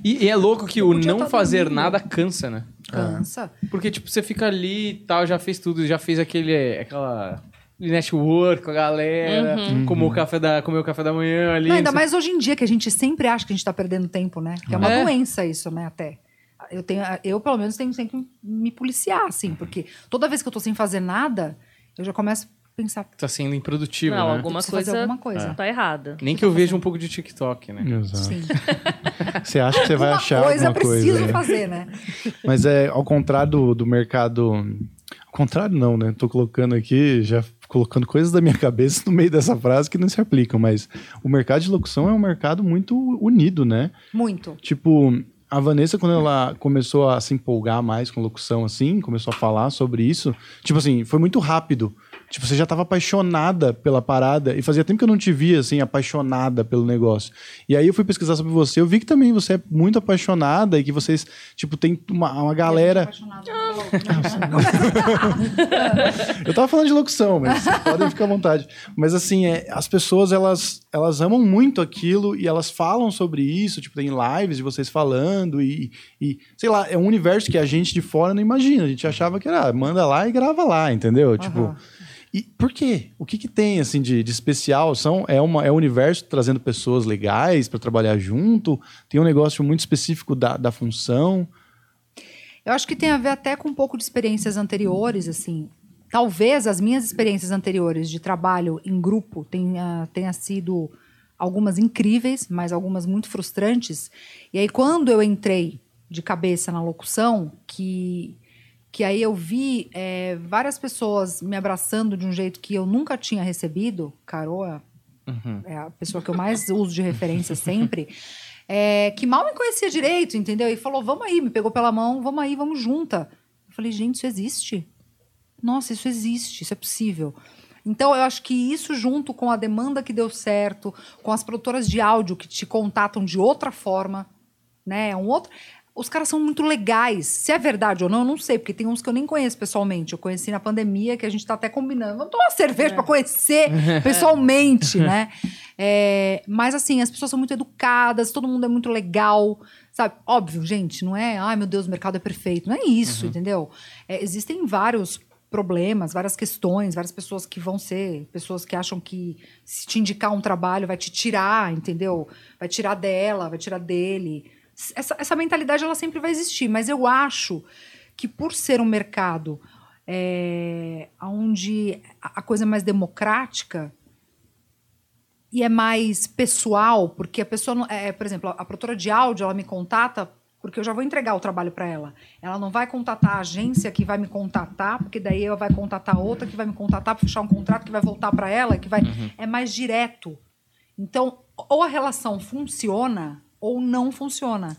Speaker 1: E, e é louco que o não
Speaker 3: tá
Speaker 1: fazer
Speaker 3: dormindo.
Speaker 1: nada cansa, né?
Speaker 3: Cansa.
Speaker 1: Porque, tipo, você fica ali e tal, já fez tudo, já fez aquele, aquela network com a galera, comeu, o café da, comeu o café da manhã ali.
Speaker 3: Não, ainda mais hoje em dia, que a gente sempre acha que a gente tá perdendo tempo, né? Que é uma
Speaker 1: É.
Speaker 3: doença isso, né, até. Eu, tenho, eu, pelo menos, tenho sempre que me policiar, assim, porque toda vez que eu tô sem fazer nada, eu já começo a pensar,
Speaker 1: Tá sendo improdutivo,
Speaker 4: Não,
Speaker 1: né?
Speaker 4: alguma
Speaker 3: preciso
Speaker 4: coisa,
Speaker 3: alguma coisa.
Speaker 4: tá errada.
Speaker 1: Nem que eu veja um pouco de TikTok, né?
Speaker 2: Exato.
Speaker 3: Sim.
Speaker 2: Você acha que você vai
Speaker 3: Alguma
Speaker 2: achar
Speaker 3: coisa
Speaker 2: alguma
Speaker 3: preciso
Speaker 2: coisa. né?
Speaker 3: fazer, né?
Speaker 2: Mas é ao contrário do, do mercado. Ao contrário, não, né? Tô colocando aqui, já colocando coisas da minha cabeça no meio dessa frase que não se aplicam, mas o mercado de locução é um mercado muito unido, né?
Speaker 3: Muito.
Speaker 2: Tipo, a Vanessa, quando ela começou a se empolgar mais com locução, assim, começou a falar sobre isso, tipo assim, foi muito rápido. Tipo, você já tava apaixonada pela parada, e fazia tempo que eu não te via, assim, apaixonada pelo negócio. E aí eu fui pesquisar sobre você, eu vi que também você é muito apaixonada e que vocês, tipo, tem uma, uma galera. Eu tava falando de locução, mas podem ficar à vontade. Mas assim, é, as pessoas elas, elas amam muito aquilo e elas falam sobre isso, tipo, tem lives de vocês falando e, e sei lá, é um universo que a gente de fora não imagina. A gente achava que era, ah, manda lá e grava lá, entendeu? Tipo, e por quê? O que que tem assim de, de especial? São é uma é um universo trazendo pessoas legais para trabalhar junto. Tem um negócio muito específico da, da função.
Speaker 3: Eu acho que tem a ver até com um pouco de experiências anteriores, assim. Talvez as minhas experiências anteriores de trabalho em grupo tenha, tenha sido algumas incríveis, mas algumas muito frustrantes. E aí, quando eu entrei de cabeça na locução, que, que aí eu vi é, várias pessoas me abraçando de um jeito que eu nunca tinha recebido, Caroa é a pessoa que eu mais uso de referência sempre, é, que mal me conhecia direito, entendeu? E falou: vamos aí, me pegou pela mão, vamos aí, vamos junta. Eu falei, gente, isso existe. Nossa, isso existe, isso é possível. Então, eu acho que isso, junto com a demanda que deu certo, com as produtoras de áudio que te contatam de outra forma, né? Um outro. Os caras são muito legais. Se é verdade ou não, eu não sei, porque tem uns que eu nem conheço pessoalmente. Eu conheci na pandemia, que a gente tá até combinando. Vamos tomar uma cerveja pra conhecer pessoalmente, né? É, mas assim, as pessoas são muito educadas, todo mundo é muito legal, sabe? Óbvio, gente, não é, ai meu Deus, o mercado é perfeito. Não é isso, entendeu? É, existem vários problemas, várias questões, várias pessoas que vão ser, pessoas que acham que se te indicar um trabalho vai te tirar, entendeu? Vai tirar dela, vai tirar dele. Essa, essa mentalidade ela sempre vai existir, mas eu acho que por ser um mercado é, onde a coisa é mais democrática e é mais pessoal, porque a pessoa, não- é, por exemplo, a produtora de áudio, ela me contata porque eu já vou entregar o trabalho para ela. Ela não vai contatar a agência que vai me contatar, porque daí ela vai contatar outra que vai me contatar para fechar um contrato que vai voltar para ela, que vai é mais direto. Então, ou a relação funciona ou não funciona.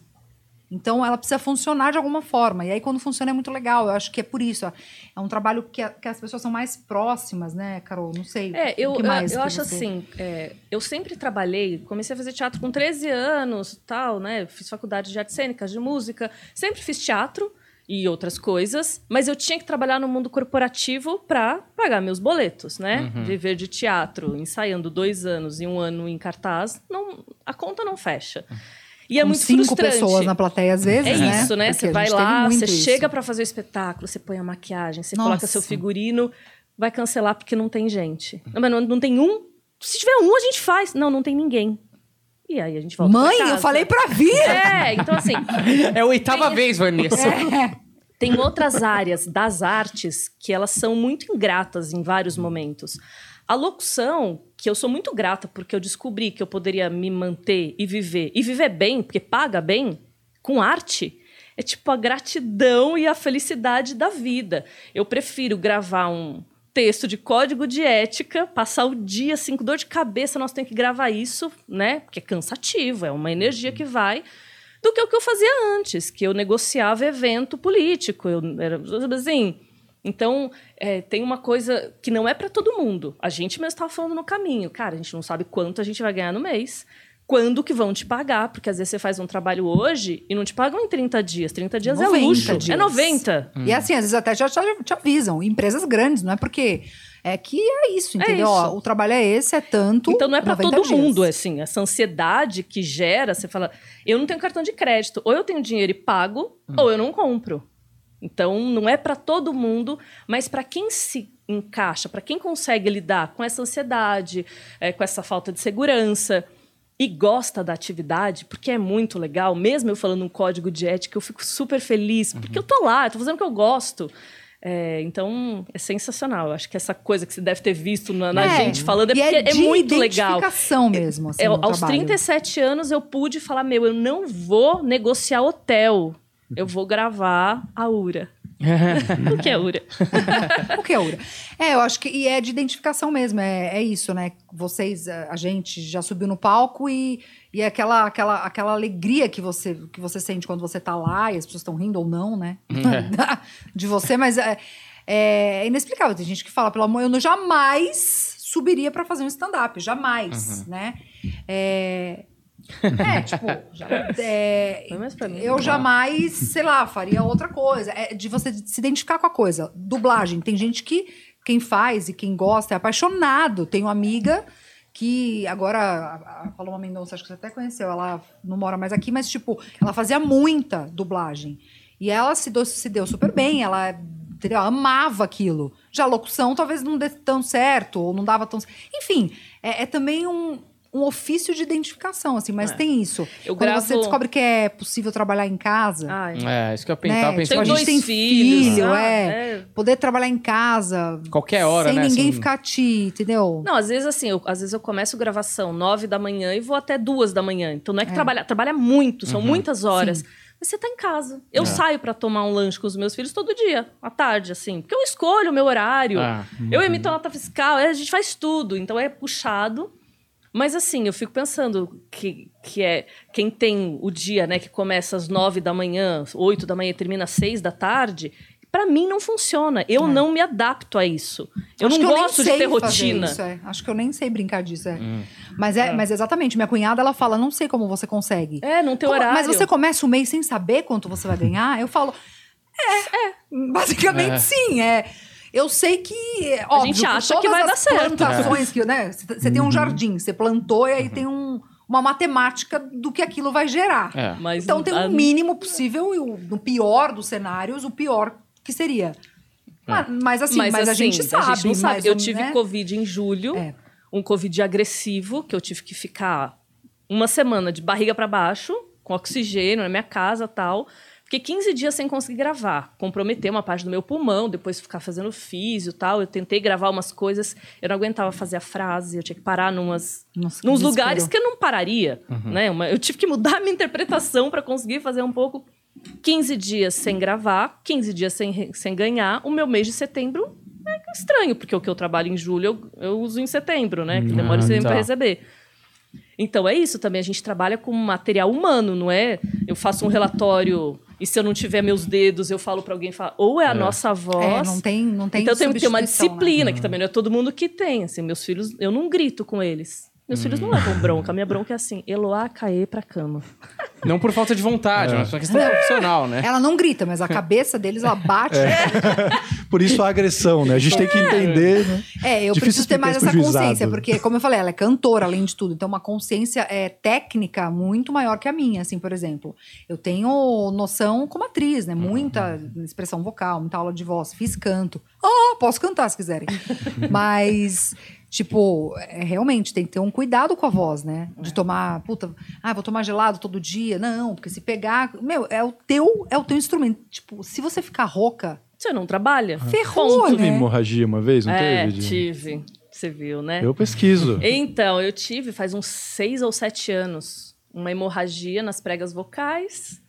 Speaker 3: Então, ela precisa funcionar de alguma forma. E aí, quando funciona, é muito legal. Eu acho que é por isso. ó. É um trabalho que, a- que as pessoas são mais próximas, né, Carol? Não sei.
Speaker 4: É, eu, eu
Speaker 3: que
Speaker 4: acho
Speaker 3: você-
Speaker 4: assim, é, eu sempre trabalhei, comecei a fazer teatro com 13 anos, tal, né? Fiz faculdade de artes cênicas, de música, sempre fiz teatro e outras coisas, mas eu tinha que trabalhar no mundo corporativo para pagar meus boletos, né? Viver de teatro, ensaiando dois anos e um ano em cartaz, não, a conta não fecha. E é
Speaker 3: Com
Speaker 4: muito
Speaker 3: cinco
Speaker 4: frustrante.
Speaker 3: pessoas na plateia, às vezes,
Speaker 4: É
Speaker 3: né?
Speaker 4: isso, né?
Speaker 3: Porque
Speaker 4: Você vai lá, você
Speaker 3: isso.
Speaker 4: chega pra fazer o espetáculo, você põe a maquiagem, você
Speaker 3: Nossa.
Speaker 4: coloca seu figurino, vai cancelar porque não tem gente. Não, mas não, não tem um? Se tiver um, a gente faz. Não, não tem ninguém. E aí a gente volta
Speaker 3: Mãe,
Speaker 4: pra
Speaker 3: eu falei pra vir!
Speaker 4: É, então assim,
Speaker 1: É a oitava vez, Vanessa.
Speaker 4: tem outras áreas das artes que elas são muito ingratas em vários momentos. A locução, que eu sou muito grata porque eu descobri que eu poderia me manter e viver, e viver bem, porque paga bem, com arte, é tipo a gratidão e a felicidade da vida. Eu prefiro gravar um texto de código de ética, passar o dia assim com dor de cabeça, nós temos que gravar isso, né? Porque é cansativo, é uma energia que vai do que o que eu fazia antes, que eu negociava evento político. Eu era assim. Então, é, tem uma coisa que não é para todo mundo. A gente mesmo estava falando no caminho. Cara, a gente não sabe quanto a gente vai ganhar no mês. Quando que vão te pagar? Porque às vezes você faz um trabalho hoje e não te pagam em 30 dias. 30 dias é
Speaker 3: 90
Speaker 4: luxo. É
Speaker 3: dias.
Speaker 4: 90.
Speaker 3: E assim, às vezes até já te, avisam. Empresas grandes, não é porque... É que é isso, entendeu?
Speaker 4: isso.
Speaker 3: Ó, o trabalho é esse, é tanto.
Speaker 4: Então não é para
Speaker 3: 90
Speaker 4: todo
Speaker 3: dias.
Speaker 4: mundo, assim, essa ansiedade que gera, você fala, eu não tenho cartão de crédito, ou eu tenho dinheiro e pago, ou eu não compro. Então não é para todo mundo, mas para quem se encaixa, para quem consegue lidar com essa ansiedade, é, com essa falta de segurança e gosta da atividade, porque é muito legal, mesmo eu falando um código de ética, eu fico super feliz, porque eu tô lá, eu tô fazendo o que eu gosto. É, então, é sensacional. Eu acho que essa coisa que você deve ter visto na, na
Speaker 3: É,
Speaker 4: gente falando é
Speaker 3: e
Speaker 4: porque é,
Speaker 3: de
Speaker 4: muito legal.
Speaker 3: identificação mesmo, assim,
Speaker 4: É, aos
Speaker 3: trabalho.
Speaker 4: 37 anos eu pude falar, meu, eu não vou negociar hotel. Eu vou gravar a URA. O que é URA?
Speaker 3: O que é Ura? É, eu acho que e é de identificação mesmo, é, é isso, né? Vocês, a gente já subiu no palco e, e é aquela, aquela, aquela alegria que você, que você sente quando você tá lá e as pessoas estão rindo ou não, né? de você, mas é, é inexplicável. Tem gente que fala, pelo amor, eu não jamais subiria pra fazer um stand-up, jamais, né? É, é, tipo, já- é,
Speaker 4: mim.
Speaker 3: eu jamais, sei lá, faria outra coisa. É de você se identificar com a coisa. Dublagem. Tem gente que quem faz e quem gosta é apaixonado. Tenho uma amiga que agora a a Paloma Mendonça, acho que você até conheceu, ela não mora mais aqui, mas tipo, ela fazia muita dublagem. E ela se deu, se deu super bem, ela entendeu? amava aquilo. Já a locução talvez não dê tão certo, ou não dava tão Enfim, é, é também um, um ofício de identificação, assim, mas
Speaker 4: É.
Speaker 3: tem isso.
Speaker 4: Eu
Speaker 3: Quando
Speaker 4: gravo-
Speaker 3: você descobre que é possível trabalhar em casa,
Speaker 4: Ai,
Speaker 1: É, isso que eu
Speaker 3: Né?
Speaker 1: pensava.
Speaker 3: Tem
Speaker 1: pensando
Speaker 3: a gente
Speaker 4: dois
Speaker 3: tem
Speaker 4: filhos,
Speaker 3: filho,
Speaker 4: ah,
Speaker 3: é. poder trabalhar em casa,
Speaker 1: Qualquer hora,
Speaker 3: sem
Speaker 1: né?
Speaker 3: ninguém
Speaker 1: assim,
Speaker 3: ficar te, entendeu?
Speaker 4: Não, às vezes assim, eu, às vezes eu começo gravação nove da manhã e vou até duas da manhã. Então não é que trabalha, trabalha muito, são muitas horas. Mas você tá em casa. Eu
Speaker 1: É.
Speaker 4: saio pra tomar um lanche com os meus filhos todo dia, à tarde, assim. Porque eu escolho o meu horário.
Speaker 1: Ah,
Speaker 4: Eu emito a nota fiscal, é, a gente faz tudo. Então é puxado. Mas assim, eu fico pensando que, que é quem tem o dia, né, que começa às nove da manhã, oito da manhã e termina às seis da tarde. Pra mim não funciona. Eu não me adapto a isso. Eu
Speaker 3: Acho
Speaker 4: não
Speaker 3: nem
Speaker 4: gosto de ter rotina.
Speaker 3: Isso, é. Acho que eu nem sei brincar disso, é. Mas é, mas exatamente, minha cunhada ela fala, não sei como você consegue.
Speaker 4: É, não tem
Speaker 3: Como-
Speaker 4: horário.
Speaker 3: Mas você começa o mês sem saber quanto você vai ganhar? Eu falo, é, é. basicamente
Speaker 1: É.
Speaker 3: sim, é. Eu sei que, é óbvio,
Speaker 4: gente
Speaker 3: por
Speaker 4: acha que vai dar certo.
Speaker 3: plantações que, né? Você tem um jardim, você plantou e aí tem um- uma matemática do que aquilo vai gerar.
Speaker 1: É.
Speaker 4: Mas
Speaker 3: Então
Speaker 4: não
Speaker 3: tem um mínimo possível e o- no pior dos cenários, o pior que seria. Mas, mas assim, mas, a gente sabe.
Speaker 4: não sabe.
Speaker 3: mas,
Speaker 4: eu tive
Speaker 3: né?
Speaker 4: Covid em julho,
Speaker 3: É.
Speaker 4: um Covid agressivo, que eu tive que ficar uma semana de barriga pra baixo, com oxigênio na minha casa tal. Fiquei 15 dias sem conseguir gravar. Comprometeu uma parte do meu pulmão, depois ficar fazendo físio e tal. Eu tentei gravar umas coisas, eu não aguentava fazer a frase, eu tinha que parar numas,
Speaker 3: Nossa, que
Speaker 4: nos
Speaker 3: desespero.
Speaker 4: lugares que eu não pararia. Né? Uma- eu tive que mudar a minha interpretação para conseguir fazer um pouco. 15 dias sem gravar, 15 dias sem, sem ganhar. O meu mês de setembro é estranho, porque o que eu trabalho em julho eu, eu uso em setembro, né? Que demora
Speaker 1: Ah,
Speaker 4: esse tempo
Speaker 1: tá.
Speaker 4: para receber. Então é isso também, a gente trabalha com material humano, não é? Eu faço um relatório e se eu não tiver meus dedos, eu falo para alguém, fala, ou é a nossa voz.
Speaker 3: É, não tem, não tem
Speaker 4: então tem que ter uma
Speaker 3: né?
Speaker 4: disciplina, que também não é todo mundo que tem. Assim, meus filhos, eu não grito com eles. Meus filhos não levam bronca. A minha bronca é assim, Eloá, caê pra cama.
Speaker 1: Não por falta de vontade, mas por uma questão profissional, né?
Speaker 3: Ela não grita, mas a cabeça deles, ela bate.
Speaker 2: Por isso a agressão, né? A gente tem que entender, né?
Speaker 3: É, eu
Speaker 2: Difícil
Speaker 3: preciso ter mais essa
Speaker 2: juizado.
Speaker 3: consciência, porque, como eu falei, ela é cantora, além de tudo. Então, uma consciência é, técnica muito maior que a minha, assim, por exemplo. Eu tenho noção como atriz, né? Muita expressão vocal, muita aula de voz. Fiz canto. Ah, posso cantar se quiserem. Mas, tipo, é, realmente tem que ter um cuidado com a voz, né? De tomar, puta, ah, vou tomar gelado todo dia. Não, porque se pegar... Meu, é o teu, é o teu instrumento. Tipo, se você ficar rouca,
Speaker 4: Você não trabalha?
Speaker 3: ferrou,
Speaker 2: Teve
Speaker 3: né?
Speaker 2: hemorragia uma vez, não
Speaker 4: é,
Speaker 2: teve? de-
Speaker 4: tive. Você viu, né?
Speaker 2: Eu pesquiso.
Speaker 4: Então, eu tive faz uns seis ou sete anos uma hemorragia nas pregas vocais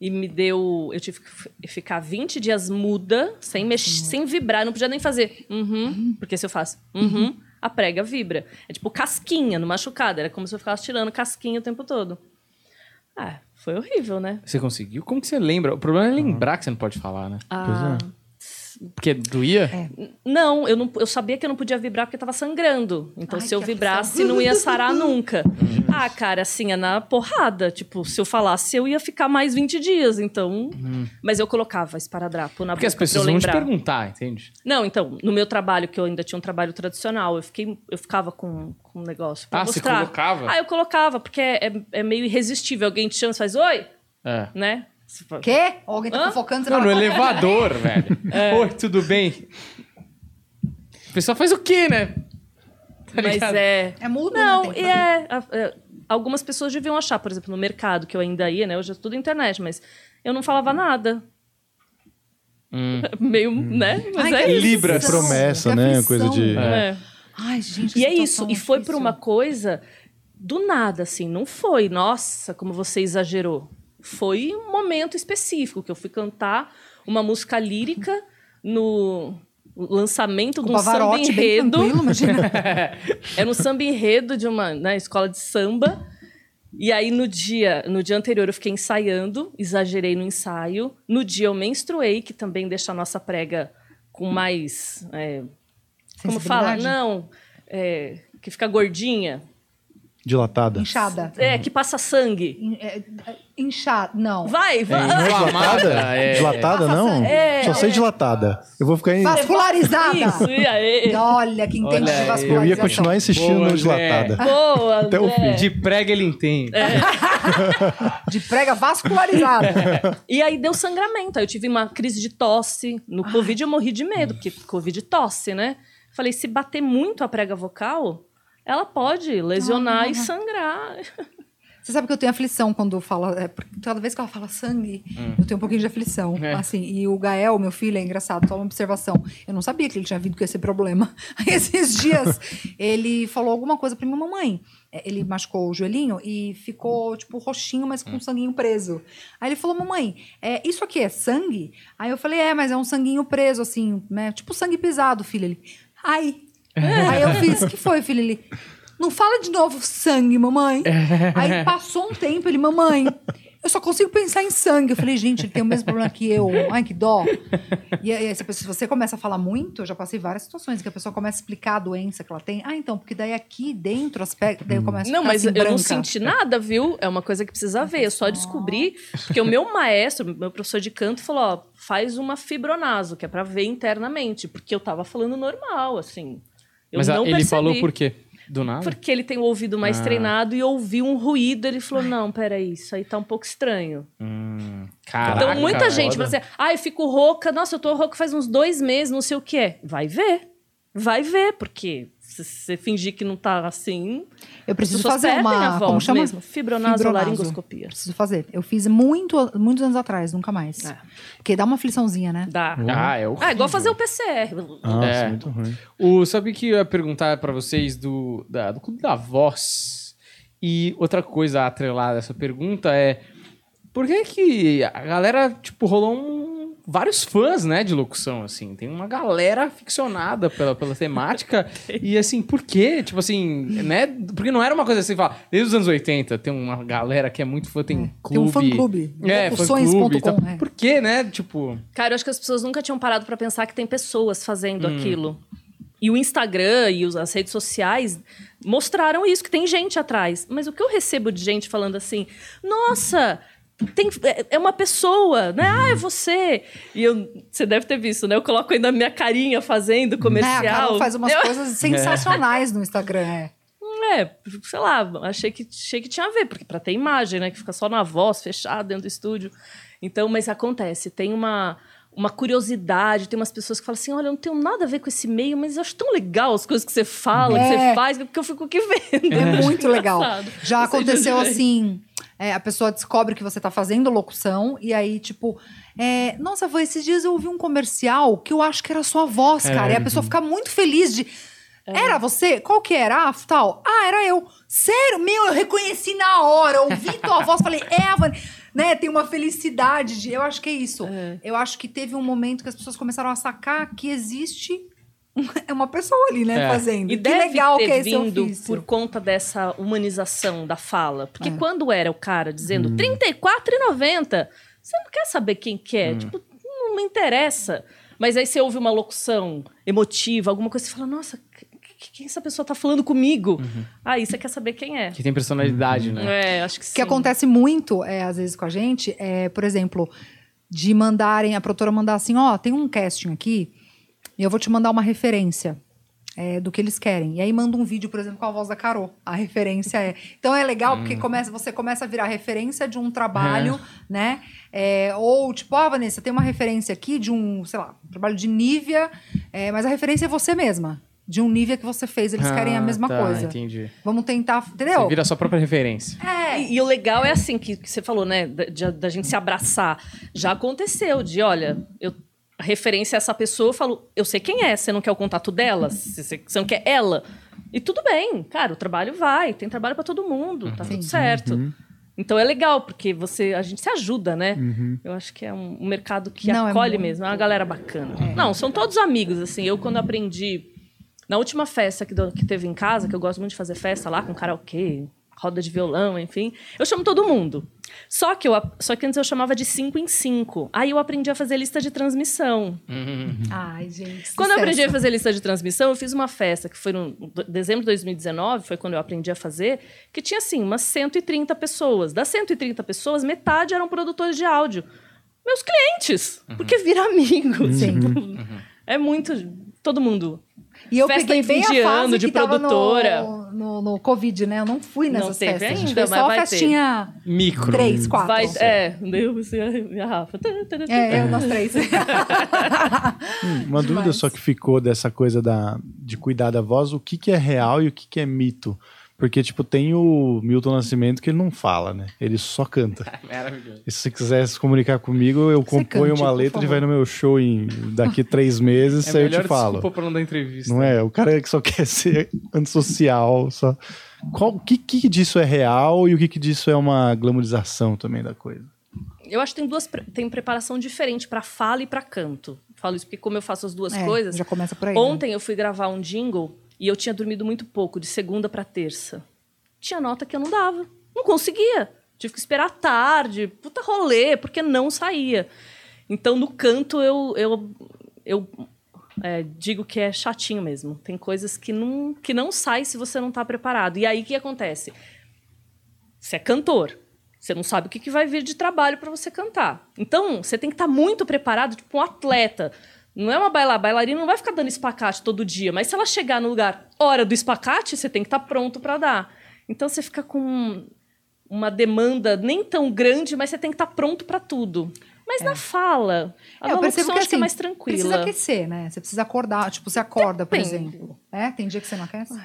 Speaker 4: e me deu. Eu tive que ficar 20 dias muda, sem mexer, sem vibrar, não podia nem fazer. Uhum, porque se eu faço uhum, a prega vibra. É tipo casquinha no machucado, era como se eu ficasse tirando casquinha o tempo todo. Ah, foi horrível, né?
Speaker 1: Você conseguiu? Como que você lembra? O problema é lembrar que você não pode falar, né?
Speaker 4: Ah,
Speaker 1: Porque doía?
Speaker 4: Não, eu, não, eu sabia que eu não podia vibrar porque tava sangrando. Então,
Speaker 3: Ai,
Speaker 4: se eu vibrasse,
Speaker 3: aflição.
Speaker 4: não ia sarar nunca. ah, cara, assim, é na porrada. Tipo, se eu falasse, eu ia ficar mais 20 dias. Então. Mas eu colocava esparadrapo na
Speaker 1: Porque as
Speaker 4: boca pra
Speaker 1: pessoas
Speaker 4: eu
Speaker 1: vão te
Speaker 4: lembrar.
Speaker 1: perguntar, entende?
Speaker 4: Não, então, no meu trabalho, que eu ainda tinha um trabalho tradicional, eu, fiquei, eu ficava com, com um negócio pra
Speaker 1: Ah, você
Speaker 4: mostrar.
Speaker 1: colocava?
Speaker 4: Ah, eu colocava, porque é, é meio irresistível. Alguém te chama e faz, oi,
Speaker 1: É.
Speaker 4: né?
Speaker 3: Quê? Alguém tá
Speaker 4: Hã?
Speaker 3: fofocando? você
Speaker 1: Não, no elevador, velho.
Speaker 4: É.
Speaker 1: Oi, tudo bem? A pessoa faz o quê, né? Tá
Speaker 4: Mas
Speaker 1: ligado?
Speaker 4: é.
Speaker 3: É mudo,
Speaker 4: Não,
Speaker 3: né? Que
Speaker 4: e é, a- é, Algumas pessoas deviam achar, por exemplo, no mercado, que eu ainda ia, né? Hoje é tudo internet, mas eu não falava nada.
Speaker 1: Hum.
Speaker 4: Meio, né? Mas
Speaker 3: Ai,
Speaker 4: é isso.
Speaker 2: Libra, promessa,
Speaker 3: que
Speaker 2: né? Coisa de-
Speaker 4: É.
Speaker 3: Ai, gente, que
Speaker 4: E é isso. E foi por uma coisa do nada, assim. Não foi, nossa, como você exagerou. Foi um momento específico que eu fui cantar uma música lírica no lançamento
Speaker 3: Com
Speaker 4: de um samba enredo. Era um samba enredo de uma né, escola de samba. E aí, no dia, no dia anterior, eu fiquei ensaiando, exagerei no ensaio. No dia, eu menstruei, que também deixa a nossa prega com mais. é, como fala? Não. é, que fica gordinha.
Speaker 2: Dilatada.
Speaker 3: Inchada.
Speaker 4: É, que passa sangue.
Speaker 3: In- é, é, Inchada, não.
Speaker 4: Vai, vai.
Speaker 2: Não é dilatada?
Speaker 1: é.
Speaker 2: Dilatada, não?
Speaker 4: É,
Speaker 2: Só sei dilatada. Eu vou ficar em...
Speaker 3: Vascularizada.
Speaker 4: Isso, e aí?
Speaker 3: Olha, que entende
Speaker 1: Olha
Speaker 3: de vascularização.
Speaker 2: Eu ia continuar insistindo
Speaker 1: Boa,
Speaker 2: no dilatada.
Speaker 4: Boa,
Speaker 2: Até o
Speaker 4: André.
Speaker 1: De prega ele entende.
Speaker 3: De prega vascularizada.
Speaker 4: E aí deu sangramento. Aí eu tive uma crise de tosse. No Covid eu morri de medo, porque Covid tosse, né? Falei, se bater muito a prega vocal, ela pode lesionar e sangrar.
Speaker 3: Você sabe que eu tenho aflição quando fala. É, toda vez que ela fala sangue, eu tenho um pouquinho de aflição.
Speaker 1: É.
Speaker 3: Assim, e o Gael, meu filho, é engraçado, só uma observação. Eu não sabia que ele tinha vindo com esse problema. Aí, esses dias, ele falou alguma coisa pra minha mamãe. É, Ele machucou o joelhinho e ficou, tipo, roxinho, mas com um sanguinho preso. Aí ele falou, mamãe, é, isso aqui é sangue? Aí eu falei, é, mas é um sanguinho preso, assim, né? Tipo sangue pisado, filho. Ele, ai. Aí eu fiz, o que foi, filho? Ele, não fala de novo sangue, mamãe. Aí passou um tempo, ele, mamãe, eu só consigo pensar em sangue. Eu falei, gente, ele tem o mesmo problema que eu. Ai, que dó. E aí, se a pessoa- se você começa a falar muito, eu já passei várias situações que a pessoa começa a explicar a doença que ela tem. Ah, então, porque daí aqui dentro, as pe... daí eu começo a
Speaker 4: Não,
Speaker 3: ficar
Speaker 4: mas
Speaker 3: assim,
Speaker 4: eu não
Speaker 3: branca.
Speaker 4: senti nada, viu? É uma coisa que precisa ver. Eu só descobri porque o meu maestro, meu professor de canto, falou: ó, faz uma fibronaso, que é pra ver internamente, porque eu tava falando normal, assim. Eu
Speaker 1: Mas
Speaker 4: não
Speaker 1: ele
Speaker 4: percebi.
Speaker 1: falou por quê? Do nada?
Speaker 4: Porque ele tem o ouvido mais
Speaker 1: Ah.
Speaker 4: treinado e ouviu um ruído. Ele falou: não, peraí, isso aí tá um pouco estranho.
Speaker 1: Hum. Caraca,
Speaker 4: Então, muita gente fala assim, ah, eu fico rouca, nossa, eu tô rouca faz uns dois meses, não sei o que é. Vai ver. Vai ver, porque se você fingir que não tá assim.
Speaker 3: Eu preciso fazer uma.
Speaker 4: a voz
Speaker 3: como chama?
Speaker 4: mesmo. Fibronasolaringoscopia.
Speaker 3: Preciso fazer. Eu fiz muito, muitos anos atrás, nunca mais.
Speaker 4: É.
Speaker 3: Porque dá uma afliçãozinha, né?
Speaker 4: Dá.
Speaker 1: Ah, é
Speaker 4: Ah, igual fazer o PCR.
Speaker 2: Nossa,
Speaker 1: É.
Speaker 2: muito ruim.
Speaker 1: O, sabe que eu ia perguntar pra vocês do, da, do Clube da Voz? E outra coisa atrelada a essa pergunta é por que que a galera, tipo, rolou um, vários fãs, né, de locução, assim. Tem uma galera ficcionada pela, pela temática. e, assim, por quê? Tipo assim, né? Porque não era uma coisa assim, fala, desde os anos 80 tem uma galera que é muito fã, tem clube.
Speaker 3: Tem um fã-clube.
Speaker 1: É,
Speaker 3: Locuções
Speaker 1: fã-clube
Speaker 3: é.
Speaker 1: Por quê, né? Tipo...
Speaker 4: Cara, eu acho que as pessoas nunca tinham parado pra pensar que tem pessoas fazendo
Speaker 1: Hum.
Speaker 4: aquilo. E o Instagram e os- as redes sociais mostraram isso, que tem gente atrás. Mas o que eu recebo de gente falando assim, nossa, tem, é- é uma pessoa, né? Ah, é você. E eu, você deve ter visto, né? Eu coloco ainda a minha carinha fazendo comercial.
Speaker 3: É, a Carol faz umas
Speaker 4: Eu-
Speaker 3: coisas sensacionais no Instagram. É.
Speaker 4: É, sei lá, achei que, achei que tinha a ver, porque pra ter imagem, né? Que fica só na voz, fechado dentro do estúdio. Então, mas acontece, tem uma, uma curiosidade, tem umas pessoas que falam assim: olha, eu não tenho nada a ver com esse meio, mas eu acho tão legal as coisas que você fala, que
Speaker 3: É.
Speaker 4: você faz, porque eu fico aqui vendo.
Speaker 3: É muito legal.
Speaker 4: Engraçado.
Speaker 3: Já
Speaker 4: Não sei de
Speaker 3: aconteceu assim: é, a pessoa descobre que você tá fazendo locução, e aí, tipo, é, nossa, foi esses dias eu ouvi um comercial que eu acho que era a sua voz, cara. E a pessoa fica muito feliz de. Era você? Qual que era? Ah, tal. Ah, era eu. Sério? Meu, eu reconheci na hora. Ouvi tua voz, falei, é a Vani. Né? Tem uma felicidade de. Eu acho que é isso. Eu acho que teve um momento que as pessoas começaram a sacar que existe é uma pessoa ali, né,
Speaker 1: É.
Speaker 3: fazendo.
Speaker 4: E
Speaker 3: que
Speaker 4: deve
Speaker 3: legal
Speaker 4: ter
Speaker 3: que é esse
Speaker 4: vindo
Speaker 3: ofício.
Speaker 4: por conta dessa humanização da fala. Porque
Speaker 3: É.
Speaker 4: quando era o cara dizendo
Speaker 3: Uhum.
Speaker 4: R$ 34,90, você não quer saber quem que é. Tipo, não me interessa. Mas aí você ouve uma locução emotiva, alguma coisa, você fala, nossa, que- que- quem essa pessoa tá falando comigo? Aí você quer saber quem é.
Speaker 1: Que tem personalidade, né?
Speaker 4: É, acho que sim.
Speaker 3: O que acontece muito, é, às vezes, com a gente, é, por exemplo, de mandarem, a produtora mandar assim, ó, tem um casting aqui, e eu vou te mandar uma referência é, do que eles querem. E aí manda um vídeo, por exemplo, com a voz da Carol. A referência é. Então é legal, porque começa, você começa a virar referência de um trabalho, né? É, ou, tipo, ah, Vanessa, tem uma referência aqui de um, sei lá, um trabalho de Nívia, é, mas a referência é você mesma. De um Nívia que você fez, eles querem a
Speaker 1: Ah,
Speaker 3: mesma
Speaker 1: tá,
Speaker 3: coisa.
Speaker 1: entendi.
Speaker 3: Vamos tentar, entendeu?
Speaker 1: Você vira a sua própria referência.
Speaker 3: É,
Speaker 4: E, e o legal é assim, que, que você falou, né? Da, gente se abraçar. Já aconteceu de, olha, eu, a referência a essa pessoa, eu falo, eu sei quem é, você não quer o contato dela? Você, não quer ela? E tudo bem, cara, o trabalho vai, tem trabalho para todo mundo, tá tudo certo. Então é legal, porque você, a gente se ajuda, né? Eu acho que é um, um mercado que
Speaker 3: Não, é
Speaker 4: acolhe
Speaker 3: muito-
Speaker 4: mesmo, é uma galera bacana. Não, são todos amigos, assim. Eu, quando aprendi na última festa que, do- que teve em casa, que eu gosto muito de fazer festa lá com karaokê, roda de violão, enfim, eu chamo todo mundo. Só que, eu, só que antes eu chamava de cinco em cinco. Aí eu aprendi a fazer lista de transmissão.
Speaker 3: Ai, gente.
Speaker 4: Quando eu aprendi a fazer lista de transmissão, eu fiz uma festa, que foi no dezembro de 2019, foi quando eu aprendi a fazer, que tinha, assim, umas 130 pessoas. Das 130 pessoas, metade eram produtores de áudio. Meus clientes, porque vira amigo.
Speaker 3: Sim.
Speaker 4: É muito... Todo mundo.
Speaker 3: E eu
Speaker 4: Festa
Speaker 3: peguei bem a fase
Speaker 4: de
Speaker 3: que tava
Speaker 4: produtora.
Speaker 3: No, no, no Covid, né? Eu não fui
Speaker 4: Não
Speaker 3: nessas
Speaker 4: teve
Speaker 3: festas.
Speaker 4: ainda,
Speaker 3: Foi
Speaker 4: mas
Speaker 3: só
Speaker 4: vai ter.
Speaker 3: festinha
Speaker 1: Micro.
Speaker 3: três, quatro.
Speaker 4: Vai, é, eu e a Rafa.
Speaker 3: É, eu, nós três.
Speaker 2: Uma dúvida só que ficou dessa coisa da, de cuidar da voz, o que, que é real e o que, que é mito? Porque, tipo, tem o Milton Nascimento que ele não fala, né? Ele só canta.
Speaker 1: Maravilhoso.
Speaker 2: E se você quiser se comunicar comigo, eu
Speaker 3: Você
Speaker 2: componho
Speaker 3: cante,
Speaker 2: uma
Speaker 3: por
Speaker 2: letra e
Speaker 3: favor.
Speaker 2: vai no meu show em daqui três meses,
Speaker 1: É
Speaker 2: aí eu te falo.
Speaker 1: desculpa pra não dar entrevista.
Speaker 2: Não é? O cara que só quer ser antissocial. Só... Qual, o que, que disso é real e o que, que disso é uma glamorização também da coisa?
Speaker 4: Eu acho que tem duas pre- tem preparação diferente para fala e para canto. Falo isso porque como eu faço as duas
Speaker 3: É,
Speaker 4: coisas.
Speaker 3: já começa por aí, né?
Speaker 4: Ontem eu fui gravar um jingle e eu tinha dormido muito pouco, de segunda para terça. Tinha nota que eu não dava, não conseguia. Tive que esperar tarde, puta rolê, porque não saía. Então no canto eu eu, eu é, digo que é chatinho mesmo. Tem coisas que não que não sai se você não está preparado. E aí o que acontece? Você é cantor. Você não sabe o que, que vai vir de trabalho para você cantar. Então, você tem que estar muito preparado, tipo um atleta. Não é uma bailarina. Bailarina não vai ficar dando espacate todo dia. Mas se ela chegar no lugar hora do espacate, você tem que estar pronto para dar. Então, você fica com uma demanda nem tão grande, mas você tem que estar pronto para tudo. Mas na fala, a
Speaker 3: É, eu percebo que
Speaker 4: é
Speaker 3: assim,
Speaker 4: mais
Speaker 3: precisa
Speaker 4: tranquila.
Speaker 3: aquecer, né? Você precisa acordar. Tipo, você acorda, por
Speaker 4: Depende.
Speaker 3: exemplo. É? Tem dia que você não aquece?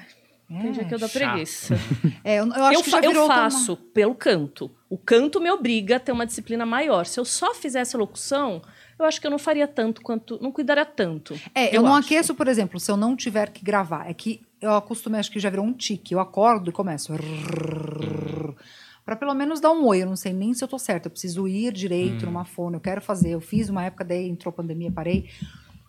Speaker 4: Tem dia que eu dou
Speaker 1: chato.
Speaker 4: preguiça.
Speaker 3: É, eu, eu acho
Speaker 4: eu, fa- eu faço pelo canto. O canto me obriga a ter uma disciplina maior. Se eu só fizesse locução, eu acho que eu não faria tanto quanto. Não cuidaria tanto.
Speaker 3: É, eu, não
Speaker 4: acho.
Speaker 3: aqueço, por exemplo, se eu não tiver que gravar. É que eu acostumei, acho que já virou um tique. Eu acordo e começo. Pra pelo menos dar um oi. Eu não sei nem se eu tô certa. Eu preciso ir direito numa fone. Eu quero fazer. Eu fiz uma época, daí entrou pandemia, parei.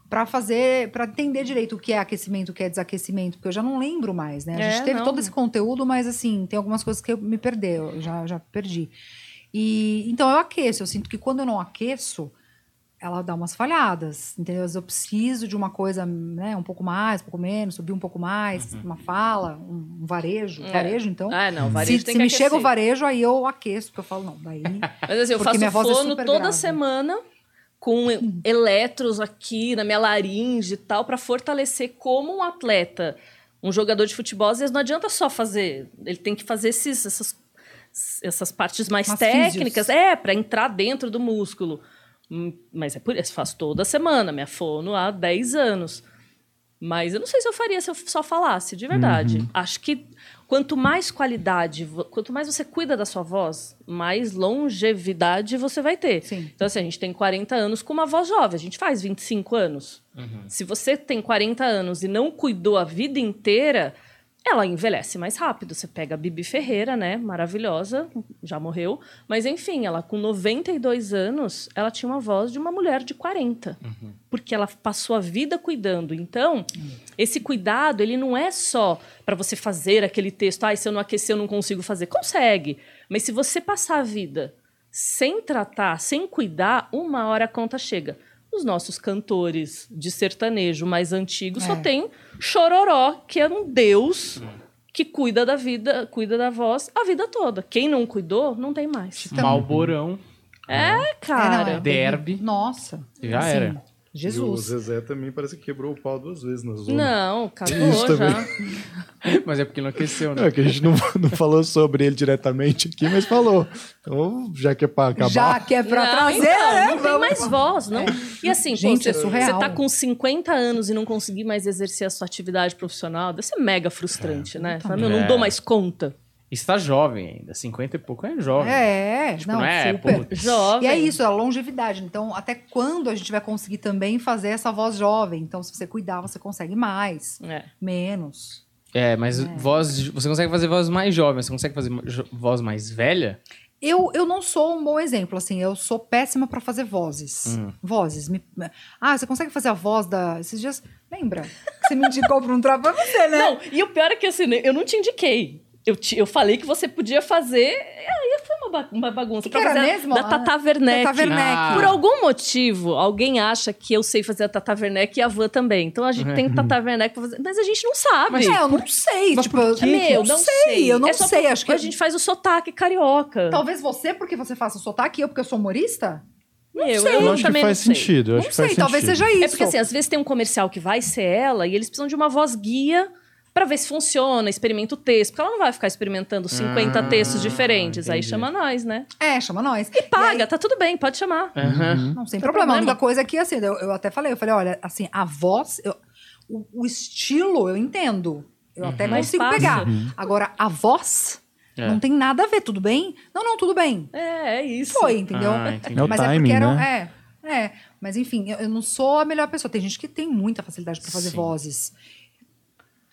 Speaker 3: Pra fazer, pra entender direito o que é aquecimento, o que é desaquecimento, porque eu já não lembro mais, né? A
Speaker 4: É,
Speaker 3: gente teve
Speaker 4: não.
Speaker 3: todo esse conteúdo, mas assim, tem algumas coisas que eu me perdeu, eu já, já perdi. E então eu aqueço, eu sinto que quando eu não aqueço, ela dá umas falhadas, entendeu? Às vezes Eu preciso de uma coisa, né, um pouco mais, um pouco menos, subir um pouco mais, uma fala, um, um varejo,
Speaker 4: É.
Speaker 3: varejo, então.
Speaker 4: Ah, não, varejo
Speaker 3: se
Speaker 4: tem
Speaker 3: se
Speaker 4: que
Speaker 3: me chega o
Speaker 4: aquecer.
Speaker 3: varejo, aí eu aqueço, porque eu falo, não, daí.
Speaker 4: Mas assim, eu
Speaker 3: Porque minha
Speaker 4: faço
Speaker 3: voz é
Speaker 4: fono
Speaker 3: super
Speaker 4: toda
Speaker 3: grave.
Speaker 4: semana com eletros aqui na minha laringe e tal, pra fortalecer como um atleta. Um jogador de futebol, às vezes não adianta só fazer. Ele tem que fazer esses, essas, essas partes mais
Speaker 3: Umas
Speaker 4: técnicas.
Speaker 3: físios.
Speaker 4: É, pra entrar dentro do músculo. Hum, Mas é por isso, faço toda semana, minha fono há 10 anos. Mas eu não sei se eu faria se eu só falasse, de verdade.
Speaker 3: Uhum.
Speaker 4: Acho que quanto mais qualidade, quanto mais você cuida da sua voz, mais longevidade você vai ter.
Speaker 3: Sim.
Speaker 4: Então, assim, a gente tem 40 anos com uma voz jovem, a gente faz 25 anos. Se você tem 40 anos e não cuidou a vida inteira, ela envelhece mais rápido. Você pega a Bibi Ferreira, né? Maravilhosa, já morreu. Mas, enfim, ela com 92 anos, ela tinha uma voz de uma mulher de 40. Porque ela passou a vida cuidando. Então, esse cuidado, ele não é só para você fazer aquele texto. Ah, se eu não aquecer, eu não consigo fazer. Consegue. Mas se você passar a vida sem tratar, sem cuidar, uma hora a conta chega. Os nossos cantores de sertanejo mais antigos só
Speaker 3: É.
Speaker 4: tem Chororó, que é um deus que cuida da vida, cuida da voz a vida toda. Quem não cuidou, não tem mais.
Speaker 1: Malborão.
Speaker 4: É,
Speaker 3: É, não,
Speaker 4: cara.
Speaker 3: é
Speaker 1: Derby.
Speaker 3: Nossa.
Speaker 1: Já
Speaker 3: assim,
Speaker 1: era.
Speaker 2: E o
Speaker 3: Jesus.
Speaker 2: Zezé também parece que quebrou o pau duas vezes na zona.
Speaker 4: Não, acabou
Speaker 2: Isso também.
Speaker 4: já.
Speaker 1: Mas é porque não aqueceu, né?
Speaker 2: É que a gente não, não falou sobre ele diretamente aqui, mas falou. Então, já que é pra acabar.
Speaker 3: Já que é pra
Speaker 4: não,
Speaker 3: trazer,
Speaker 4: então,
Speaker 3: né?
Speaker 4: não tem mais voz, não. E assim,
Speaker 3: Gente,
Speaker 4: pô,
Speaker 3: é
Speaker 4: você,
Speaker 3: surreal.
Speaker 4: você tá com 50 anos e não conseguir mais exercer a sua atividade profissional, deve ser mega frustrante, né? Fala, meu, não
Speaker 1: É.
Speaker 4: dou mais conta.
Speaker 1: E você tá jovem ainda. 50 e pouco é jovem.
Speaker 3: É,
Speaker 1: Tipo,
Speaker 3: não,
Speaker 1: não é,
Speaker 3: super.
Speaker 4: Jovem.
Speaker 3: E é isso, a longevidade. Então, até quando a gente vai conseguir também fazer essa voz jovem? Então, se você cuidar, você consegue mais,
Speaker 4: É.
Speaker 3: menos.
Speaker 1: É, mas voz. de- Você consegue fazer voz mais jovem, você consegue fazer voz mais velha?
Speaker 3: Eu, eu não sou um bom exemplo, assim, eu sou péssima pra fazer vozes.
Speaker 1: Hum.
Speaker 3: Vozes. Me- Ah, você consegue fazer a voz da. Esses dias. Lembra? Que você me indicou pra um trabalho pra você, né?
Speaker 4: Não, e o pior é que assim, eu não te indiquei. Eu, te- eu falei que você podia fazer. e Aí foi uma, ba- uma bagunça.
Speaker 3: Que
Speaker 4: pra
Speaker 3: que era mesmo?
Speaker 4: Da
Speaker 3: Ah,
Speaker 4: Tata Werneck.
Speaker 3: Tata Werneck.
Speaker 1: Ah.
Speaker 4: Por algum motivo, alguém acha que eu sei fazer a Tata Werneck e a Van também. Então a gente tem Tata Werneck pra fazer. Mas a gente não sabe.
Speaker 3: Mas é, eu não sei.
Speaker 1: Mas
Speaker 3: tipo,
Speaker 1: por
Speaker 3: eu
Speaker 1: quê?
Speaker 4: Meu,
Speaker 3: não sei. Eu não
Speaker 4: É só
Speaker 3: sei. Acho que
Speaker 4: a gente faz o sotaque carioca.
Speaker 3: Talvez você, porque você faça sotaque, e eu, porque eu sou humorista?
Speaker 4: Meu,
Speaker 3: sei.
Speaker 2: Eu
Speaker 4: eu
Speaker 2: acho que faz
Speaker 4: não sei.
Speaker 2: sentido. Eu
Speaker 3: Não
Speaker 2: acho que
Speaker 3: sei,
Speaker 2: faz
Speaker 3: talvez
Speaker 2: sentido.
Speaker 3: seja isso.
Speaker 4: É porque assim, às vezes tem um comercial que vai ser ela e eles precisam de uma voz guia pra ver se funciona, experimenta o texto. Porque ela não vai ficar experimentando 50
Speaker 1: Ah,
Speaker 4: textos diferentes. Aí
Speaker 1: entendi.
Speaker 4: chama nós, né?
Speaker 3: É, chama nós.
Speaker 4: E paga, tá tudo bem, pode chamar.
Speaker 1: Aham.
Speaker 3: Não, sem
Speaker 4: Tem
Speaker 3: problema. A
Speaker 4: problema.
Speaker 3: única coisa é que, assim, eu, eu até falei, eu falei, olha, assim, a voz, eu- o, o estilo eu entendo. Eu até
Speaker 4: Mais
Speaker 3: consigo
Speaker 4: fácil.
Speaker 3: pegar. Agora, a voz
Speaker 1: É.
Speaker 3: não tem nada a ver, tudo bem? Não, não, tudo bem.
Speaker 4: É, é isso.
Speaker 3: Foi, entendeu?
Speaker 1: Ah.
Speaker 2: É
Speaker 3: Mas
Speaker 2: timing,
Speaker 3: é porque era,
Speaker 2: né?
Speaker 3: é, é. Mas enfim, eu, eu não sou a melhor pessoa. Tem gente que tem muita facilidade pra fazer
Speaker 1: Sim.
Speaker 3: vozes.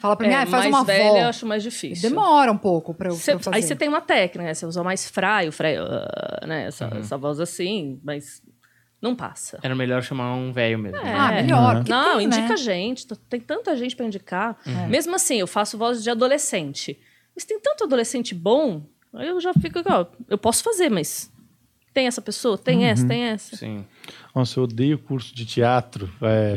Speaker 3: Fala pra mim,
Speaker 4: É,
Speaker 3: ah, faz
Speaker 4: mais
Speaker 3: uma
Speaker 4: velha eu acho mais difícil.
Speaker 3: Demora um pouco pra eu,
Speaker 4: Cê-
Speaker 3: pra eu fazer.
Speaker 4: aí você tem uma técnica, né? Você usa mais fraio, fraio, ah, né? Essa, essa voz assim, mas não passa.
Speaker 1: Era melhor chamar um velho mesmo.
Speaker 4: É.
Speaker 3: Ah, melhor. porque
Speaker 4: Não,
Speaker 3: tem,
Speaker 4: indica
Speaker 3: né?
Speaker 4: gente. Tem tanta gente pra indicar.
Speaker 3: É.
Speaker 4: Mesmo assim, eu faço voz de adolescente. Mas tem tanto adolescente bom, aí eu já fico, ó, eu posso fazer, mas tem essa pessoa, tem
Speaker 3: Uhum.
Speaker 4: essa, tem essa.
Speaker 1: Sim.
Speaker 2: Nossa, eu odeio curso de teatro. É...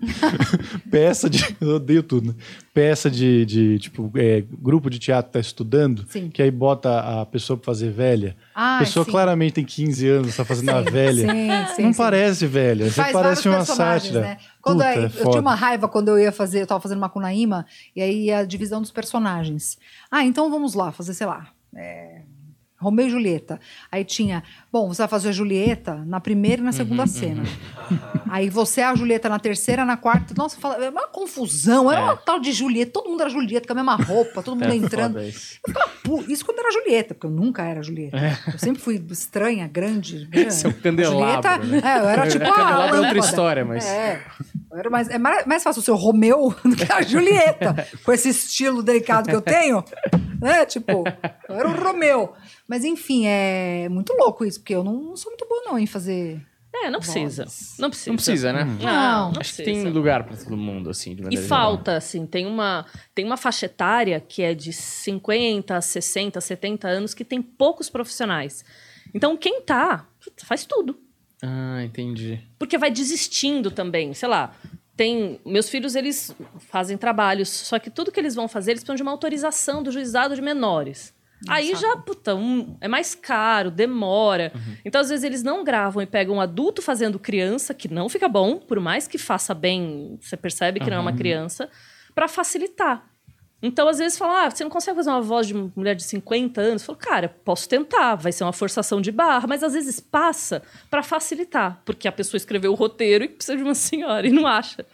Speaker 2: Peça de. Eu odeio tudo, né? Peça de, de tipo, é, grupo de teatro tá estudando,
Speaker 3: Sim.
Speaker 2: que aí bota a pessoa pra fazer velha.
Speaker 3: Ah,
Speaker 2: a pessoa
Speaker 3: sim.
Speaker 2: claramente tem 15 anos, tá fazendo a velha.
Speaker 3: Sim, sim,
Speaker 2: não parece velha, você
Speaker 3: Faz
Speaker 2: parece uma sátira.
Speaker 3: Né? Quando
Speaker 2: Puta,
Speaker 3: é-
Speaker 2: é
Speaker 3: eu tinha uma raiva quando eu ia fazer, eu tava fazendo Macunaíma, e aí a divisão dos personagens. Ah, então vamos lá, fazer, sei lá. é, Romeu e Julieta. Aí tinha, bom, você vai fazer a Julieta na primeira e na
Speaker 1: Uhum,
Speaker 3: segunda cena. Aí você é a Julieta na terceira, na quarta. Nossa, fala, é uma confusão. Era
Speaker 1: É.
Speaker 3: uma tal de Julieta, todo mundo era Julieta com a mesma roupa, todo mundo
Speaker 1: É
Speaker 3: entrando.
Speaker 1: isso.
Speaker 3: Eu ficava, isso quando era Julieta, porque eu nunca era Julieta. Eu sempre fui estranha, grande. grande.
Speaker 1: Seu candelabro,
Speaker 3: Julieta,
Speaker 1: né?
Speaker 3: é, eu era tipo a
Speaker 1: Candelabro é outra história, mas-
Speaker 3: É, era mais, é mais, mais fácil o seu Romeu do que a Julieta, com esse estilo delicado que eu tenho. Né? Tipo, eu era o Romeu. Mas enfim, é muito louco isso, porque eu não, não sou muito boa não em fazer...
Speaker 4: É, não precisa.
Speaker 3: Vozes.
Speaker 4: Não precisa.
Speaker 1: Não precisa, né?
Speaker 3: Não.
Speaker 4: Não, não
Speaker 1: Acho que
Speaker 4: precisa.
Speaker 1: tem lugar pra todo mundo, assim, de
Speaker 4: E
Speaker 1: maneira geral.
Speaker 4: falta, assim, tem uma, tem uma faixa etária que é de 50, 60, 70 anos que tem poucos profissionais. Então, quem tá, faz tudo.
Speaker 1: Ah, entendi.
Speaker 4: Porque vai desistindo também, sei lá. Tem, meus filhos, eles fazem trabalhos, só que tudo que eles vão fazer, eles precisam de uma autorização do juizado de menores. Aí já, puta, um- é mais caro, demora. Então, às vezes, eles não gravam e pegam um adulto fazendo criança, que não fica bom, por mais que faça bem, você percebe que não é uma criança, para facilitar. Então, às vezes, falam, ah, você não consegue fazer uma voz de uma mulher de 50 anos? Eu falo, cara, posso tentar, vai ser uma forçação de barra, mas às vezes passa para facilitar, porque a pessoa escreveu o roteiro e precisa de uma senhora e não acha.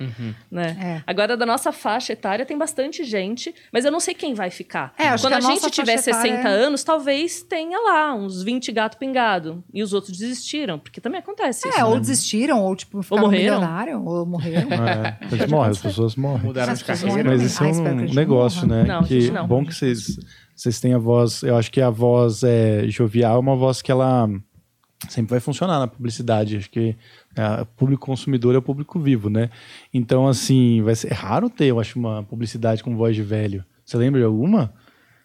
Speaker 4: Né?
Speaker 3: É.
Speaker 4: Agora, da nossa faixa etária, tem bastante gente, mas eu não sei quem vai ficar.
Speaker 3: É, acho
Speaker 4: Quando
Speaker 3: que
Speaker 4: a,
Speaker 3: a
Speaker 4: gente tiver
Speaker 3: faixa
Speaker 4: 60
Speaker 3: etária-
Speaker 4: anos, talvez tenha lá uns 20 gato pingado. E os outros desistiram, porque também acontece isso.
Speaker 3: É, ou
Speaker 4: né?
Speaker 3: desistiram, ou tipo, ficaram
Speaker 4: morreram.
Speaker 3: ou morreram.
Speaker 2: É, eles morrem, as pessoas morrem.
Speaker 1: Mudaram
Speaker 3: As
Speaker 1: de carreira.
Speaker 2: Mas isso é um negócio,
Speaker 3: morra.
Speaker 2: né?
Speaker 4: Não,
Speaker 2: que
Speaker 4: não.
Speaker 2: bom que vocês, vocês têm a voz. Eu acho que a voz é, jovial é uma voz que ela sempre vai funcionar na publicidade. Acho que é, o público consumidor é o público vivo, né? Então, assim, vai ser é raro ter, eu acho, uma publicidade com voz de velho. Você lembra de alguma?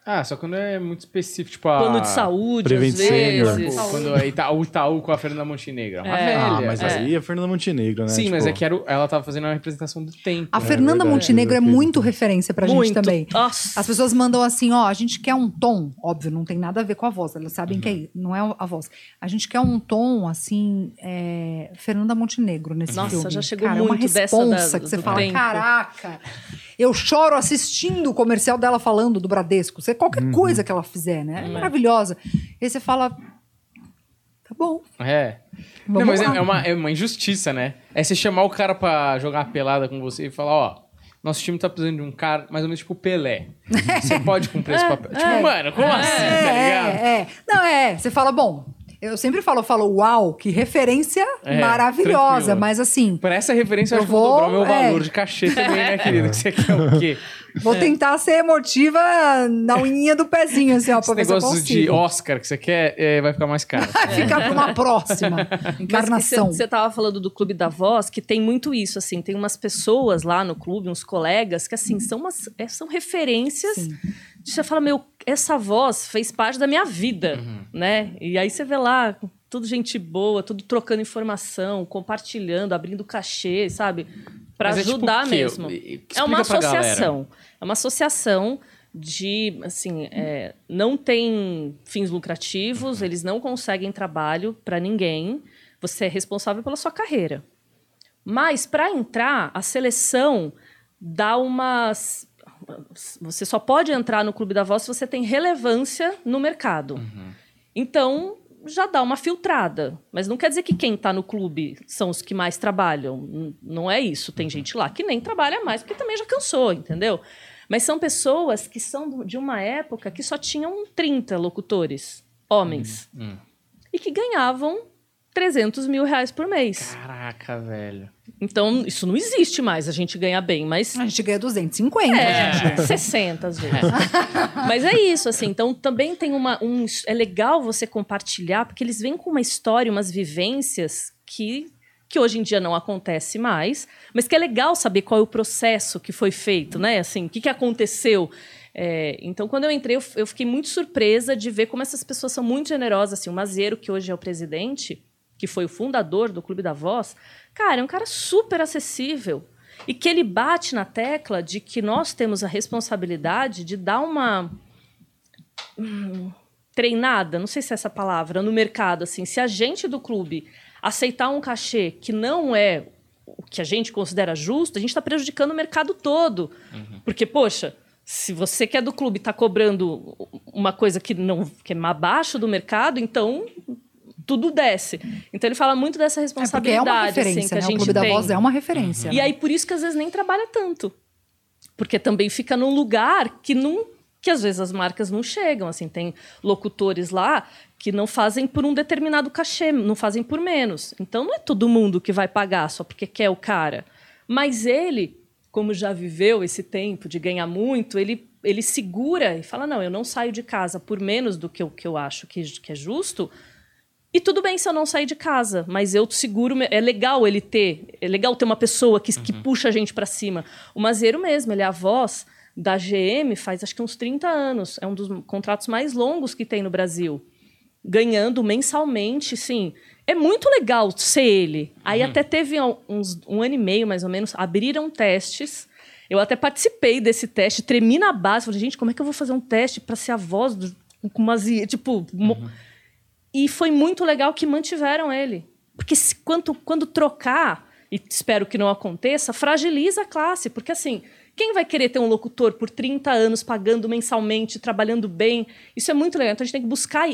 Speaker 1: Ah, só quando é muito específico, tipo a...
Speaker 4: Plano de saúde,
Speaker 2: Prevent
Speaker 4: às
Speaker 2: Senior.
Speaker 4: vezes.
Speaker 1: Tipo, quando é Ita- o Itaú com a Fernanda Montenegro. Uma
Speaker 4: É.
Speaker 1: velha.
Speaker 2: ah, mas
Speaker 4: é.
Speaker 2: aí é Fernanda Montenegro, né?
Speaker 1: Sim,
Speaker 2: Tipo,
Speaker 1: mas é que era, o- ela tava fazendo uma representação do tempo.
Speaker 3: A
Speaker 1: né?
Speaker 3: Fernanda
Speaker 2: verdade,
Speaker 3: Montenegro é muito referência pra gente
Speaker 4: Muito.
Speaker 3: também.
Speaker 4: Nossa.
Speaker 3: As pessoas mandam assim, ó, a gente quer um tom, óbvio, não tem nada a ver com a voz, elas sabem que é, não é a voz. A gente quer um tom, assim, é, Fernanda Montenegro nesse
Speaker 4: Nossa,
Speaker 3: filme.
Speaker 4: já chegou
Speaker 3: Cara, é uma
Speaker 4: muito dessa
Speaker 3: responsa
Speaker 4: da-
Speaker 3: que você fala,
Speaker 4: tempo.
Speaker 3: caraca, eu choro assistindo o comercial dela falando do Bradesco. Você, qualquer coisa que ela fizer, né? É maravilhosa. E aí você fala, tá bom,
Speaker 1: É.
Speaker 3: vamos
Speaker 1: Não, mas é, é uma, é uma injustiça, né? É você chamar o cara pra jogar pelada com você e falar, ó, nosso time tá precisando de um cara mais ou menos tipo Pelé. Você pode cumprir esse papel. Tipo, mano, como assim, tá ligado?
Speaker 3: É, é. Não, é. Você fala, bom, eu sempre falo, eu falo, uau, que referência
Speaker 1: É,
Speaker 3: maravilhosa,
Speaker 1: tranquilo.
Speaker 3: mas assim,
Speaker 1: Pra essa referência, eu,
Speaker 3: Eu
Speaker 1: acho que vou dobrar o
Speaker 3: vou,
Speaker 1: meu
Speaker 3: é.
Speaker 1: valor de cachê também, né, querido? Que você quer o quê?
Speaker 3: vou tentar ser emotiva na unhinha do pezinho, assim, ó,
Speaker 1: Esse
Speaker 3: pra ver se eu
Speaker 1: negócio de. Oscar que você quer é, vai ficar mais caro.
Speaker 3: Ficar pra uma próxima encarnação.
Speaker 4: Você estava falando do Clube da Voz, que tem muito isso, assim. Tem umas pessoas lá no clube, uns colegas, que, assim, são, umas, é, são referências.
Speaker 3: Sim.
Speaker 4: de Você fala, meu, essa voz fez parte da minha vida, né? E aí você vê lá, tudo gente boa, tudo trocando informação, compartilhando, abrindo cachê, sabe? Para
Speaker 1: Mas é tipo
Speaker 4: ajudar mesmo. É uma associação. É uma associação de, assim, é, não tem fins lucrativos,
Speaker 1: Uhum.
Speaker 4: eles não conseguem trabalho para ninguém. Você é responsável pela sua carreira. Mas para entrar, a seleção dá uma você só pode entrar no Clube da Voz se você tem relevância no mercado. Então, já dá uma filtrada. Mas não quer dizer que quem está no clube são os que mais trabalham. Não é isso. Tem gente lá que nem trabalha mais, porque também já cansou, entendeu? Mas são pessoas que são de uma época que só tinham 30 locutores, homens. E que ganhavam 300 mil reais por mês.
Speaker 1: Caraca, velho.
Speaker 4: Então, isso não existe mais. A gente ganha bem, mas
Speaker 3: A gente ganha 250.
Speaker 4: é,
Speaker 3: gente.
Speaker 4: 60 às vezes. Mas é isso, assim. Então também tem uma. Um, é legal você compartilhar, porque eles vêm com uma história, umas vivências que, que hoje em dia não acontece mais, mas que é legal saber qual é o processo que foi feito, né? Assim, o que, que aconteceu. É, então, quando eu entrei, eu, eu fiquei muito surpresa de ver como essas pessoas são muito generosas. Assim, o Mazeiro, que hoje é o presidente, que foi o fundador do Clube da Voz, cara, é um cara super acessível. E que ele bate na tecla de que nós temos a responsabilidade de dar uma hum, treinada, não sei se é essa palavra, no mercado. Assim, se a gente do clube aceitar um cachê que não é o que a gente considera justo, a gente está prejudicando o mercado todo. Porque, poxa, Se você que é do clube está cobrando uma coisa que não que é abaixo do mercado, então tudo desce. Então ele fala muito dessa
Speaker 3: É porque é
Speaker 4: responsabilidade
Speaker 3: uma
Speaker 4: assim, que a
Speaker 3: né?
Speaker 4: gente
Speaker 3: O Clube da
Speaker 4: tem.
Speaker 3: Voz é uma referência.
Speaker 4: E
Speaker 3: né?
Speaker 4: aí, por isso que às vezes nem trabalha tanto. Porque também fica num lugar que não. que às vezes as marcas não chegam. Assim, tem locutores lá que não fazem por um determinado cachê, não fazem por menos. Então não é todo mundo que vai pagar só porque quer o cara. Mas ele, como já viveu esse tempo de ganhar muito, ele, ele segura e fala: não, eu não saio de casa por menos do que eu, que eu acho que, que é justo. E tudo bem se eu não sair de casa, mas eu seguro. É legal ele ter. É legal ter uma pessoa que, que puxa a gente pra cima. O Mazeiro mesmo, ele é a voz da GM faz acho que uns 30 anos. É um dos contratos mais longos que tem no Brasil. Ganhando mensalmente, sim. É muito legal ser ele. Aí até teve um- uns, um ano e meio, mais ou menos, abriram testes. Eu até participei desse teste, tremi na base. Falei, gente, como é que eu vou fazer um teste para ser a voz do, com umas. Tipo. mo- e foi muito legal que mantiveram ele. Porque se, quando, quando trocar, e espero que não aconteça, fragiliza a classe. Porque assim, quem vai querer ter um locutor por 30 anos pagando mensalmente, trabalhando bem? Isso é muito legal. Então a gente tem que buscar.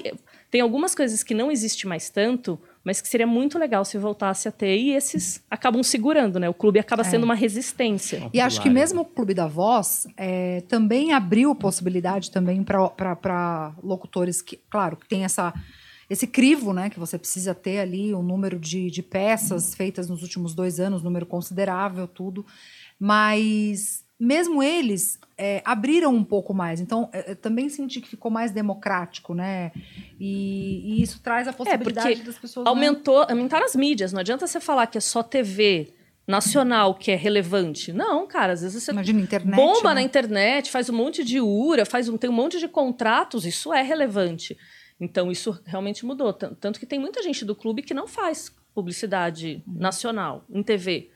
Speaker 4: Tem algumas coisas que não existe mais tanto, mas que seria muito legal se voltasse a ter. E esses acabam segurando, né? O clube acaba sendo uma resistência.
Speaker 3: E acho que mesmo o Clube da Voz é, também abriu possibilidade também para locutores que, claro, que tem essa esse crivo, né, que você precisa ter ali o número de, de peças feitas nos últimos dois anos, número considerável, tudo. Mas mesmo eles é, abriram um pouco mais. Então, é, eu também senti que ficou mais democrático, né? E, e isso traz a possibilidade
Speaker 4: É,
Speaker 3: das pessoas.
Speaker 4: aumentou, aumentaram as mídias. Não adianta você falar que é só TV nacional que é relevante. Não, cara, às vezes você
Speaker 3: Imagina, internet.
Speaker 4: bomba
Speaker 3: né?
Speaker 4: na internet, faz um monte de URA, faz um, tem um monte de contratos, isso é relevante. Então, isso realmente mudou. Tan- Tanto que tem muita gente do clube que não faz publicidade
Speaker 3: Uhum.
Speaker 4: nacional, em TV.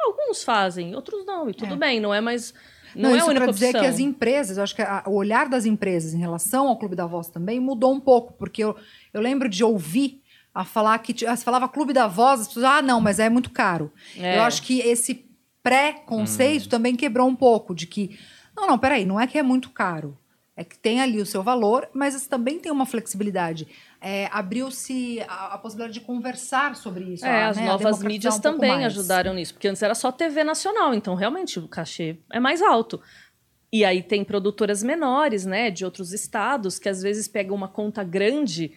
Speaker 4: Alguns fazem, outros não, e tudo
Speaker 3: É.
Speaker 4: bem, não é mais. Não,
Speaker 3: Não,
Speaker 4: é
Speaker 3: isso para dizer
Speaker 4: opção.
Speaker 3: que as empresas, eu acho que a- o olhar das empresas em relação ao Clube da Voz também mudou um pouco, porque eu, eu lembro de ouvir a falar que ti- ah, se falava Clube da Voz, as pessoas, ah, não, mas é muito caro.
Speaker 4: É.
Speaker 3: Eu acho que esse pré-conceito também quebrou um pouco, de que, não, não, peraí, não é que é muito caro. É que tem ali o seu valor, mas também tem uma flexibilidade. É, Abriu-se a, a possibilidade de conversar sobre isso.
Speaker 4: É,
Speaker 3: a-
Speaker 4: as
Speaker 3: né,
Speaker 4: novas mídias
Speaker 3: um
Speaker 4: também ajudaram nisso, porque antes era só TV nacional, então realmente o cachê é mais alto. E aí tem produtoras menores, né, de outros estados, que às vezes pegam uma conta grande,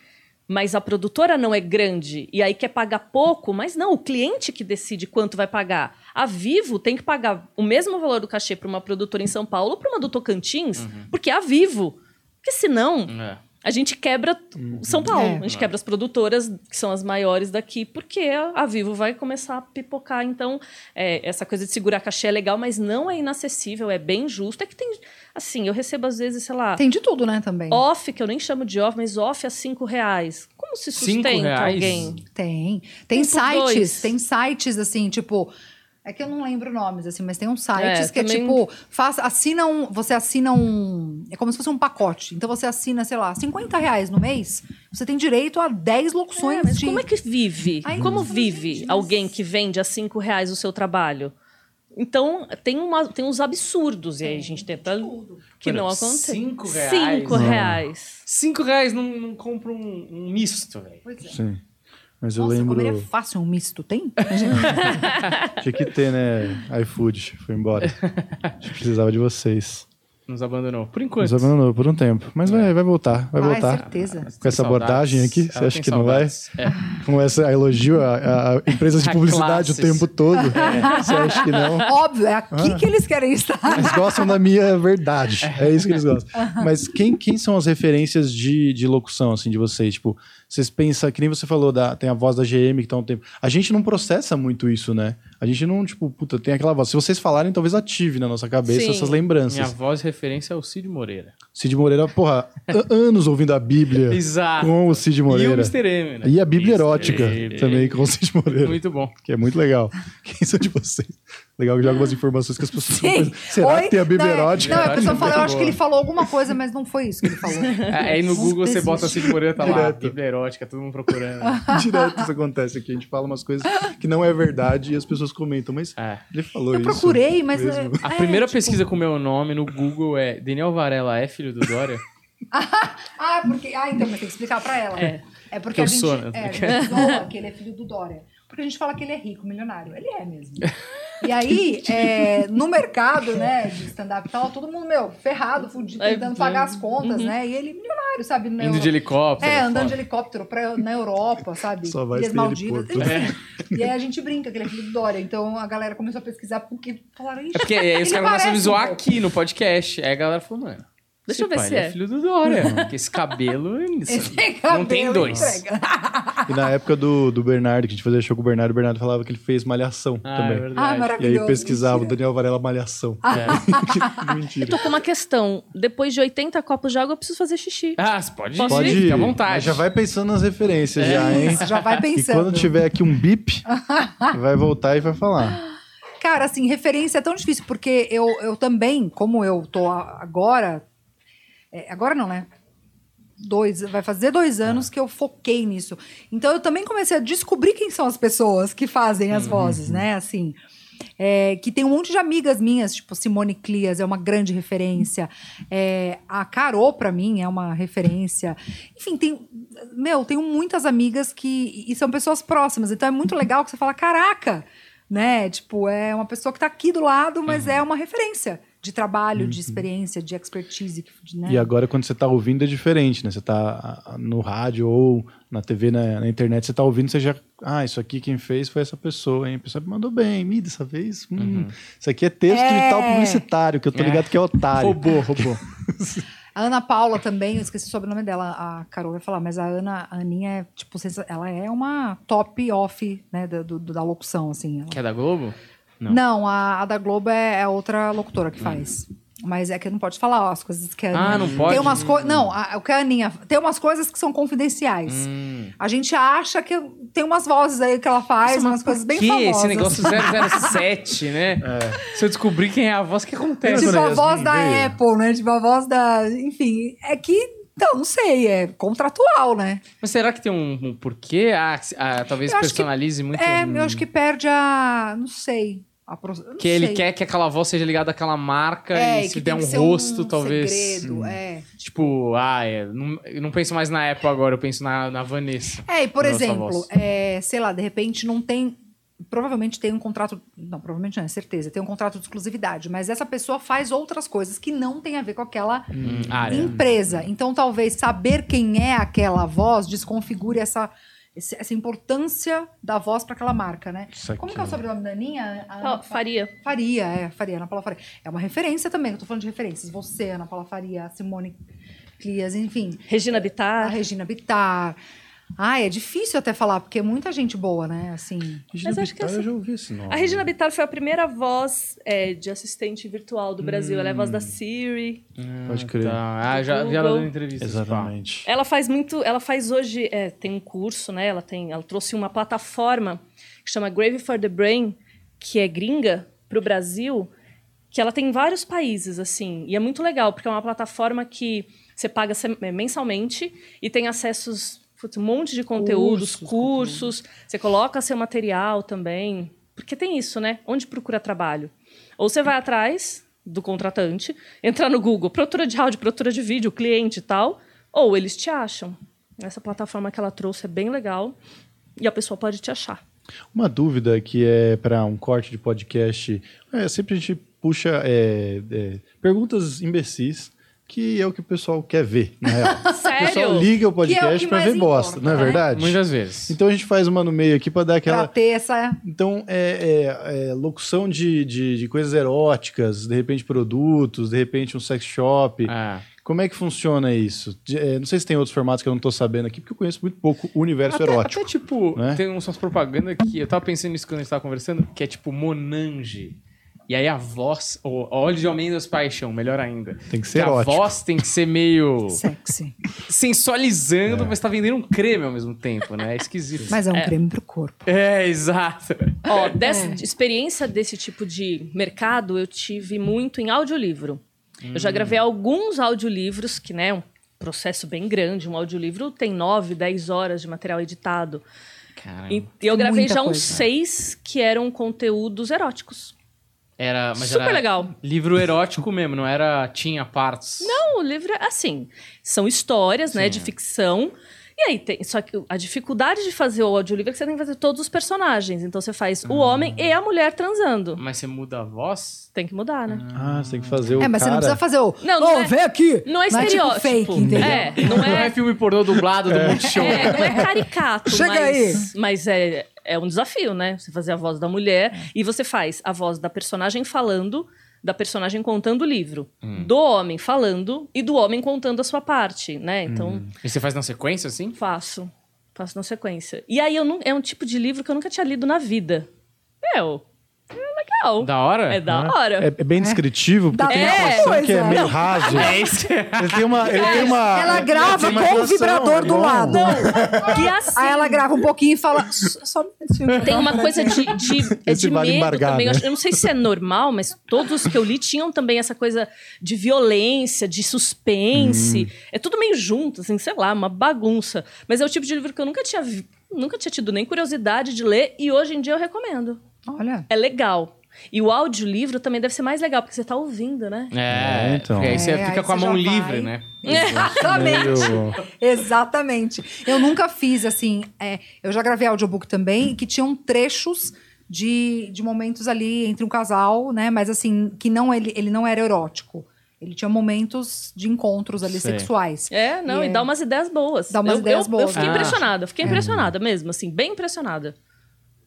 Speaker 4: mas a produtora não é grande, e aí quer pagar pouco, mas não, o cliente que decide quanto vai pagar. A Vivo tem que pagar o mesmo valor do cachê para uma produtora em São Paulo ou para uma do Tocantins, porque é a Vivo. Porque senão
Speaker 1: É.
Speaker 4: a gente quebra São Paulo,
Speaker 3: É.
Speaker 4: a gente quebra as produtoras que são as maiores daqui, porque a Vivo vai começar a pipocar. Então, é, essa coisa de segurar cachê é legal, mas não é inacessível, é bem justo. É que tem, assim, eu recebo às vezes, sei lá,
Speaker 3: Tem de tudo, né, também.
Speaker 4: off, que eu nem chamo de off, mas off a cinco reais. Como se
Speaker 1: Cinco
Speaker 4: sustenta
Speaker 1: reais?
Speaker 4: alguém?
Speaker 3: Tem. Tem sites,
Speaker 4: dois.
Speaker 3: tem sites assim, tipo. É que eu não lembro nomes, assim, mas tem uns sites
Speaker 4: É,
Speaker 3: que é
Speaker 4: também-
Speaker 3: tipo, faz, assina um. Você assina um. É como se fosse um pacote. Então você assina, sei lá, 50 reais no mês, você tem direito a 10 locuções
Speaker 4: É, mas
Speaker 3: de.
Speaker 4: como é que vive?
Speaker 3: Aí
Speaker 4: como vive alguém que vende a cinco reais o seu trabalho? Então, tem, uma, tem uns absurdos, e aí a gente tenta que
Speaker 1: Mano,
Speaker 4: não aconteça.
Speaker 1: cinco reais?
Speaker 4: Cinco
Speaker 1: Não.
Speaker 4: reais.
Speaker 1: Cinco reais não, não compra um, um misto, velho.
Speaker 3: Pois é.
Speaker 2: Sim. Mas eu
Speaker 3: Nossa,
Speaker 2: lembro.
Speaker 3: comeria fácil um misto, tem?
Speaker 2: Tinha que ter, né? iFood foi embora. A gente precisava de vocês.
Speaker 1: Nos abandonou. Por enquanto.
Speaker 2: Nos abandonou por um tempo. Mas vai, vai voltar, vai
Speaker 3: Vai,
Speaker 2: voltar.
Speaker 3: certeza.
Speaker 2: Com essa abordagem aqui, você
Speaker 1: Ela
Speaker 2: acha
Speaker 1: tem
Speaker 2: que não vai?
Speaker 1: saudades. É.
Speaker 2: Com essa elogio a, a empresas de
Speaker 1: A
Speaker 2: publicidade
Speaker 1: classes.
Speaker 2: o tempo todo. Você acha que não?
Speaker 3: Óbvio, é aqui
Speaker 2: Ah.
Speaker 3: que eles querem estar.
Speaker 2: Eles gostam da minha verdade. É isso que eles gostam. Mas quem, quem são as referências de, de locução, assim, de vocês? Tipo, vocês pensam, que nem você falou, da, tem a voz da GM que tá um tempo. A gente não processa muito isso, né? A gente não, tipo, puta, tem aquela voz. Se vocês falarem, talvez ative na nossa cabeça
Speaker 4: Sim.
Speaker 2: essas lembranças.
Speaker 1: Minha voz de referência é o Cid Moreira.
Speaker 2: Cid Moreira, porra, anos ouvindo a Bíblia
Speaker 1: Exato.
Speaker 2: com o Cid
Speaker 1: E o
Speaker 2: Moreira.
Speaker 1: Mr. M, né?
Speaker 2: E a Bíblia
Speaker 1: Mr.
Speaker 2: erótica
Speaker 1: M.
Speaker 2: também com o Cid Moreira.
Speaker 1: Muito bom.
Speaker 2: Que é muito legal. Quem são de vocês? Legal que joga umas informações que as pessoas
Speaker 3: Sim.
Speaker 2: Será
Speaker 3: Oi?
Speaker 2: que tem a Bíblia
Speaker 3: não, é-
Speaker 2: erótica?
Speaker 3: Não, a pessoa fala, eu acho que ele falou alguma coisa, mas não foi isso que ele falou.
Speaker 1: É, Aí no
Speaker 3: Não
Speaker 1: Google você
Speaker 3: existe.
Speaker 1: bota Cid Moreira, tá lá,
Speaker 2: Direto.
Speaker 1: Bíblia erótica, todo mundo procurando.
Speaker 2: Direto isso acontece aqui. A gente fala umas coisas que não é verdade e as pessoas comentam. Mas
Speaker 1: É.
Speaker 2: ele falou
Speaker 3: Eu
Speaker 2: isso.
Speaker 3: procurei, mas.
Speaker 2: mesmo.
Speaker 1: A
Speaker 3: é,
Speaker 1: primeira
Speaker 3: tipo-
Speaker 1: pesquisa com o meu nome no Google é Daniel Varela é filho do Dória?
Speaker 3: Ah, porque. Ah, então, mas tem que explicar pra ela.
Speaker 1: É.
Speaker 3: É porque
Speaker 1: Que
Speaker 3: a
Speaker 1: eu
Speaker 3: gente,
Speaker 1: sou, né?
Speaker 3: é, a gente zoa que ele é filho do Dória. Porque a gente fala que ele é rico, milionário. Ele é mesmo. E aí, é, no mercado, né, de stand-up e tal, todo mundo, meu, ferrado, fudido,
Speaker 4: É,
Speaker 3: tentando pagar as contas, né? E ele milionário, sabe?
Speaker 1: Indo
Speaker 3: Euro-
Speaker 1: de helicóptero.
Speaker 3: É, andando de
Speaker 1: foda.
Speaker 3: helicóptero pra, na Europa, sabe?
Speaker 2: Só vai
Speaker 3: Ilhas Maldivas. Enfim. E aí a gente brinca que ele é filho do Dória. Então a galera começou a pesquisar porque falaram isso.
Speaker 1: É porque aí os caras começam a me zoar aqui no podcast. Aí a galera falou, mano.
Speaker 4: Deixa eu ver
Speaker 1: pai,
Speaker 4: se
Speaker 1: ele
Speaker 4: é.
Speaker 1: filho do Dória. Porque esse cabelo. isso-
Speaker 3: Esse
Speaker 1: não tem
Speaker 3: cabelo
Speaker 1: dois.
Speaker 3: entrega.
Speaker 2: E na época do, do Bernardo, que a gente fazia show com o Bernardo, o Bernardo falava que ele fez malhação
Speaker 1: Ah, é
Speaker 2: também.
Speaker 1: verdade.
Speaker 3: Ah,
Speaker 2: e
Speaker 3: maravilhoso.
Speaker 2: aí pesquisava
Speaker 3: mentira.
Speaker 2: o Daniel Varela malhação.
Speaker 1: É.
Speaker 2: Mentira.
Speaker 4: Tô com uma questão. Depois de 80 copos de água, eu preciso fazer xixi.
Speaker 1: Ah, você pode,
Speaker 4: Posso
Speaker 2: Pode
Speaker 1: ir,
Speaker 2: ir.
Speaker 1: fica à vontade.
Speaker 2: Mas já vai pensando nas referências
Speaker 1: É.
Speaker 2: já, hein?
Speaker 3: Isso, já vai
Speaker 2: E
Speaker 3: pensando.
Speaker 2: quando tiver aqui um bip, vai voltar e vai falar.
Speaker 3: Cara, assim, referência é tão difícil, porque eu, eu também, como eu tô a- agora. É, agora não, né? Dois, vai fazer dois anos que eu foquei nisso. Então eu também comecei a descobrir quem são as pessoas que fazem as vozes, né? Assim. é, que tem um monte de amigas minhas, tipo Simone Clias é uma grande referência. É, a Carol, pra mim, é uma referência. Enfim, tem. Meu, tenho muitas amigas que. E são pessoas próximas. Então é muito legal que você fala: caraca! Né? Tipo, é uma pessoa que tá aqui do lado, mas é uma referência de trabalho, de experiência, de expertise. Né?
Speaker 2: E agora, quando você tá ouvindo, é diferente, né? Você tá ah, no rádio ou na TV, na, na internet, você tá ouvindo, você já. Ah, isso aqui quem fez foi essa pessoa, hein? A pessoa mandou bem, me dessa vez. Hum, Isso aqui é texto
Speaker 3: É.
Speaker 2: de tal publicitário, que eu tô
Speaker 1: É.
Speaker 2: ligado que é otário.
Speaker 1: Roubou, roubou.
Speaker 3: A Ana Paula também, eu esqueci o sobrenome dela, a Carol vai falar, mas a Ana, a Aninha é, tipo, ela é uma top off, né, da, do- da locução, assim. Ela-
Speaker 1: Que é da Globo? Não.
Speaker 3: Não, a, a da Globo é, é outra locutora que faz. Mas é que não pode falar ó, as coisas que a Aninha...
Speaker 1: Ah, não pode?
Speaker 3: Tem umas coisas... Não, a- o que a Aninha... Tem umas coisas que são confidenciais.
Speaker 1: Hum.
Speaker 3: A gente acha que tem umas vozes aí que ela faz, umas coisas bem
Speaker 1: que
Speaker 3: famosas.
Speaker 1: esse negócio 007, né? Se eu descobrir quem é a voz, o que acontece?
Speaker 3: Tipo a voz da? Apple, né? Tipo a voz da... Enfim, é que... Então, não sei, é contratual, né?
Speaker 1: Mas será que tem um, um porquê? Ah, ah, talvez
Speaker 3: Eu acho que-
Speaker 1: personalize muito.
Speaker 3: É,
Speaker 1: hum,
Speaker 3: eu acho que perde a... Não sei. A não
Speaker 1: Que ele
Speaker 3: sei.
Speaker 1: quer que aquela voz seja ligada àquela marca
Speaker 3: É,
Speaker 1: e se der um rosto,
Speaker 3: um
Speaker 1: talvez.
Speaker 3: segredo,
Speaker 1: hum,
Speaker 3: é.
Speaker 1: Tipo, ah, é, não, eu não penso mais na Apple agora, eu penso na, na Vanessa.
Speaker 3: É, e por exemplo, é, sei lá, de repente não tem. Provavelmente tem um contrato. Não, provavelmente não, é certeza. Tem um contrato de exclusividade. Mas essa pessoa faz outras coisas que não tem a ver com aquela
Speaker 1: Hum, área.
Speaker 3: empresa. Então, talvez saber quem é aquela voz desconfigure essa, essa importância da voz para aquela marca, né? Como que é o sobrenome da Aninha? A Ana Fa-
Speaker 4: faria.
Speaker 3: Faria, é, Faria, Ana Paula Faria. É uma referência também, eu tô falando de referências. Você, Ana Paula Faria, a Simone Clias, enfim.
Speaker 4: Regina
Speaker 3: A
Speaker 4: Bittar.
Speaker 3: Regina Bittar. Ai, é difícil até falar, porque é muita gente boa, né? Assim.
Speaker 2: Regina
Speaker 4: Mas acho que
Speaker 2: Bittar,
Speaker 4: essa-
Speaker 2: eu já ouvi esse nome.
Speaker 4: A Regina Bittar foi a primeira voz é, de assistente virtual do Brasil. Ela é a voz
Speaker 1: Hum.
Speaker 4: da Siri.
Speaker 2: Pode crer.
Speaker 1: Tá. Ah, já vi ela dando entrevista.
Speaker 2: Exatamente.
Speaker 4: Ela faz muito. Ela faz hoje. é, tem um curso, né? Ela, tem, ela trouxe uma plataforma que chama Grave for the Brain, que é gringa para o Brasil, que ela tem em vários países, assim. E é muito legal, porque é uma plataforma que você paga é, mensalmente e tem acessos. Putz, um monte de conteúdos,
Speaker 1: Cursos,
Speaker 4: cursos, você coloca seu material também. Porque tem isso, né? Onde procura trabalho? Ou você vai atrás do contratante, entrar no Google, produtora de áudio, produtora de vídeo, cliente e tal, ou eles te acham. Essa plataforma que ela trouxe é bem legal e a pessoa pode te achar.
Speaker 2: Uma dúvida que é para um corte de podcast. É, sempre a gente puxa é, é, perguntas imbecis, que é o que o pessoal quer ver, na real. O pessoal
Speaker 4: Sério?
Speaker 2: liga o
Speaker 3: Que
Speaker 2: podcast
Speaker 3: é
Speaker 2: pra
Speaker 3: mais
Speaker 2: ver bosta,
Speaker 3: importa,
Speaker 2: não é
Speaker 3: né?
Speaker 2: verdade?
Speaker 1: Muitas vezes.
Speaker 2: Então a gente faz uma no meio aqui para dar
Speaker 3: Pra
Speaker 2: aquela.
Speaker 3: ter essa.
Speaker 2: Então, é, é- é locução de, de, de coisas eróticas, de repente produtos, de repente um sex shop.
Speaker 1: Ah.
Speaker 2: Como é que funciona isso? É, não sei se tem outros formatos que eu não tô sabendo aqui, porque eu conheço muito pouco o universo
Speaker 1: Até,
Speaker 2: erótico.
Speaker 1: até, tipo,
Speaker 2: né?
Speaker 1: tem umas propagandas que eu tava pensando nisso quando a gente tava conversando, que é tipo Monange. E aí a voz, o Olhos de Almêndoas Paixão, melhor ainda.
Speaker 2: Tem que ser
Speaker 1: a
Speaker 2: erótico.
Speaker 1: voz tem que ser meio
Speaker 3: Sexy.
Speaker 1: sensualizando, mas tá vendendo um creme ao mesmo tempo, né? É esquisito.
Speaker 3: Mas é um creme pro corpo.
Speaker 1: É, exato.
Speaker 4: Ó, dessa experiência desse tipo de mercado, eu tive muito em audiolivro. Eu já gravei alguns audiolivros, que né, é um processo bem grande. Um audiolivro tem 9, 10 horas de material editado.
Speaker 1: Caramba.
Speaker 4: E eu gravei
Speaker 3: Muita
Speaker 4: já uns
Speaker 3: coisa.
Speaker 4: seis que eram conteúdos eróticos.
Speaker 1: Era, mas
Speaker 4: Super
Speaker 1: era
Speaker 4: legal.
Speaker 1: livro erótico mesmo, não era tinha partes.
Speaker 4: Não, o livro é assim. São histórias, né,
Speaker 1: Sim.
Speaker 4: de ficção. E aí tem. Só que a dificuldade de fazer o audiolivro é que você tem que fazer todos os personagens. Então você faz o homem e a mulher transando.
Speaker 1: Mas você muda a voz?
Speaker 4: Tem que mudar, né?
Speaker 2: Ah, você tem que fazer o
Speaker 3: É, mas você não
Speaker 2: cara...
Speaker 3: precisa fazer o.
Speaker 4: Não, não
Speaker 3: Ô,
Speaker 4: é-
Speaker 3: vem aqui!
Speaker 4: Não é
Speaker 3: tipo
Speaker 4: estereótipo.
Speaker 3: fake, entendeu?
Speaker 4: É, não
Speaker 1: Não é
Speaker 4: é,
Speaker 1: filme pornô dublado do Multishow.
Speaker 4: é, não é caricato,
Speaker 3: Chega
Speaker 4: mas,
Speaker 3: aí.
Speaker 4: mas é, é um desafio, né? Você fazer a voz da mulher e você faz a voz da personagem falando, da personagem contando o livro, do homem falando e do homem contando a sua parte, né? Então,
Speaker 1: E você faz na sequência, assim?
Speaker 4: faço. Faço na sequência. E aí eu não, é um tipo de livro que eu nunca tinha lido na vida. Meu, é legal.
Speaker 1: Da hora?
Speaker 4: É da hora.
Speaker 2: É, é bem descritivo, porque
Speaker 3: Dá
Speaker 2: tem uma porção que é
Speaker 3: coisa.
Speaker 2: meio raso.
Speaker 1: É isso.
Speaker 2: Ele tem uma... Ele tem uma
Speaker 3: Ela grava
Speaker 2: tem uma
Speaker 3: com o vibrador do
Speaker 2: bom.
Speaker 3: lado.
Speaker 4: E assim,
Speaker 3: Aí ela grava um pouquinho e fala. "Só- um.
Speaker 4: Tem uma coisa de, de, é
Speaker 2: Esse
Speaker 4: de
Speaker 2: vale
Speaker 4: medo
Speaker 2: embargar,
Speaker 4: também. Eu
Speaker 2: né?
Speaker 4: acho- Eu não sei se é normal, mas todos que eu li tinham também essa coisa de violência, de suspense.
Speaker 2: Hum.
Speaker 4: É tudo meio junto, assim, sei lá, uma bagunça. Mas é o tipo de livro que eu nunca tinha, vi- nunca tinha tido nem curiosidade de ler e hoje em dia eu recomendo.
Speaker 3: Olha.
Speaker 4: É legal. E o audiolivro também deve ser mais legal, porque você tá ouvindo, né?
Speaker 1: É,
Speaker 2: É, então.
Speaker 1: porque aí você
Speaker 3: É,
Speaker 1: fica
Speaker 3: aí
Speaker 1: com a mão livre,
Speaker 3: vai.
Speaker 1: né?
Speaker 3: Exatamente. Exatamente. Eu nunca fiz assim. é, eu já gravei audiobook também, que tinham trechos de, de momentos ali entre um casal, né? Mas assim, que não ele, ele não era erótico. Ele tinha momentos de encontros ali
Speaker 1: Sei.
Speaker 3: sexuais.
Speaker 4: É, não, e,
Speaker 3: E é-
Speaker 4: dá umas ideias boas.
Speaker 3: Dá umas
Speaker 4: eu,
Speaker 3: ideias
Speaker 4: eu,
Speaker 3: boas.
Speaker 4: Eu fiquei
Speaker 1: Ah.
Speaker 4: impressionada, fiquei impressionada mesmo, assim, bem impressionada.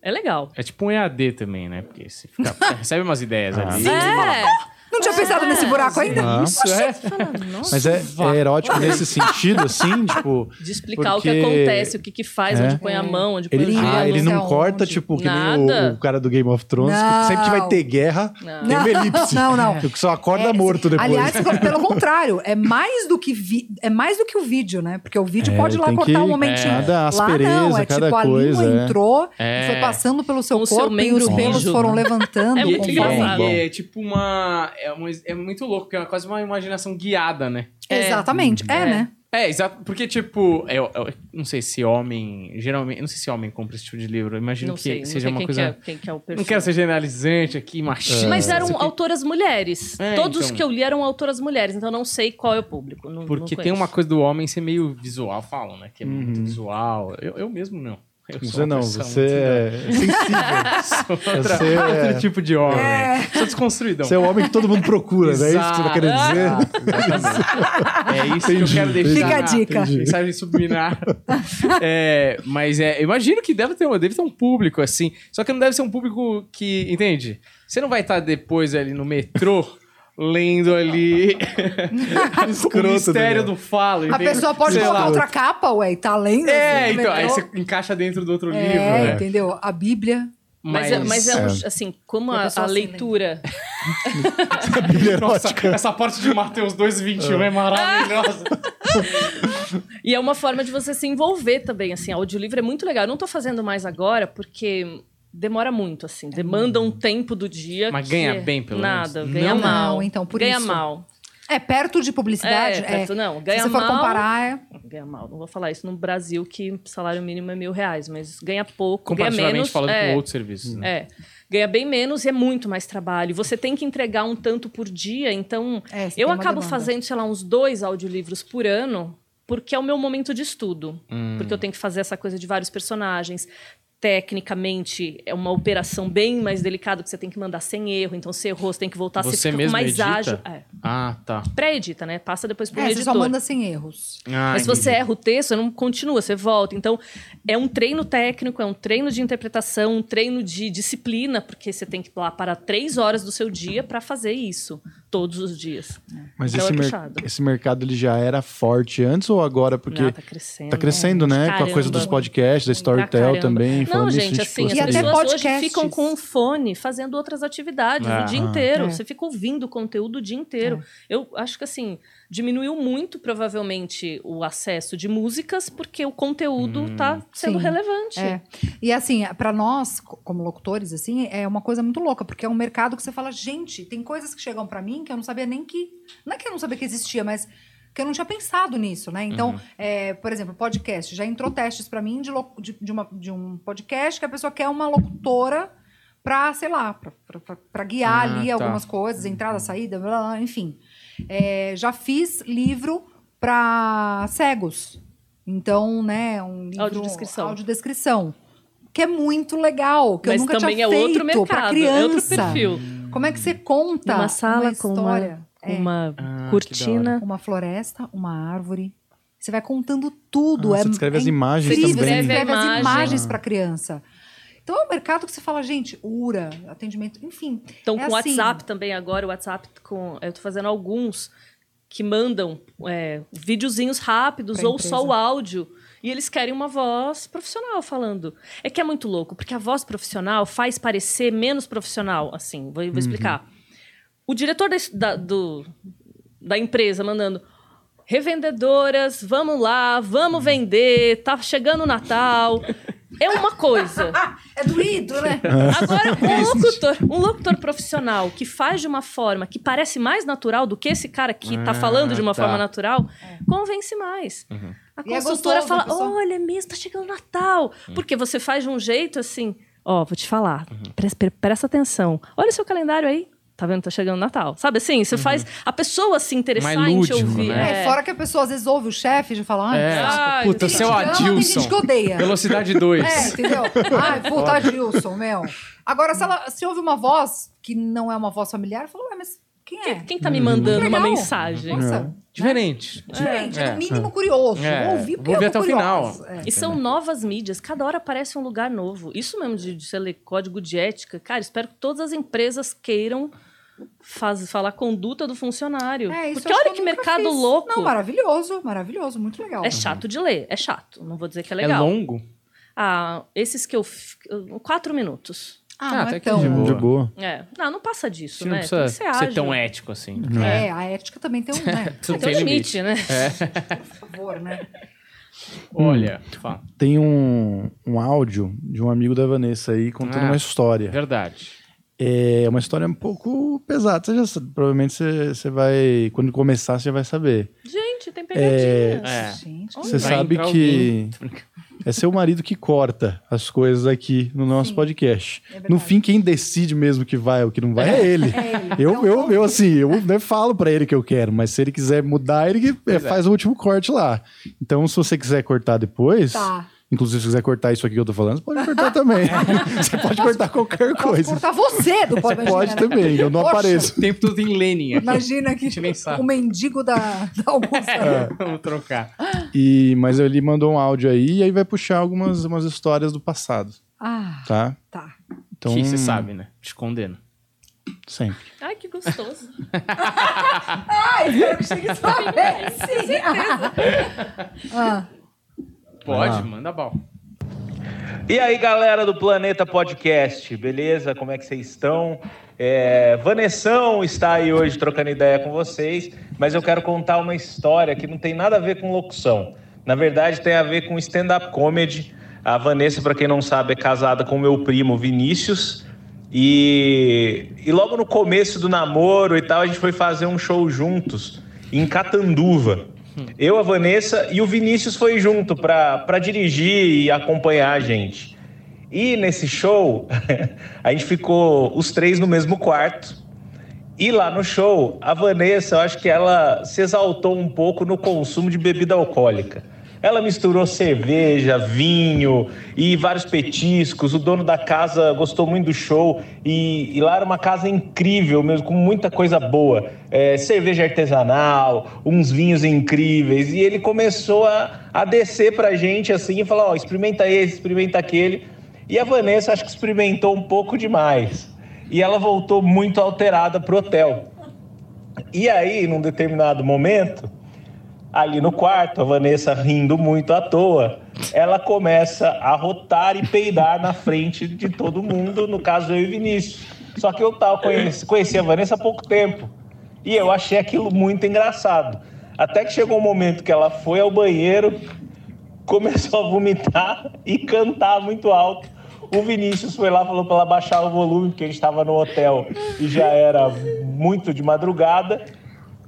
Speaker 4: É legal.
Speaker 1: É tipo um EAD também, né? Porque você fica- recebe umas ideias ali.
Speaker 4: É.
Speaker 3: Não tinha pensado nesse buraco ainda?
Speaker 2: Ah.
Speaker 1: Isso é.
Speaker 4: Nossa,
Speaker 2: Mas é, é erótico nesse sentido, assim, tipo...
Speaker 4: de explicar o que
Speaker 2: Porque-
Speaker 4: acontece, o que que faz,
Speaker 2: É.
Speaker 4: onde põe a mão, onde põe
Speaker 2: Ele,
Speaker 4: o
Speaker 2: ah, ele
Speaker 3: não
Speaker 2: corta, tipo, que nem o, o cara do Game of Thrones, que
Speaker 3: Não.
Speaker 2: sempre que vai ter guerra,
Speaker 4: Não.
Speaker 2: tem uma elipse.
Speaker 3: Não, não.
Speaker 2: Que só acorda
Speaker 3: É,
Speaker 2: morto depois.
Speaker 3: Aliás, pelo contrário, é mais do que vi- é mais do que o vídeo, né? Porque o vídeo
Speaker 2: É,
Speaker 3: pode lá cortar
Speaker 2: que-
Speaker 3: um momentinho.
Speaker 2: Cada
Speaker 3: lá
Speaker 2: aspereza,
Speaker 3: não, é
Speaker 2: cada
Speaker 3: tipo a
Speaker 2: coisa,
Speaker 3: língua
Speaker 2: é.
Speaker 3: entrou,
Speaker 1: É.
Speaker 3: foi passando pelo seu corpo e os pelos foram levantando.
Speaker 4: É muito engraçado.
Speaker 1: É tipo uma é, uma. é muito louco, porque é quase uma imaginação guiada, né?
Speaker 3: Exatamente, é,
Speaker 4: É.
Speaker 3: né?
Speaker 1: É, exato. Porque, tipo, eu, eu não sei se homem. Geralmente. Não sei se homem compra esse tipo de livro. Eu imagino
Speaker 4: Não
Speaker 1: que
Speaker 4: sei, não
Speaker 1: seja
Speaker 4: sei
Speaker 1: uma
Speaker 4: quem,
Speaker 1: coisa.
Speaker 4: que é, quem que é o perfil.
Speaker 1: Não quero ser generalizante aqui, machista.
Speaker 4: Mas eram
Speaker 1: aqui.
Speaker 4: autoras mulheres.
Speaker 1: É,
Speaker 4: Todos
Speaker 1: então.
Speaker 4: que eu li eram autoras mulheres, então não sei qual é o público. Não,
Speaker 1: Porque
Speaker 4: não
Speaker 1: tem uma coisa do homem ser meio visual, falam, né? Que é muito visual. Eu, eu mesmo não. Sou
Speaker 2: Você não,
Speaker 1: pessoa
Speaker 2: você é sensível.
Speaker 1: Outra-
Speaker 2: Você é-
Speaker 1: outro tipo de homem. Sou desconstruidão.
Speaker 2: Você é o homem que todo mundo procura, não é isso que você tá querendo dizer?
Speaker 1: É isso que eu
Speaker 2: Entendi,
Speaker 1: quero deixar.
Speaker 3: Fica a dica.
Speaker 2: Entendi.
Speaker 1: Mensagem subliminar. É, mas é, eu imagino que deve ter, um- deve ter um público assim. Só que não deve ser um público que. Entende? Você não vai estar depois ali no metrô. Lendo ali o mistério do falo.
Speaker 3: A pessoa pode colocar
Speaker 1: lá.
Speaker 3: outra capa, ué, e tá lendo.
Speaker 1: É,
Speaker 3: assim,
Speaker 1: então, aí você encaixa dentro do outro livro.
Speaker 3: É,
Speaker 1: né?
Speaker 3: entendeu? A Bíblia.
Speaker 4: Mas, é, mas é, um- assim, como
Speaker 3: a
Speaker 4: a,
Speaker 3: assim,
Speaker 4: leitura.
Speaker 1: Nossa, essa parte de Mateus 2,21 é maravilhosa.
Speaker 4: E é uma forma de você se envolver também, assim. Audiolivro é muito legal. Eu não tô fazendo mais agora porque demora muito, assim. Demanda um tempo do dia.
Speaker 1: Mas
Speaker 4: que
Speaker 1: ganha
Speaker 4: é
Speaker 1: bem, pelo
Speaker 4: Nada,
Speaker 1: menos?
Speaker 4: ganha
Speaker 1: Não?
Speaker 4: mal.
Speaker 3: Não, então, por
Speaker 4: ganha
Speaker 3: isso.
Speaker 4: mal.
Speaker 3: É perto de publicidade?
Speaker 4: É, perto- não, ganha
Speaker 3: Se você for
Speaker 4: mal-
Speaker 3: comparar, é.
Speaker 4: Ganha mal. Não vou falar isso no Brasil, que o salário mínimo é mil reais, mas ganha pouco, ganha
Speaker 1: Comparativamente
Speaker 4: menos.
Speaker 1: falando
Speaker 4: é,
Speaker 1: com outros serviços. Né?
Speaker 4: É. Ganha bem menos e é muito mais trabalho. Você tem que entregar um tanto por dia, então
Speaker 3: É,
Speaker 4: eu acabo
Speaker 3: demanda.
Speaker 4: fazendo, sei lá, uns dois audiolivros por ano, porque é o meu momento de estudo.
Speaker 1: Hum.
Speaker 4: Porque eu tenho que fazer essa coisa de vários personagens. Tecnicamente, é uma operação bem mais delicada, que você tem que mandar sem erro. Então, se errou, você tem que voltar, você,
Speaker 1: Você
Speaker 4: fica
Speaker 1: mesmo
Speaker 4: mais
Speaker 1: edita?
Speaker 4: ágil. É.
Speaker 1: Ah, tá.
Speaker 4: Pré-edita, né? Passa depois pro
Speaker 3: É, você
Speaker 4: editor.
Speaker 3: só manda sem erros.
Speaker 1: Ah,
Speaker 4: Mas se você erra o texto, você não continua, você volta. Então, é um treino técnico, é um treino de interpretação, um treino de disciplina, porque você tem que ir lá para três horas do seu dia para fazer isso. Todos os dias.
Speaker 2: Mas
Speaker 4: Então
Speaker 2: esse,
Speaker 4: é
Speaker 2: mer-
Speaker 4: puxado.
Speaker 2: esse mercado ele já era forte antes ou agora? Porque
Speaker 4: Não, tá crescendo.
Speaker 2: tá crescendo, né? Com a coisa
Speaker 4: Caramba.
Speaker 2: dos podcasts, da
Speaker 4: Pra
Speaker 2: Storytel
Speaker 4: caramba.
Speaker 2: também.
Speaker 4: Não,
Speaker 2: falando nisso,
Speaker 4: gente, assim, as
Speaker 3: E até
Speaker 4: pessoas hoje
Speaker 3: podcasts.
Speaker 4: ficam com um fone fazendo outras atividades
Speaker 1: É.
Speaker 4: o dia
Speaker 2: Ah.
Speaker 4: inteiro.
Speaker 3: É.
Speaker 4: Você fica ouvindo conteúdo o dia inteiro. Eu acho que, assim, diminuiu muito, provavelmente, o acesso de músicas, porque o conteúdo tá sendo
Speaker 3: Sim.
Speaker 4: relevante.
Speaker 3: É. E assim, para nós, co- como locutores, assim, é uma coisa muito louca, porque é um mercado que você fala, gente, tem coisas que chegam para mim que eu não sabia nem que. Não é que eu não sabia que existia, mas que eu não tinha pensado nisso, né? Então, é, por exemplo, podcast. Já entrou testes para mim de, de, de uma- de um podcast que a pessoa quer uma locutora para, sei lá, para guiar
Speaker 1: Ah,
Speaker 3: ali
Speaker 1: tá.
Speaker 3: algumas coisas, entrada, saída, blá, blá, blá, enfim. É, já fiz livro para cegos. Então, né, um livro...
Speaker 4: Audiodescrição.
Speaker 3: Audiodescrição. Que é muito legal, que eu
Speaker 4: Mas
Speaker 3: nunca
Speaker 4: também
Speaker 3: tinha
Speaker 4: é
Speaker 3: feito
Speaker 4: outro
Speaker 3: pra
Speaker 4: mercado,
Speaker 3: criança.
Speaker 4: é outro perfil.
Speaker 3: Como é que você conta
Speaker 4: Uma sala com uma,
Speaker 3: história?
Speaker 4: com
Speaker 3: É,
Speaker 4: uma
Speaker 1: Ah, que
Speaker 4: cortina.
Speaker 3: uma floresta, uma árvore. Você vai contando tudo.
Speaker 2: Ah,
Speaker 3: é,
Speaker 2: você descreve
Speaker 3: é
Speaker 2: as imagens
Speaker 3: incrível,
Speaker 2: também.
Speaker 3: Você
Speaker 4: Descreve
Speaker 3: escreve
Speaker 4: a
Speaker 3: as
Speaker 4: imagem.
Speaker 3: imagens para criança. Então é um mercado que você fala, gente, URA, atendimento, enfim.
Speaker 4: Então,
Speaker 3: é
Speaker 4: com o
Speaker 3: assim.
Speaker 4: WhatsApp também agora, o WhatsApp, com, eu tô fazendo alguns que mandam é, videozinhos rápidos
Speaker 3: Pra
Speaker 4: ou só
Speaker 3: empresa.
Speaker 4: o áudio. E eles querem uma voz profissional falando. É que é muito louco, porque a voz profissional faz parecer menos profissional. Assim, vou, vou explicar. O diretor da, da- do- da empresa mandando. Revendedoras, vamos lá, vamos vender, tá chegando o Natal. É uma coisa.
Speaker 3: É doído, né?
Speaker 4: Agora, um locutor, um locutor profissional que faz de uma forma que parece mais natural do que esse cara que tá
Speaker 1: Ah,
Speaker 4: falando de uma
Speaker 1: tá.
Speaker 4: forma natural, convence mais. A
Speaker 3: E é
Speaker 4: consultora
Speaker 3: gostoso,
Speaker 4: fala:
Speaker 3: a pessoa-
Speaker 4: olha, é mesmo, tá chegando o Natal. Porque você faz de um jeito assim, ó, vou te falar, pre- pre- presta atenção. Olha o seu calendário aí. Tá vendo? Tá chegando o Natal. Sabe assim? Você faz a pessoa se interessar
Speaker 1: Mais
Speaker 4: em te
Speaker 1: lúdico,
Speaker 4: ouvir.
Speaker 1: né?
Speaker 3: É, fora que a pessoa às vezes ouve o chefe e já fala, ah,
Speaker 1: É,
Speaker 4: Ai,
Speaker 1: puta, seu Adilson.
Speaker 3: gente que odeia.
Speaker 1: Velocidade 2.
Speaker 3: É, entendeu? Ai, puta Adilson, meu. Agora, se ela se ouve uma voz que não é uma voz familiar, fala, ué, mas quem é?
Speaker 4: Quem, quem tá me mandando uma
Speaker 3: Legal.
Speaker 4: mensagem?
Speaker 3: Nossa,
Speaker 1: Diferente.
Speaker 3: diferente,
Speaker 1: É.
Speaker 3: no mínimo curioso.
Speaker 1: É,
Speaker 3: Vou ouvir porque
Speaker 1: vou ver
Speaker 3: eu
Speaker 1: até
Speaker 3: tô
Speaker 1: o final.
Speaker 3: É.
Speaker 4: E são novas mídias, cada hora aparece um lugar novo. Isso mesmo de, de ser código de ética. Cara, espero que todas as empresas queiram faz, falar a conduta do funcionário.
Speaker 3: É, isso
Speaker 4: Porque olha que
Speaker 3: nunca
Speaker 4: mercado
Speaker 3: fiz.
Speaker 4: louco.
Speaker 3: Não, maravilhoso, maravilhoso, muito legal.
Speaker 4: é chato de ler, é chato. Não vou dizer que é
Speaker 1: É
Speaker 4: legal.
Speaker 1: longo?
Speaker 4: Ah, esses que eu. Quatro minutos.
Speaker 3: Ah,
Speaker 1: Ah,
Speaker 3: não
Speaker 1: até
Speaker 3: é
Speaker 1: que
Speaker 3: tão...
Speaker 1: de boa.
Speaker 2: De boa.
Speaker 4: É. Não, não passa disso,
Speaker 1: não
Speaker 4: né?
Speaker 1: precisa
Speaker 4: Tem que ser ágil.
Speaker 1: tão ético assim.
Speaker 3: É, a ética também tem um, né?
Speaker 4: Tem um limite, né?
Speaker 3: Por favor, né?
Speaker 1: Olha, fala.
Speaker 2: Tem um, um áudio de um amigo da Vanessa aí contando
Speaker 1: Ah.
Speaker 2: uma história.
Speaker 1: Verdade.
Speaker 2: É uma história um pouco pesada. Você já provavelmente você, você vai. Quando começar, você já vai saber.
Speaker 4: Gente, tem pegadinhas.
Speaker 1: É.
Speaker 3: Gente,
Speaker 2: Você sabe que é seu marido que corta as coisas aqui no nosso
Speaker 3: Sim.
Speaker 2: podcast.
Speaker 3: É
Speaker 2: no fim, quem decide mesmo que vai ou que não vai é ele.
Speaker 3: É ele.
Speaker 2: Eu,
Speaker 3: Então,
Speaker 2: eu, eu, assim, eu né, falo pra ele que eu quero, mas se ele quiser mudar, ele é,
Speaker 1: é.
Speaker 2: faz o último corte lá. Então, se você quiser cortar depois,
Speaker 3: Tá.
Speaker 2: Inclusive se você quiser cortar isso aqui que eu tô falando, você pode cortar também. você pode cortar qualquer coisa.
Speaker 3: cortar você do Pode Imaginar,
Speaker 2: Pode
Speaker 3: né?
Speaker 2: também, eu não
Speaker 3: Poxa.
Speaker 2: apareço.
Speaker 1: O tempo todo em Lenin aqui.
Speaker 3: Imagina que o mendigo da, da Augusta.
Speaker 2: É.
Speaker 1: Vamos trocar.
Speaker 2: E, mas ele mandou um áudio aí e aí vai puxar algumas umas histórias do passado,
Speaker 3: Ah,
Speaker 2: tá?
Speaker 3: tá.
Speaker 2: Então,
Speaker 1: que você sabe, né? Te condeno.
Speaker 2: Sempre.
Speaker 4: Ai, que gostoso.
Speaker 3: Ah, espero que chegue sua vez. Sim. ah,
Speaker 1: Pode,
Speaker 2: lá.
Speaker 1: manda bala.
Speaker 5: E aí, galera do Planeta Podcast, beleza? Como é que vocês estão? É, Vanessão está aí hoje trocando ideia com vocês, mas eu quero contar uma história que não tem nada a ver com locução. Na verdade, tem a ver com stand-up comedy. A Vanessa, para quem não sabe, é casada com meu primo Vinícius. E, e logo no começo do namoro e tal, a gente foi fazer um show juntos em Catanduva. Eu, a Vanessa e o Vinícius foi junto para dirigir e acompanhar a gente. E nesse show, a gente ficou os três no mesmo quarto. E lá no show, a Vanessa, eu acho que ela se exaltou um pouco no consumo de bebida alcoólica. Ela misturou cerveja, vinho e vários petiscos. O dono da casa gostou muito do show e, e lá era uma casa incrível mesmo, com muita coisa boa. É, cerveja artesanal, uns vinhos incríveis. E ele começou a, a descer pra gente assim e falar: Ó, experimenta esse, experimenta aquele. E a Vanessa acho que experimentou um pouco demais. E ela voltou muito alterada pro hotel. E aí, num determinado momento, ali no quarto, a Vanessa rindo muito à toa, ela começa a rotar e peidar na frente de todo mundo, no caso eu e Vinícius. Só que eu tava conheci, conheci a Vanessa há pouco tempo e eu achei aquilo muito engraçado. Até que chegou um momento que ela foi ao banheiro, começou a vomitar e cantar muito alto. O Vinícius foi lá, falou para ela baixar o volume, porque a gente estava no hotel e já era muito de madrugada.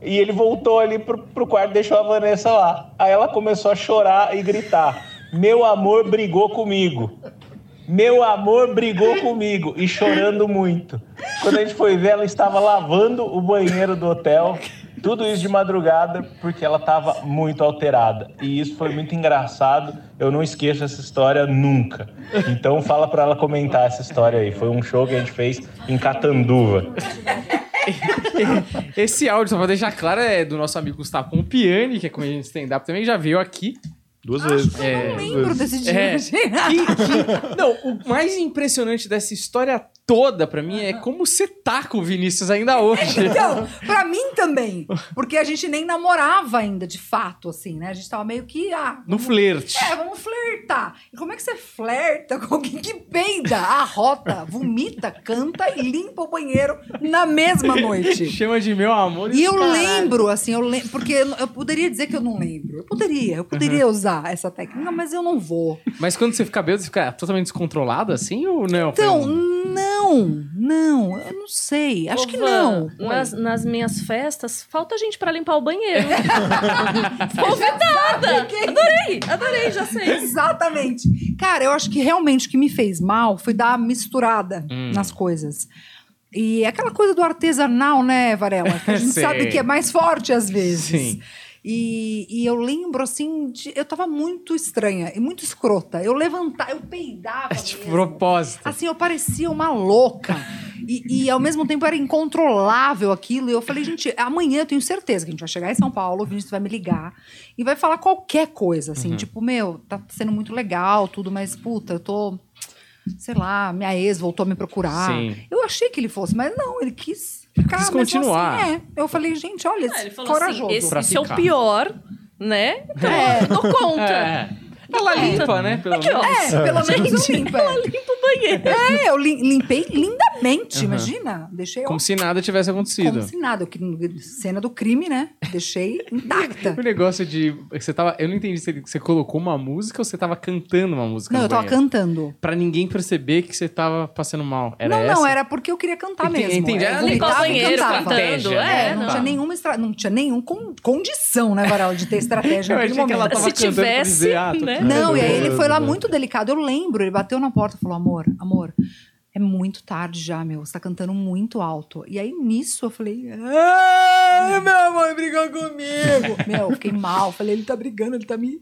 Speaker 5: E ele voltou ali pro, pro quarto deixou a Vanessa lá. Aí ela começou a chorar e gritar: Meu amor brigou comigo. Meu amor brigou comigo. E chorando muito. Quando a gente foi ver, ela estava lavando o banheiro do hotel. Tudo isso de madrugada, porque ela estava muito alterada. E isso foi muito engraçado. Eu não esqueço essa história nunca. Então fala para ela comentar essa história aí. Foi um show que a gente fez em Catanduva.
Speaker 1: Esse áudio, só pra deixar claro, é do nosso amigo Gustavo Pompiani, que é comediante de stand-up também, já veio aqui.
Speaker 2: Duas vezes.
Speaker 3: Eu não lembro desse dia.
Speaker 1: É,
Speaker 3: gente.
Speaker 1: que- que- não, o mais impressionante dessa história toda pra mim é como você tá com o Vinícius ainda hoje.
Speaker 3: Então, pra mim também. Porque a gente nem namorava ainda, de fato, assim, né? A gente tava meio que. Ah,
Speaker 1: No flerte.
Speaker 3: É, vamos flertar. E como é que você flerta com alguém que peida, arrota, vomita, canta e limpa o banheiro na mesma noite?
Speaker 1: Chama de meu amor.
Speaker 3: E eu
Speaker 1: caralho.
Speaker 3: lembro, assim, eu lembro, porque eu, poderia dizer que eu não lembro. Eu poderia, eu poderia usar essa técnica, mas eu não vou.
Speaker 1: Mas quando você fica bêbado, você fica totalmente descontrolado assim ou não?
Speaker 3: Então,
Speaker 1: um-
Speaker 3: não, não, eu não sei. Acho
Speaker 4: Ô,
Speaker 3: que
Speaker 4: Van,
Speaker 3: não.
Speaker 4: Nas, nas minhas festas, falta gente pra limpar o banheiro. Convidada! Adorei, adorei, já sei.
Speaker 3: Exatamente. Cara, eu acho que realmente o que me fez mal foi dar misturada
Speaker 1: Hum.
Speaker 3: nas coisas. E é aquela coisa do artesanal, né, Varela? Que a gente sabe que é mais forte às vezes.
Speaker 1: Sim.
Speaker 3: E, e eu lembro, assim, de, eu tava muito estranha e muito escrota. Eu levantava, eu peidava.
Speaker 1: É tipo
Speaker 3: mesmo.
Speaker 1: propósito.
Speaker 3: Assim, eu parecia uma louca. E, e, ao mesmo tempo era incontrolável aquilo. E eu falei, gente, amanhã eu tenho certeza que a gente vai chegar em São Paulo, o Vinícius vai me ligar e vai falar qualquer coisa,
Speaker 1: Uhum.
Speaker 3: assim, tipo, meu, tá sendo muito legal, tudo, mas puta, eu tô. Sei lá, minha ex voltou a me procurar.
Speaker 1: Sim.
Speaker 3: Eu achei que ele fosse, mas não, ele quis ficar
Speaker 1: Quis
Speaker 3: mesmo
Speaker 1: continuar.
Speaker 3: Assim, é. Eu falei, gente, olha,
Speaker 4: Ah, ele falou
Speaker 3: corajoso.
Speaker 4: assim, esse, esse é o pior, né? Então,
Speaker 3: É.
Speaker 4: eu dou conta.
Speaker 1: É. Ela limpa, né? Pelo menos.
Speaker 3: É, pelo menos eu limpo. é.
Speaker 4: Limpa o banheiro.
Speaker 3: É, eu lim- limpei lindamente, imagina. Deixei
Speaker 1: Como
Speaker 3: ó,
Speaker 1: se nada tivesse acontecido.
Speaker 3: como se nada. Que- Cena do crime, né? Deixei intacta.
Speaker 1: O negócio de. Você tava. Eu não entendi se você colocou uma música ou você tava cantando uma música.
Speaker 3: Não,
Speaker 1: no
Speaker 3: eu tava
Speaker 1: banheiro.
Speaker 3: cantando.
Speaker 1: Pra ninguém perceber que você tava passando mal. Era
Speaker 3: não,
Speaker 1: essa?
Speaker 3: não, era porque eu queria cantar
Speaker 1: Entendi,
Speaker 3: mesmo.
Speaker 1: entendi.
Speaker 3: É,
Speaker 1: Era
Speaker 4: Limpar o banheiro
Speaker 3: cantava.
Speaker 4: cantando. É,
Speaker 3: É, não
Speaker 1: Tá.
Speaker 3: tinha nenhuma estra... não tinha nenhum con- condição, né, Varela, de ter estratégia
Speaker 1: Eu achei que ela tava
Speaker 4: Se
Speaker 1: cantando pra
Speaker 4: tivesse,
Speaker 1: dizer, ah, tô
Speaker 4: né?
Speaker 1: Aqui.
Speaker 3: Não, e aí ele foi lá muito delicado. Eu lembro, ele bateu na porta e falou: amor, amor, é muito tarde já, meu. Você tá cantando muito alto. E aí, nisso, eu falei: Ai, meu amor brigou comigo. meu, eu fiquei mal. Falei, ele tá brigando, ele tá me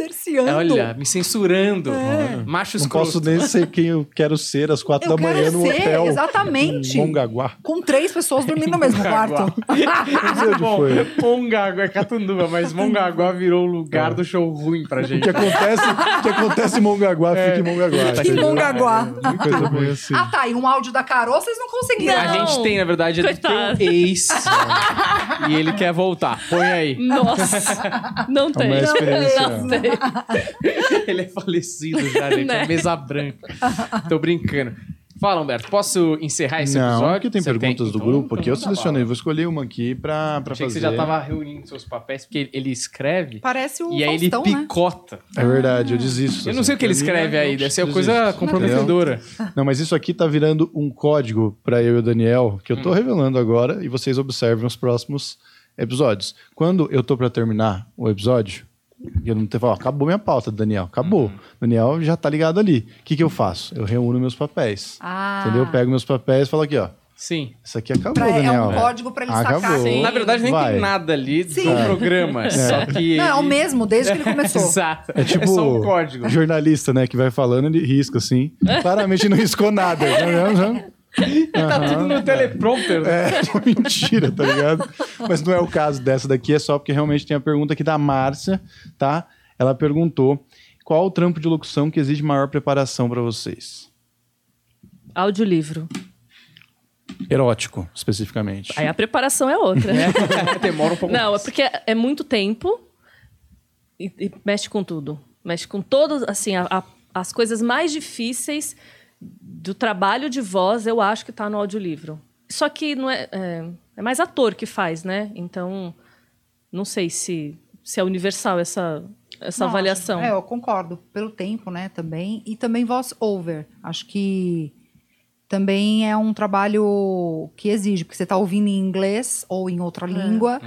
Speaker 3: cerceando.
Speaker 1: Olha, me censurando.
Speaker 3: É.
Speaker 1: Macho
Speaker 2: Não posso nem ser quem eu quero ser às quatro
Speaker 3: Eu
Speaker 2: da manhã no
Speaker 3: ser,
Speaker 2: hotel.
Speaker 3: exatamente.
Speaker 2: Em Mongaguá.
Speaker 3: Com três pessoas dormindo no mesmo quarto.
Speaker 1: Bom,
Speaker 2: foi.
Speaker 1: Mongaguá é Catanduva, mas Mongaguá virou o lugar do show ruim pra
Speaker 2: O
Speaker 1: gente.
Speaker 2: que acontece, o que acontece em Mongaguá
Speaker 1: É.
Speaker 2: fica em Mongaguá.
Speaker 3: em
Speaker 2: entendeu?
Speaker 3: Mongaguá.
Speaker 2: Uma coisa meio assim.
Speaker 3: Ah, tá. E um áudio da Carol, vocês não conseguiram.
Speaker 1: A
Speaker 4: Não.
Speaker 1: gente tem, na verdade, é do teu ex. e ele quer voltar. Põe aí.
Speaker 4: Nossa, não tem.
Speaker 2: uma experiência.
Speaker 4: Não tem.
Speaker 1: Ele é falecido já, gente. É
Speaker 4: Né?
Speaker 1: mesa branca. Tô brincando. Fala, Humberto. Posso encerrar esse
Speaker 2: Não,
Speaker 1: episódio?
Speaker 2: porque tem
Speaker 1: Você
Speaker 2: perguntas do
Speaker 1: Então-
Speaker 2: grupo aqui. Eu
Speaker 1: então tá
Speaker 2: selecionei, vou escolher uma aqui pra, pra
Speaker 1: Achei que
Speaker 2: fazer.
Speaker 1: você já tava reunindo seus papéis, porque ele- ele escreve
Speaker 3: Parece o
Speaker 1: e aí ele
Speaker 3: Faustão, né?
Speaker 1: picota.
Speaker 2: É verdade, eu desisto.
Speaker 1: Eu não sei o que ele
Speaker 2: mim,
Speaker 1: escreve
Speaker 2: eu
Speaker 1: aí, deve ser uma coisa comprometedora.
Speaker 2: Não, mas isso aqui tá virando um código pra eu e o Daniel, que eu
Speaker 1: Hum.
Speaker 2: tô revelando agora, e vocês observem nos próximos episódios. Quando eu tô pra terminar o episódio, eu não tenho, ó, acabou minha pauta, Daniel, acabou.
Speaker 1: Uhum.
Speaker 2: Daniel já tá ligado ali. O que que eu faço? Eu reúno meus papéis.
Speaker 3: Ah.
Speaker 2: Entendeu? Eu pego meus papéis e falo aqui, ó,
Speaker 1: Sim.
Speaker 2: isso aqui acabou,
Speaker 3: Pra- é
Speaker 2: Daniel.
Speaker 3: um código pra ele sacar.
Speaker 2: Acabou.
Speaker 4: Sim.
Speaker 1: Na verdade, nem
Speaker 2: Vai.
Speaker 1: tem nada ali do
Speaker 3: Sim.
Speaker 1: programa. Só que.
Speaker 3: Não, é o mesmo, desde que ele começou.
Speaker 1: Exato.
Speaker 2: É tipo
Speaker 1: só um código.
Speaker 2: jornalista, né, que vai falando, ele risca assim. Claramente não riscou nada. Já-
Speaker 1: Tá tudo no teleprompter.
Speaker 2: É, uma mentira, tá ligado? Mas não é o caso dessa daqui, é só porque realmente tem a pergunta aqui da Márcia, tá? Ela perguntou qual o trampo de locução que exige maior preparação pra vocês.
Speaker 4: Audiolivro.
Speaker 2: Erótico, especificamente.
Speaker 4: Aí a preparação é outra.
Speaker 1: Demora um pouco
Speaker 4: Não, é
Speaker 1: mais.
Speaker 4: porque é muito tempo e, e mexe com tudo. Mexe com todas, assim, a- a- as coisas mais difíceis do trabalho de voz, eu acho que tá no audiolivro. Só que não é, é, é mais ator que faz, né? Então, não sei se, se é universal essa, essa
Speaker 3: Não,
Speaker 4: avaliação.
Speaker 3: acho- é, eu concordo. Pelo tempo, né, também. E também voice over. Acho que também é um trabalho que exige, porque você está ouvindo em inglês ou em outra
Speaker 4: É.
Speaker 3: língua,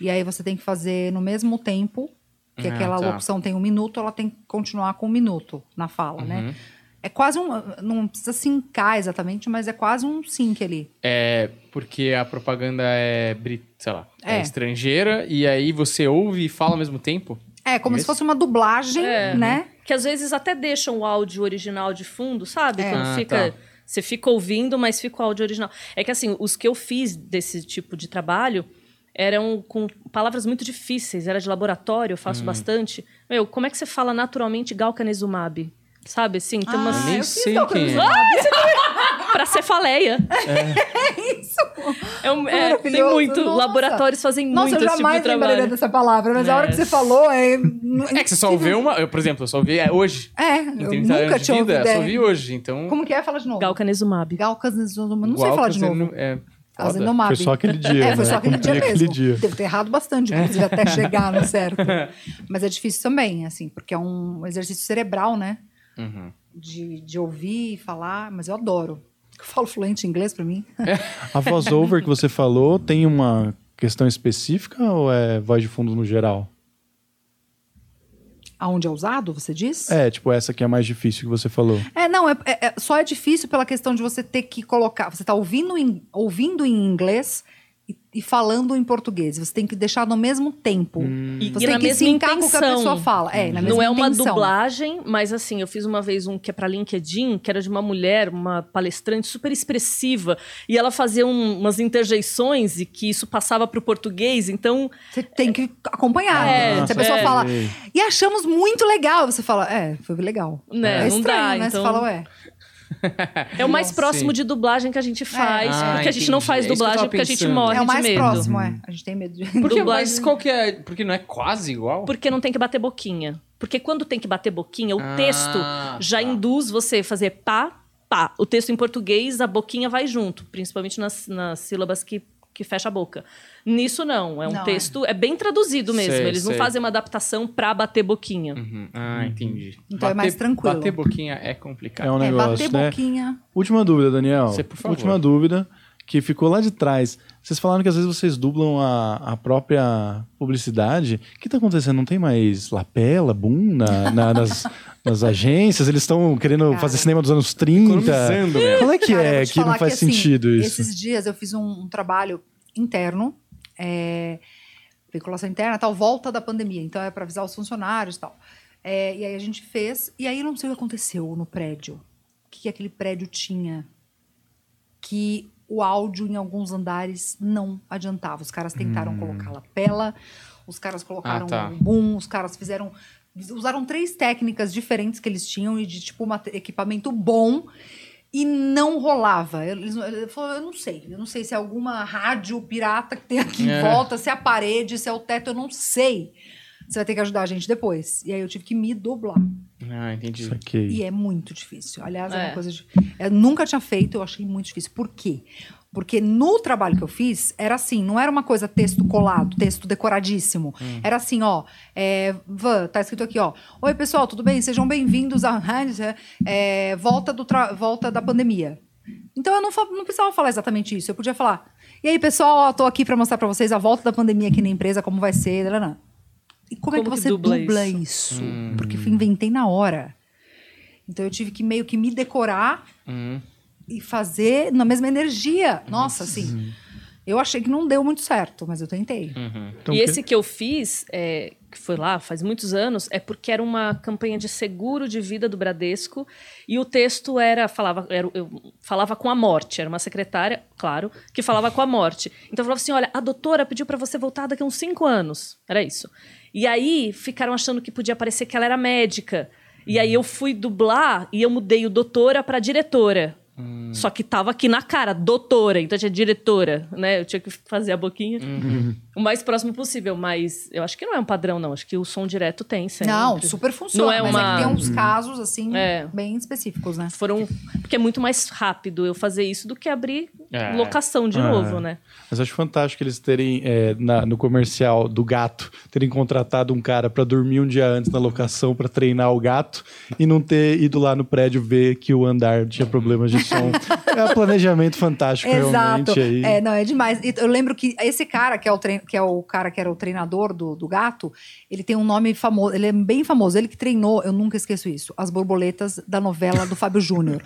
Speaker 3: e aí você tem que fazer no mesmo tempo, que
Speaker 1: Ah,
Speaker 3: aquela
Speaker 1: tá.
Speaker 3: locução tem um minuto, ela tem que continuar com um minuto na fala,
Speaker 1: Uhum.
Speaker 3: né? É quase um. Não precisa sincar exatamente, mas é quase um sync ali.
Speaker 1: É porque a propaganda é, brit- sei lá, é.
Speaker 3: É.
Speaker 1: estrangeira e aí você ouve e fala ao mesmo tempo?
Speaker 3: É, como
Speaker 1: Esse?
Speaker 3: se fosse uma dublagem,
Speaker 4: É.
Speaker 3: né?
Speaker 4: Que às vezes até deixam o áudio original de fundo, sabe?
Speaker 3: É.
Speaker 4: Quando
Speaker 1: Ah,
Speaker 4: fica.
Speaker 1: tá.
Speaker 4: Você fica ouvindo, mas fica o áudio original. É que assim, os que eu fiz desse tipo de trabalho eram com palavras muito difíceis, era de laboratório, eu
Speaker 1: Hum.
Speaker 4: faço bastante. Meu, como é que você fala naturalmente galcanezumab? Sabe assim, tem umas.
Speaker 1: Eu nem
Speaker 3: eu fiz
Speaker 1: sei quem é.
Speaker 3: coisa.
Speaker 4: Pra cefaleia.
Speaker 3: É isso.
Speaker 4: É um- é, tem muito.
Speaker 3: nossa.
Speaker 4: Laboratórios fazem
Speaker 3: Nossa,
Speaker 4: muito
Speaker 3: eu
Speaker 4: esse tipo
Speaker 3: jamais
Speaker 4: de
Speaker 3: lembraria
Speaker 4: trabalho.
Speaker 3: dessa palavra, mas a hora que você
Speaker 4: É.
Speaker 3: falou é.
Speaker 1: É que você só ouviu uma. Eu, por exemplo, eu só ouvi é, hoje.
Speaker 3: É, eu
Speaker 1: 30
Speaker 3: nunca
Speaker 1: anos de
Speaker 3: tinha ouvido.
Speaker 1: só
Speaker 3: é.
Speaker 1: ouvi hoje. Então.
Speaker 3: Como que é? Fala de novo.
Speaker 4: Galcanezumab.
Speaker 3: Galcas, não sei falar de novo.
Speaker 1: É, foda.
Speaker 2: Foi só aquele dia,
Speaker 3: É, foi
Speaker 2: né?
Speaker 3: só aquele dia
Speaker 2: Aquele
Speaker 3: mesmo.
Speaker 2: dia.
Speaker 3: Devo ter errado bastante, inclusive, até chegar no certo. Mas é difícil também, assim, porque é um exercício cerebral, né?
Speaker 1: Uhum.
Speaker 3: De, de ouvir e falar, mas eu adoro. Eu falo fluente em inglês pra mim.
Speaker 2: A voz over que você falou tem uma questão específica ou é voz de fundo no geral?
Speaker 3: Aonde é usado, você diz?
Speaker 2: É, tipo essa que é a mais difícil que você falou.
Speaker 3: É, não, é, é- é- só é difícil pela questão de você ter que colocar. Você tá ouvindo em, ouvindo em inglês e, falando em português. Você tem que deixar no mesmo tempo.
Speaker 4: E,
Speaker 3: Você
Speaker 4: e
Speaker 3: tem
Speaker 4: na
Speaker 3: que
Speaker 4: mesma
Speaker 3: sincar com o que a pessoa fala. É, na mesma
Speaker 4: Não é uma
Speaker 3: intenção.
Speaker 4: dublagem, mas assim, eu fiz uma vez um que é pra LinkedIn, que era de uma mulher, uma palestrante super expressiva, e ela fazia um- umas interjeições e que isso passava pro português, então
Speaker 3: Você tem que acompanhar.
Speaker 4: É,
Speaker 3: né? Se a pessoa
Speaker 4: é.
Speaker 3: fala, e achamos muito legal, você fala, é, foi legal.
Speaker 4: Né,
Speaker 3: é estranho,
Speaker 4: dá,
Speaker 3: né?
Speaker 4: então-
Speaker 3: Você fala, ué.
Speaker 4: é o mais
Speaker 1: Sim.
Speaker 4: próximo de dublagem que a gente faz,
Speaker 1: Ah,
Speaker 4: porque a gente não
Speaker 1: entendi.
Speaker 4: faz
Speaker 1: É
Speaker 4: dublagem
Speaker 1: tava
Speaker 4: porque a gente morre
Speaker 3: É o mais
Speaker 4: de medo.
Speaker 3: próximo, é. A gente tem medo de.
Speaker 1: Porque,
Speaker 4: Dublagem-
Speaker 1: mas qual que é. Porque não é quase igual?
Speaker 4: Porque não tem que bater boquinha. Porque quando tem que bater boquinha, o
Speaker 1: Ah,
Speaker 4: texto já
Speaker 1: tá.
Speaker 4: induz você a fazer pá, pá. O texto em português, a boquinha vai junto, principalmente nas, nas sílabas que, que fecha a boca. Nisso não, é um
Speaker 3: Não, é.
Speaker 4: texto, é. bem traduzido mesmo.
Speaker 1: Sei,
Speaker 4: Eles não
Speaker 1: sei.
Speaker 4: fazem uma adaptação pra bater boquinha.
Speaker 1: Uhum. Ah, entendi.
Speaker 3: Então é mais tranquilo.
Speaker 1: Bater boquinha é complicado.
Speaker 2: É um
Speaker 3: É,
Speaker 2: negócio,
Speaker 3: bater
Speaker 2: né?
Speaker 3: boquinha.
Speaker 2: Última dúvida, Daniel.
Speaker 1: Você, por favor.
Speaker 2: Última dúvida, que ficou lá de trás. Vocês falaram que às vezes vocês dublam a, a própria publicidade. O que tá acontecendo? Não tem mais lapela, boom na- na- nas, nas agências? Eles estão querendo
Speaker 3: Cara.
Speaker 2: fazer cinema dos anos 30?
Speaker 1: Economizando mesmo.
Speaker 2: Qual é que
Speaker 3: Cara,
Speaker 2: é que não faz
Speaker 3: assim,
Speaker 2: sentido isso?
Speaker 3: Esses dias eu fiz um, um trabalho interno, é, veiculação interna, tal, volta da pandemia. Então é para avisar os funcionários e tal. É, e aí a gente fez, e aí não sei o que aconteceu no prédio. O que, que aquele prédio tinha? Que o áudio em alguns andares não adiantava. Os caras tentaram colocar lapela, os caras colocaram
Speaker 1: Ah, tá.
Speaker 3: um boom, os caras fizeram. Usaram três técnicas diferentes que eles tinham e de tipo equipamento bom e não rolava. Eles, ele falou, eu não sei. Eu não sei se é alguma rádio pirata que tem aqui em
Speaker 1: É.
Speaker 3: volta, se é a parede, se é o teto, eu não sei. Você vai ter que ajudar a gente depois. E aí eu tive que me dublar.
Speaker 1: Ah, entendi.
Speaker 2: Saquei.
Speaker 3: E é muito difícil. Aliás, é,
Speaker 4: É.
Speaker 3: uma coisa de... Eu nunca tinha feito, eu achei muito difícil. Por quê? Porque no trabalho que eu fiz, era assim, não era uma coisa texto colado, texto decoradíssimo. Era assim, ó, é, Van, tá escrito aqui, ó. Oi, pessoal, tudo bem? Sejam bem-vindos à é, volta, do tra- volta da pandemia. Então eu não, fa- não precisava falar exatamente isso. Eu podia falar. E aí, pessoal, ó, tô aqui para mostrar para vocês a volta da pandemia aqui na empresa, como vai ser. nananã." E como, é que
Speaker 4: Como que
Speaker 3: você
Speaker 4: dubla
Speaker 3: dubla,
Speaker 4: isso?
Speaker 3: isso? Porque eu inventei na hora. Então eu tive que meio que me decorar
Speaker 1: Uhum.
Speaker 3: E fazer na mesma energia. Nossa, assim. Eu achei que não deu muito certo, mas eu tentei.
Speaker 1: Uhum.
Speaker 2: Então,
Speaker 4: e
Speaker 2: que-
Speaker 4: esse que eu fiz, é, que foi lá faz muitos anos, é porque era uma campanha de seguro de vida do Bradesco e o texto era falava era, eu falava com a morte, era uma secretária, claro, que falava com a morte. Então eu falava assim, olha, a doutora pediu para você voltar daqui a uns cinco anos, era isso. E aí ficaram achando que podia parecer que ela era médica. E aí eu fui dublar e eu mudei o doutora para diretora. Só que tava aqui na cara, doutora, então tinha diretora, né? Eu tinha que fazer a boquinha o mais próximo possível, mas eu acho que não é um padrão, não. Acho que o som direto tem sempre.
Speaker 3: Não, super funciona.
Speaker 4: Não é
Speaker 3: Mas
Speaker 4: uma-
Speaker 3: é que tem uns casos, assim,
Speaker 4: É.
Speaker 3: bem específicos, né?
Speaker 4: Foram. Porque é muito mais rápido eu fazer isso do que abrir
Speaker 1: É.
Speaker 4: locação de
Speaker 2: Ah.
Speaker 4: novo, né?
Speaker 2: Mas acho fantástico eles terem, é, na- no comercial do gato, terem contratado um cara pra dormir um dia antes na locação pra treinar o gato e não ter ido lá no prédio ver que o andar tinha problemas de som. é um planejamento fantástico,
Speaker 3: Exato.
Speaker 2: realmente. Aí.
Speaker 3: É, não, é demais. Eu lembro que esse cara, que é o, que é o cara que era o treinador do, do gato, ele tem um nome famoso, ele é bem famoso. Ele que treinou, eu nunca esqueço isso, as borboletas da novela do Fábio Júnior.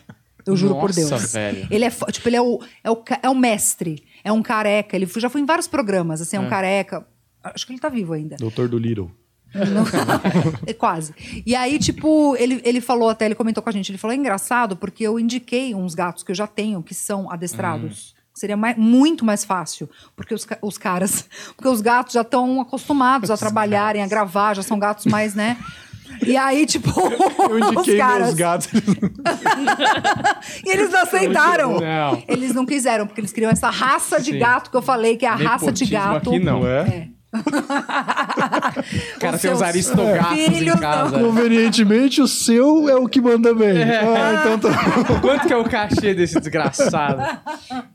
Speaker 3: Eu juro por
Speaker 1: Nossa,
Speaker 3: Deus.
Speaker 1: velho.
Speaker 3: Ele é, tipo, ele é o, é, o, é o mestre, é um careca. Ele já foi em vários programas, assim, é um careca. Acho que ele tá vivo ainda.
Speaker 2: Doutor do Little.
Speaker 3: É Quase. E aí, tipo, ele, ele falou até, ele comentou com a gente, ele falou, é engraçado porque eu indiquei uns gatos que eu já tenho, que são adestrados. Seria mai- muito mais fácil, porque os, os caras, porque os gatos já estão acostumados a trabalharem, a gravar, já são gatos mais, né? E aí, tipo,
Speaker 2: Eu
Speaker 3: os
Speaker 2: indiquei
Speaker 3: caras.
Speaker 2: meus gatos.
Speaker 3: E eles não aceitaram.
Speaker 1: Não.
Speaker 3: Eles não quiseram, porque eles queriam essa raça de
Speaker 1: Sim.
Speaker 3: gato que eu falei, que é a raça de gato.
Speaker 1: aqui não.
Speaker 2: Não é?
Speaker 3: É.
Speaker 1: O cara tem os aristogatos em casa.
Speaker 2: Convenientemente, o seu é o que manda bem. Ah, então tá.
Speaker 1: Quanto que é o cachê desse desgraçado?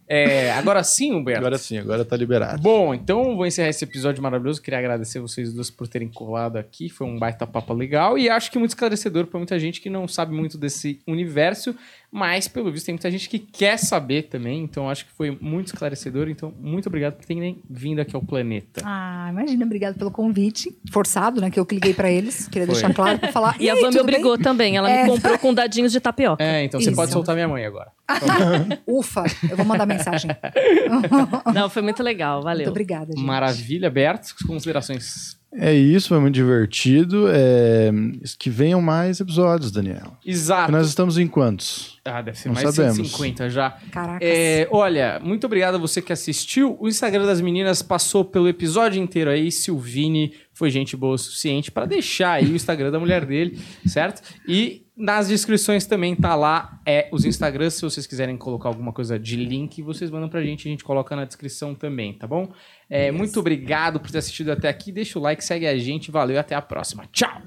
Speaker 1: É, agora sim, Humberto.
Speaker 2: Agora sim, agora tá liberado.
Speaker 1: Bom, então vou encerrar esse episódio maravilhoso. Queria agradecer vocês duas por terem colado aqui. Foi um baita papo legal e acho que muito esclarecedor para muita gente que não sabe muito desse universo, mas pelo visto tem muita gente que quer saber também. Então acho que foi muito esclarecedor. Então, muito obrigado por terem vindo aqui ao planeta.
Speaker 3: Ah, imagina, obrigado pelo convite. Forçado, né? Que eu que liguei pra eles. Queria
Speaker 1: Foi.
Speaker 3: deixar claro pra falar.
Speaker 4: E a
Speaker 3: "Ei,
Speaker 4: Van me
Speaker 3: tudo
Speaker 4: obrigou
Speaker 3: bem?"
Speaker 4: também. Ela
Speaker 3: É.
Speaker 4: me comprou com dadinhos de tapioca.
Speaker 1: É, então você
Speaker 3: Isso.
Speaker 1: pode soltar minha mãe agora.
Speaker 3: Ufa, eu vou mandar mensagem.
Speaker 4: Não, foi muito legal. Valeu.
Speaker 3: Muito obrigada, gente.
Speaker 1: Maravilha, Berto. Considerações.
Speaker 2: É isso, foi muito divertido. É, Que venham mais episódios, Daniel.
Speaker 1: Exato.
Speaker 2: Nós estamos em quantos?
Speaker 1: Ah, deve ser
Speaker 2: Não
Speaker 1: mais de
Speaker 2: sabemos.
Speaker 1: 150 já.
Speaker 3: Caracas.
Speaker 1: É, olha, muito obrigado a você que assistiu. O Instagram das meninas passou pelo episódio inteiro aí. Silvini foi gente boa o suficiente para deixar aí o Instagram da mulher dele, certo? E nas descrições também tá lá é, os Instagrams. Se vocês quiserem colocar alguma coisa de link, vocês mandam pra gente. A gente coloca na descrição também, tá bom? É, Muito obrigado por ter assistido até aqui. Deixa o like, segue a gente. Valeu e até a próxima. Tchau!